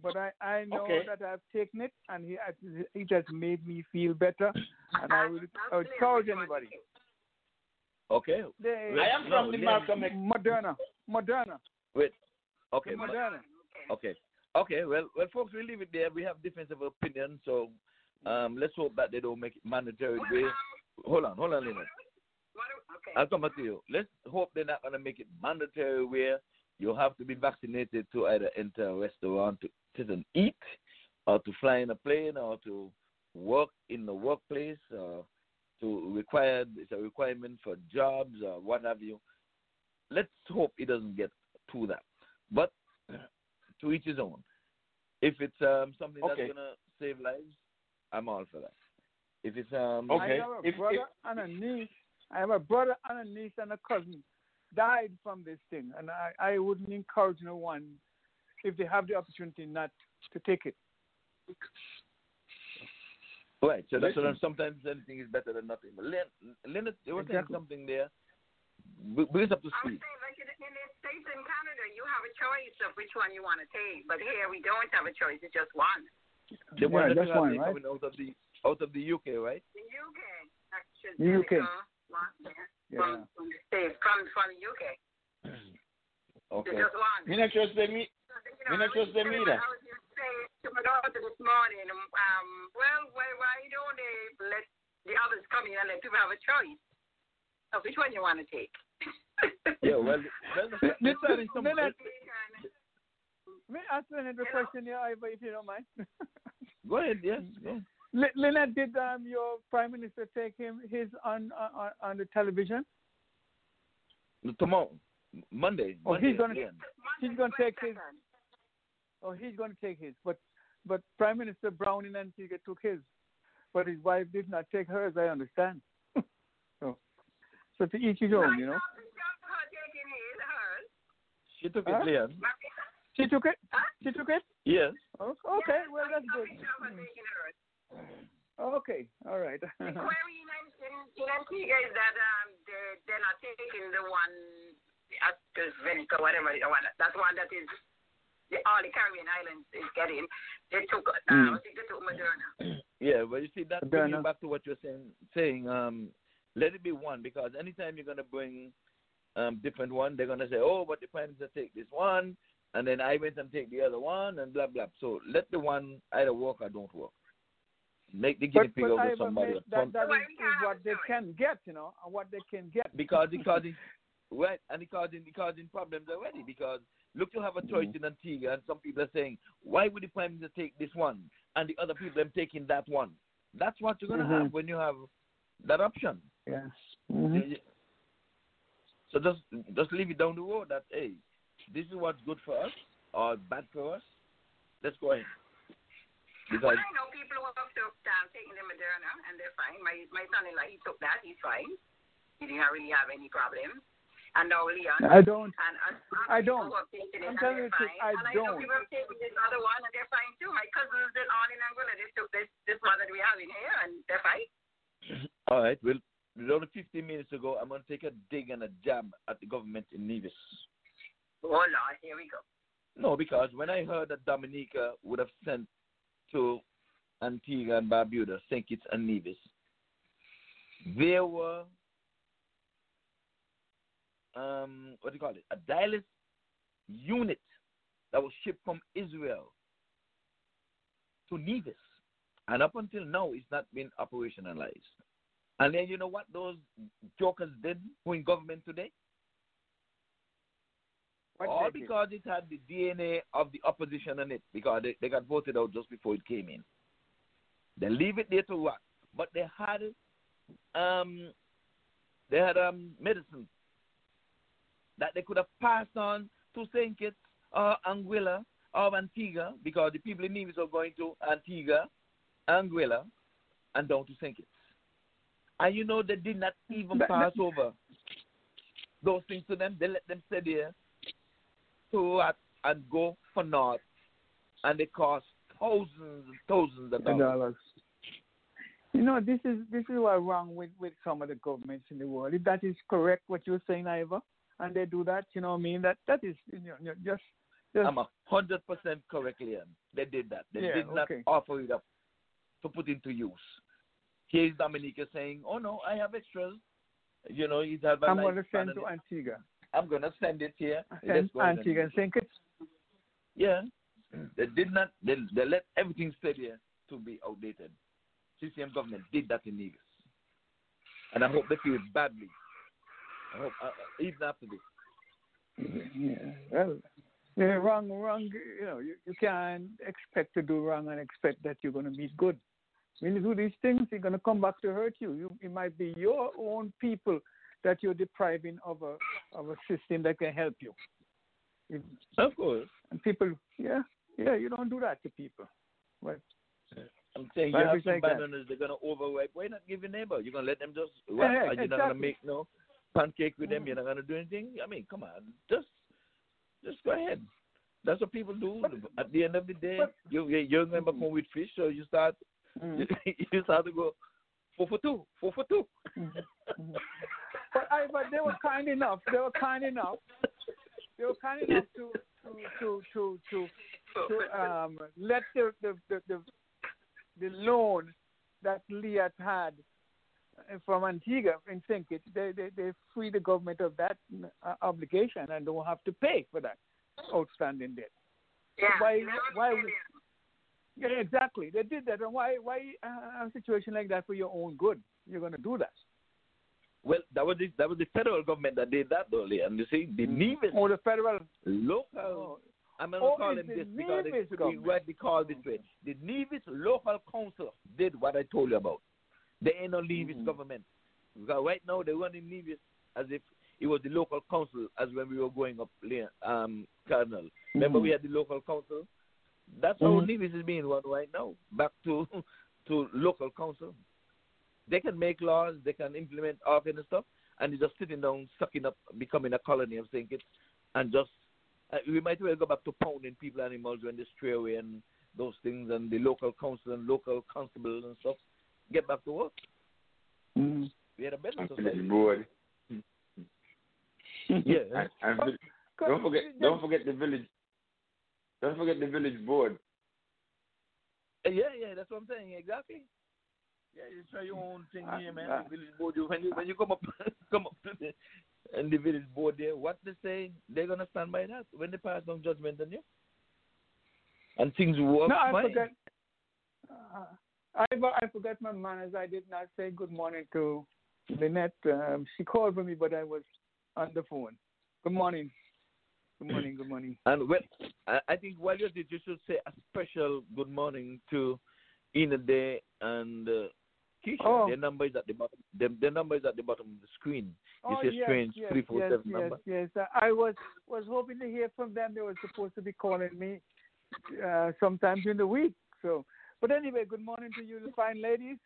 But I, I know Okay. that I've taken it, and he, it has made me feel better, and I would, I would encourage anybody. Okay. They, I am from the Malcolm X. Moderna, Moderna, Wait. Okay. Moderna. Okay. Okay. Well, well, folks, we leave it there. We have difference of opinion, so um, let's hope that they don't make it mandatory. Way. Hold on, hold on, Leonard. I'll come back to you. Let's hope they're not going to make it mandatory where you have to be vaccinated to either enter a restaurant to sit and eat, or to fly in a plane, or to work in the workplace, or to require it's a requirement for jobs or what have you. Let's hope it doesn't get to that. But to each his own. If it's um, something Okay. that's gonna save lives, I'm all for that. If it's um, I have a brother and a niece. I have a brother and a niece and a cousin died from this thing, and I, I wouldn't encourage no one if they have the opportunity not to take it. Right. So that's what I'm, sometimes anything is better than nothing. But Lynn, Leonard, you were saying Exactly. something there. B- Bring us up to I'm speed. saying, like in, in the States and Canada, you have a choice of which one you want to take. But here we don't have a choice. It's just one. The one Yeah, that's you have one, right? coming out of the out of the UK, right? The UK, actually. UK. One, yeah. Yeah. From, from the States, from, from the UK. Okay. It's just one. Me not trust them. Me not trust them either. I was just saying to my daughter this morning, um, well, why, why don't they let the others come in and let people have a choice of which one you want to take? Yeah. Well, well let's tell you something. Leonard, may I ask Leonard a question here, Ivor, if you don't mind? Go ahead. Yes. Yeah. Le- Leonard, did um, your prime minister take him his on on, on the television? Tomorrow, Monday. Oh, Monday, he's gonna yeah. he's gonna take his. Oh, he's gonna take his, but but Prime Minister Browne in Antigua took his, but his wife did not take hers. I understand. so, so to each his own, you know. She took Huh? it, Leon. She took it. She took it. Yes. Oh, okay, well that's good. Okay, all right. The query in, in, in Antigua is that um, they're, they're not taking the one, AstraZeneca, whatever, the one, that one that is, the, all the Caribbean islands is getting. They took, uh, Mm. I think they took Moderna. Yeah, well, you see, that Fair brings you back to what you're saying. Saying, um, let it be one because anytime you're gonna bring um different one, they're gonna say, oh, but the prime minister take this one, and then I went and take the other one, and blah blah. So let the one either work or don't work. Make the guinea But, pig but out of somebody. may- that, that is, is what they can get, you know, and what they can get. because it causing right and it causing it causing problems already because look you have a choice in Antigua and some people are saying why would the prime minister take this one and the other people are taking that one that's what you're going to Mhm. have when you have that option Yes. You- you- so just just leave it down the road that hey this is what's good for us or bad for us let's go ahead Well, I know people who have took um, taking the Moderna and they're fine. My my son-in-law he took that, he's fine. He didn't really have any problem. And now Leon. I don't. And, and I don't. Who have taken it I'm and telling they're you the truth, fine. I and I know don't. people have taken this other one and they're fine too. My cousins and all in Angola they took this this one that we have in here and they're fine. All right well only 15 minutes ago i'm going to take a dig and a jab at the government in nevis Oh Lord, here we go. No, because when I heard that Dominica would have sent to Antigua and Barbuda, St. Kitts and Nevis, there were um what do you call it? A dialysis unit that was shipped from Israel to Nevis. And up until now it's not been operationalized. And then you know what those jokers did who in government today? What All because it had the DNA of the opposition in it, because they, they got voted out just before it came in. They leave it there to rot. But they had um they had um medicine that they could have passed on to St. Kitts or Anguilla or Antigua because the people in Nevis are going to Antigua, Anguilla, and down to St. Kitts. And you know they did not even pass over those things to them. They let them stay there to uh, and go for naught, and they cost thousands and thousands of dollars. dollars. You know, this is this is what's wrong with with some of the governments in the world. If that is correct, what you're saying, Ivor, and they do that, you know, what I mean that that is you know, just just I'm a hundred percent correct, Liam. They did that. They Yeah, did not okay. offer it up to put into use. Here's Dominica saying, "Oh no, I have extras." You know, he's have I'm going to send to Antigua. I'm going to send it here. Send Let's go ahead and Antigua and St. Kitts. Yeah. They did not, they, they let everything stay there to be outdated. CCM government did that in Nevis. And I hope they feel badly. I hope, uh, uh, even after this. Yeah, well, yeah, wrong, wrong. You know, you, you can't expect to do wrong and expect that you're going to meet good. When you do these things, you're going to come back to hurt you. you. It might be your own people that you're depriving of a of a system that can help you. Of course. And people, yeah, yeah, you don't do that to people. But I'm saying you have it's some bananas, they're going to overripe. Why not give your neighbor? You're going to let them just, Yeah, what? yeah, Are you not going to make no pancake with them? Mm. You're not going to do anything? I mean, come on. Just just go ahead. That's what people do. At the end of the day, you, you- you're going mm. to come with fish, so you start you start to go four for two, four for two. but I but they were kind enough. They were kind enough. They were kind enough to to to to to, to um let the the, the the the loan that Leah had uh, from Antigua in St. Kitts, they, they they free the government of that uh, obligation and don't have to pay for that outstanding debt. Yeah. why why would- yeah, exactly. They did that, and why why uh, a situation like that for your own good? You're going to do that. Well, that was the, that was the federal government that did that, though, And you see, the Nevis Or the federal local. I'm going to Oh, call them the this because it's government. rightly called this way. The Nevis local council did what I told you about. They ain't no Nevis Mm-hmm. government. Because right now they run in Nevis as if it was the local council as when we were going up, um, Cardinal. Remember Mhm. we had the local council? That's how Mhm. Nevis is being run right now. Back to to local council. They can make laws, they can implement all kind of stuff, and they're just sitting down, sucking up, becoming a colony of St. Kitts, and just uh, we might as well go back to pounding people, animals when they stray away and those things, and the local council and local constables and stuff. Get back to work. Mm-hmm. We had a better And society. village board. Yeah. And, and vi- don't forget, don't forget the village. Don't forget the village board. Uh, Yeah, yeah, that's what I'm saying. Exactly. Yeah, you try your own thing here, man. uh, The village board. You, when you when you come up come up to the and the village board there, what they say, they're gonna stand by that when they pass down judgment on you. And things work No, I fine. forgot. Uh, I I forgot my manners. I did not say good morning to Lynette. Um, she called for me, but I was on the phone. Good morning. Good morning. Good morning. And well, I, I think while you're at it, you should say a special good morning to Ina Day and uh, Keisha. Oh. Their number is at the bottom. Their, their number is at the bottom of the screen. You oh, see yes, strange yes, three four yes, seven yes, number. Yes, Uh, I was was hoping to hear from them. They were supposed to be calling me uh, sometime during the week. So, but anyway, good morning to you, fine ladies.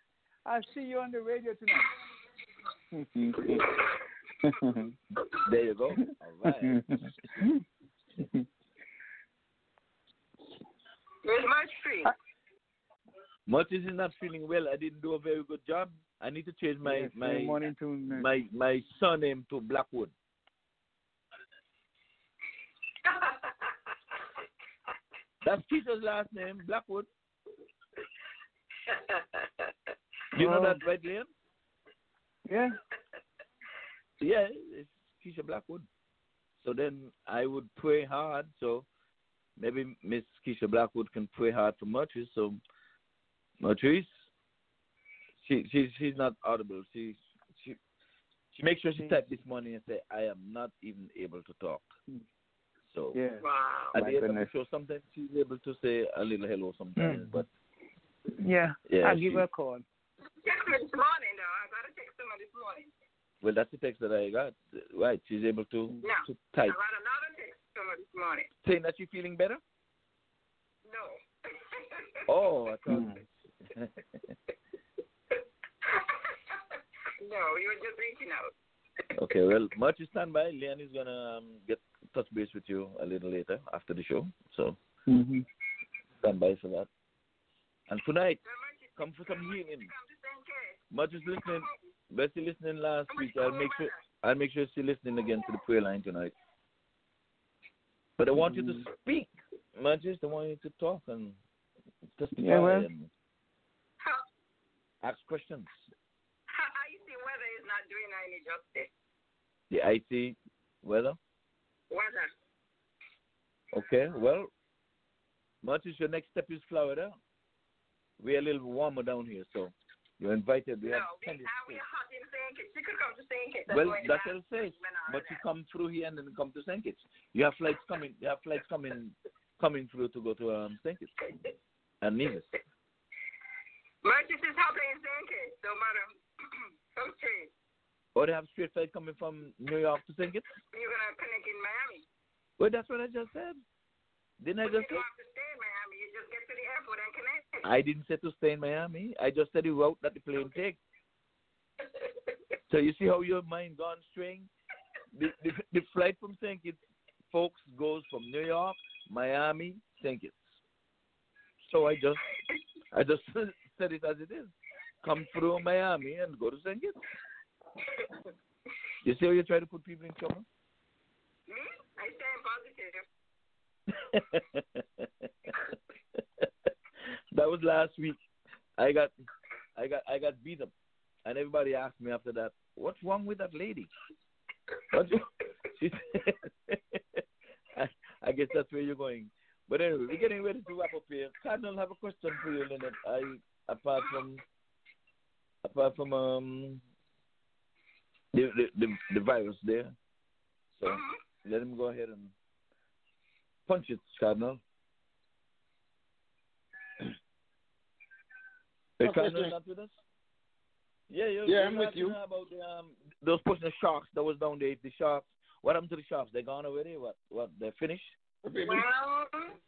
I'll see you on the radio tonight. There you go. All right. Where's my tree? Martin is not feeling well. I didn't do a very good job. I need to change my Yes, my morning to my my surname to Blackwood. That's Keisha's last name, Blackwood. You know Oh. that, right, Liam? Yeah. Yeah, it's Keisha Blackwood. So then I would pray hard. So maybe Miss Keisha Blackwood can pray hard for Matrice. So Matrice, she she she's not audible. She she she makes sure she type this morning and say, "I am not even able to talk." So Yeah. Wow. at My the end of goodness. the show, sometimes she's able to say a little hello sometimes, Mm. but Yeah. Yeah, I'll give she- her a call. Text me this morning, though. I got to text someone this morning. Well, that's the text that I got. Right, she's able to No. to I type, got another text someone this morning. saying that she's feeling better. No. Oh, I thought. no, you were just reaching out. Okay, well, much is stand by. Leon is gonna um, get touch base with you a little later after the show. So Mm-hmm. stand by for that. And tonight, come for some healing. Much is listening. Bessie listening last week. I'll make sure I'll make sure she's listening again to the prayer line tonight. But I want you to mm. speak. Much I want you to talk and testify Yeah, well. and ask questions. I see weather is not doing any justice. The IT weather. Weather. Okay, well, much as your next step is Florida, we're a little warmer down here, so you're invited. We have no, we, are we hot in St. Kitts? You could come to St. Kitts. Well, that's what it says. But you come through here and then come to St. Kitts. You have flights coming. You have flights coming coming through to go to um, St. Kitts and Nevis. Merchants is hopping in St. Kitts, no matter. Come straight. Or they have straight flight coming from New York to St. Kitts. You're going to connect in Miami. Well, that's what I just said. Didn't I just you say? You just get to the airport and connect. I didn't say to stay in Miami. I just said the route that the plane takes. So you see how your mind gone string? The, the, the flight from St. Kitts, folks, goes from New York, Miami, St. Kitts. So I just, I just said it as it is. Come through Miami and go to St. Kitts. You see how you try to put people in trouble? Me? I stay in positive. that was last week. I got, I got, I got beat up, and everybody asked me after that, "What's wrong with that lady?" What she said, I, I guess that's where you're going. But anyway, we're getting ready to wrap up here. Cardinal, have a question for you, Lynette. I apart from apart from um the the the, the virus there, so let him go ahead and punch it, Cardinal. Hey, Okay, Cardinal not with us? Yeah, you're, Yeah, you're I'm with you. her About the, um, those pushing the sharks that was down there. The sharks. What happened to the sharks? They gone already? What? What? They finished? Well,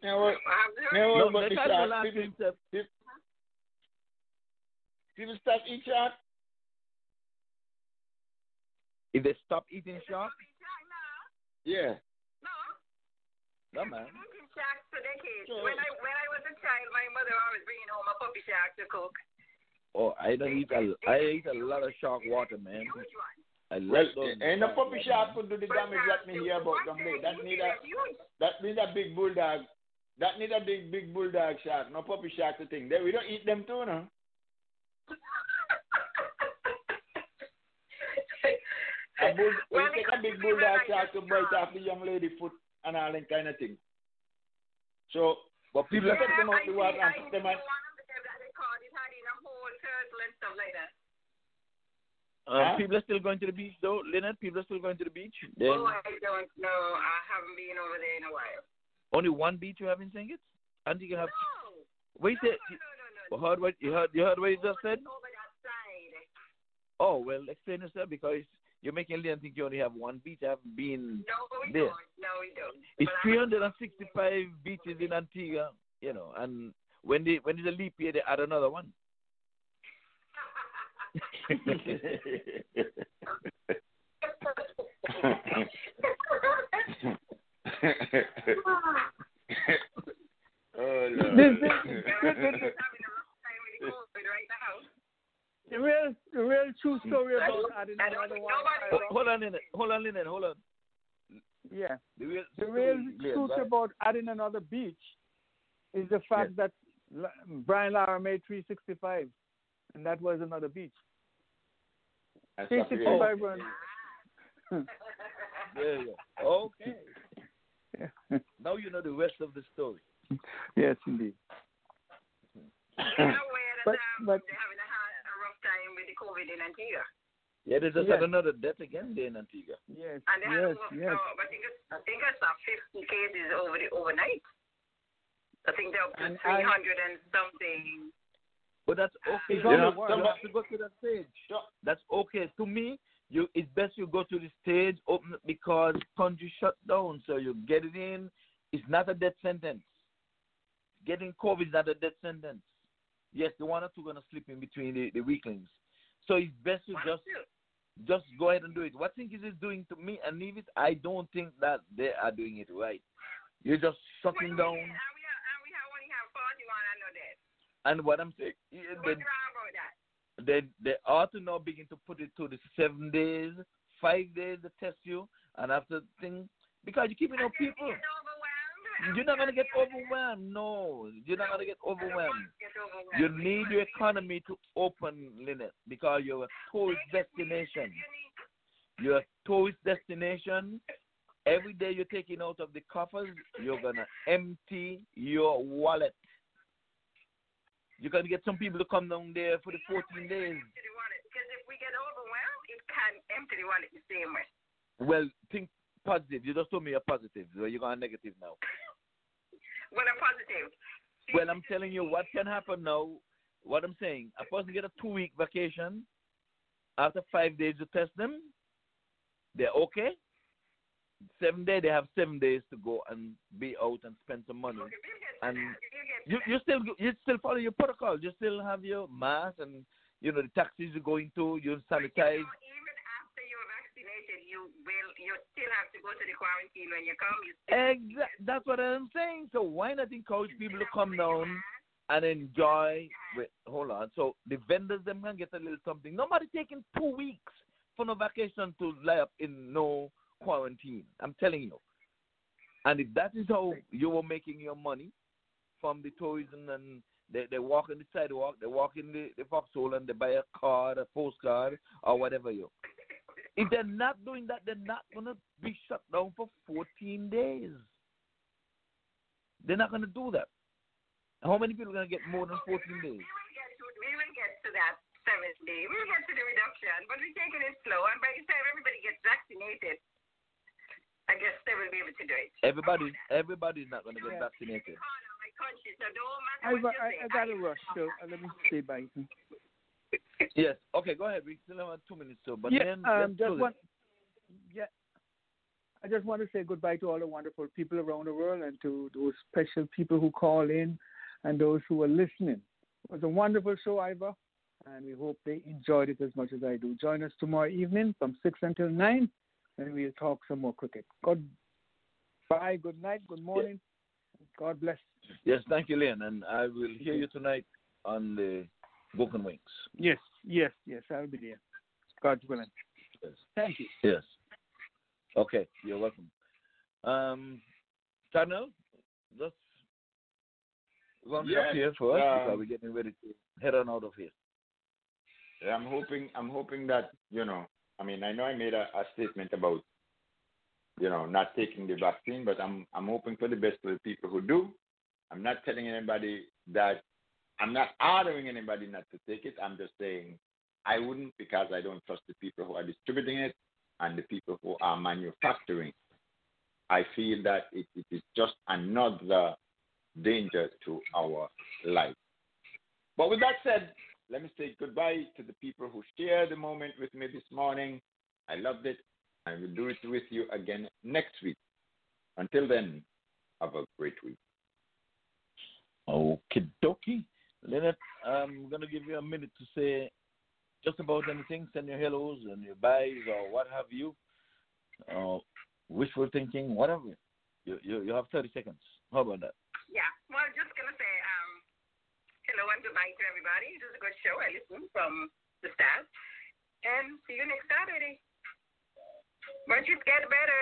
Yeah, well, I've heard yeah, well, No, but they the tried to last people, week, people, people stop eat shark. If they stop eating sharks, Yeah. No man. Eating sharks for decades. Sure. When I when I was a child, my mother always bringing home a puppy shark to cook. Oh, I don't eat a. I eat a lot of shark water, man. I Well, those. ain't no shark puppy shark man. could do the damage that me hear about them there. That need a that need a big bulldog. That need a big big bulldog shark. No puppy shark to thing. They, we don't eat them too, no. A bull, we take a big bulldog people shark to bite off the young lady foot and all that kind of thing. So, but people Yeah, take them out I the see- water I and put them on. one of them that they caught it had in a whole turtle and stuff like that. Uh, Huh? People are still going to the beach, though, Leonard. People are still going to the beach. Then Oh, I don't know. I haven't been over there in a while. only one beach you have in St. it? And you have. No. Wait, No, no, no, no, no, You heard what you heard? You heard what you just said? Over that side. Oh well, explain yourself because you're making Leon think you only have one beach. I haven't been No, we there. don't. No, we don't. It's But I- 365 beaches in Antigua, you know, and when they when it's a leap year, they add another one. oh, This- Lord. this- right now. The real, the real true story about adding another one. Ho- hold on, Lynette. Hold on, Lynette. Hold on. Yeah. The real, The real Yeah, truth right. about adding another beach is the fact that Brian Lara made 365, and that was another beach. That's 365 what run. Yeah, yeah. Okay. Yeah. Now you know the rest of the story. yes, indeed. You're aware that But- but- they're having a, hard, a rough time with the COVID in Antigua. Yeah, they just Yes. had another death again there in Antigua. Yes, And they yes, have, yes. uh, I think it's, I think it's uh, 50 cases over the overnight. I think they're up to And I- 300 and something. But that's okay. It's You know, one. you have to go to that stage. That's okay. To me, you it's best you go to the stage open because country shut down, so you get it in. It's not a death sentence. Getting COVID is not a death sentence. Yes, the one or two gonna slip in between the, the weaklings. So it's best to just just go ahead and do it. What thing is it doing to me and Nevis, I don't think that they are doing it right. You're just shutting down. And we have, and we have only have 41, I know that. And what I'm saying, What's they, wrong about that? they they ought to now begin to put it to the seven days, five days to test you, and after thing because you're keeping up people. You're not gonna get overwhelmed. No, you're not gonna get overwhelmed. You need your economy to open, Lynette, because you're a tourist destination. You're a tourist destination. Every day you're taking out of the coffers, you're gonna empty your wallet. You're gonna get some people to come down there for the 14 days. Because if we get overwhelmed, it can empty the wallet the same way. Well, think positive. You just told me you're positive. So you're going negative now. When I'm positive. Well, I'm telling you what can happen now. What I'm saying, a person get a two week vacation. After five days, you test them. They're okay. Seven days, they have seven days to go and be out and spend some money. And you you still you still follow your protocol. You still have your mask and you know the taxis you're going to. You sanitize. You're vaccinated, you will you still have to go to the quarantine when you come. You Exactly. That's what I'm saying. So why not encourage people to come down and enjoy? Wait, hold on. So the vendors them can get a little something. Nobody taking two weeks for no vacation to lie up in no quarantine. I'm telling you. And if that is how you were making your money from the tourism and they, they walk in the sidewalk, they walk in the, the foxhole and they buy a card, a postcard, or whatever you. If they're not doing that, they're not going to be shut down for 14 days. They're not going to do that. How many people are going to get more than 14 days? we will get to that seventh day. We will get to the reduction, but we're taking it slow. And by the time everybody gets vaccinated, I guess they will be able to do it. Everybody, everybody's not going to get Yeah. vaccinated. My country, so no matter I, I, I got to rush, so let me say bye. Yes. Okay, go ahead. We still have two minutes, so but yeah, then um, just one. Yeah, I just want to say goodbye to all the wonderful people around the world and to those special people who call in and those who are listening. It was a wonderful show, Ivor, and we hope they enjoyed it as much as I do. Join us tomorrow evening from six until nine, and we'll talk some more cricket. Good bye, good night, good morning. God bless. Yes, thank you, Lynn, and I will hear you tonight on the Broken Wings. Yes, yes, yes, I'll be there. God willing. Yes. Thank you. Yes. Okay, you're welcome. Um, Channel, just round it up Yes, here for us because um, we're getting ready to head on out of here. Yeah, I'm hoping I'm hoping that you know. I mean, I know I made a, a statement about you know not taking the vaccine, but I'm I'm hoping for the best for the people who do. I'm not telling anybody that I'm not ordering anybody not to take it. I'm just saying I wouldn't because I don't trust the people who are distributing it and the people who are manufacturing. I feel that it, it is just another danger to our life. But with that said, let me say goodbye to the people who shared the moment with me this morning. I loved it. I will do it with you again next week. Until then, have a great week. Okie dokie. Leonard, I'm going to give you a minute to say just about anything. Send your hellos and your byes or what have you. Uh, wishful thinking, whatever. You, you, you have 30 seconds. How about that? Yeah, well, just gonna say um, hello and goodbye to everybody. It was a good show. I listened from the start, and see you next Saturday. But you get better.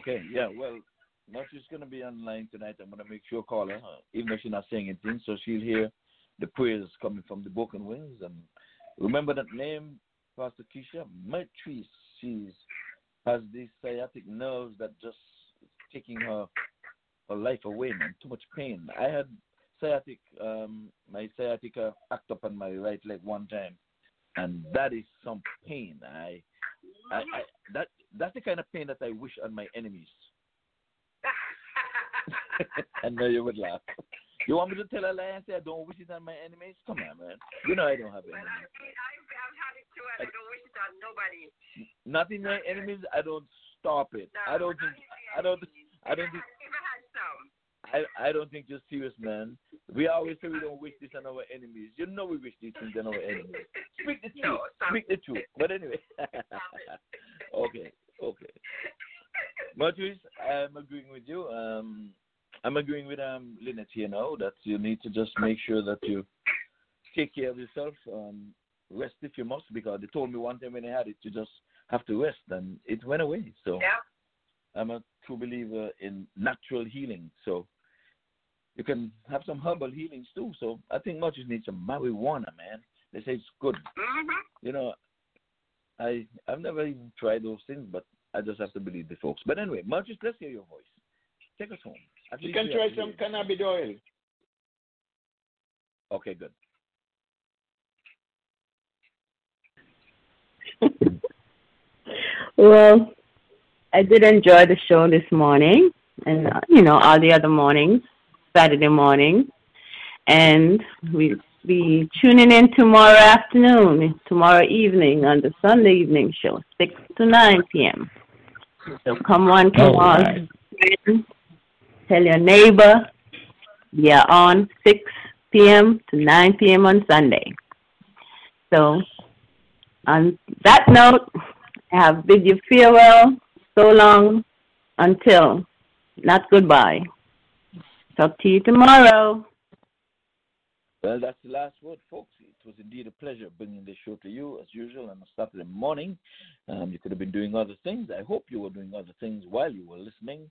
Okay, yeah, well, not just going to be online tonight. I'm going to make sure call her, uh, even if she's not saying anything, so she'll hear the prayers coming from the broken wings. And remember that name, Pastor Keisha? Matrice. She's has these sciatic nerves that just taking her her life away, man. Too much pain. I had sciatic, um, my sciatica act up on my right leg one time, and that is some pain. I, I, I that that's the kind of pain that I wish on my enemies. I know you would laugh. You want me to tell a lie and say I don't wish it on my enemies? Come on, man. You know I don't have Well, I, enemies. I've, I've had it too, and I don't wish it on nobody. Not in my enemies. I don't stop it. I don't think. I don't. I don't think. I've had some. I, I don't think you're serious, man. We always say we don't wish this on our enemies. You know we wish these things on our enemies. Speak the truth. No. Speak the truth. But anyway. okay, okay. Marjorie, I'm agreeing with you. Um, I'm agreeing with um Lynette here now that you need to just make sure that you take care of yourself. Um, rest if you must, because they told me one time when I had it, you just have to rest, and it went away. So Yeah. I'm a true believer in natural healing. So you can have some herbal healings too. So I think much need some marijuana, man. They say it's good. Mm-hmm. You know, I I've never even tried those things, but I just have to believe the folks. But anyway, Marcus, let's hear your voice. Take us home. At You can try some hear cannabis oil. Okay, good. Well, I did enjoy the show this morning, and uh, you know all the other mornings, Saturday morning, and we'll be tuning in tomorrow afternoon, tomorrow evening on the Sunday evening show, six to nine p.m. So come on, come All on, right. Tell your neighbor. We are on six p.m. to nine p.m. on Sunday. So, on that note, I have bid you farewell. So long until, not goodbye. Talk to you tomorrow. Well, that's the last word, folks. It was indeed a pleasure bringing this show to you as usual on a Saturday morning. Um, you could have been doing other things. I hope you were doing other things while you were listening.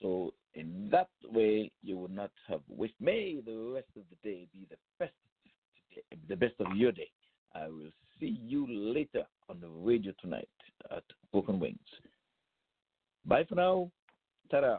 So, in that way, you would not have wished. May the rest of the day be the best, the best of your day. I will see you later on the radio tonight at Broken Wings. Bye for now. Ta-da.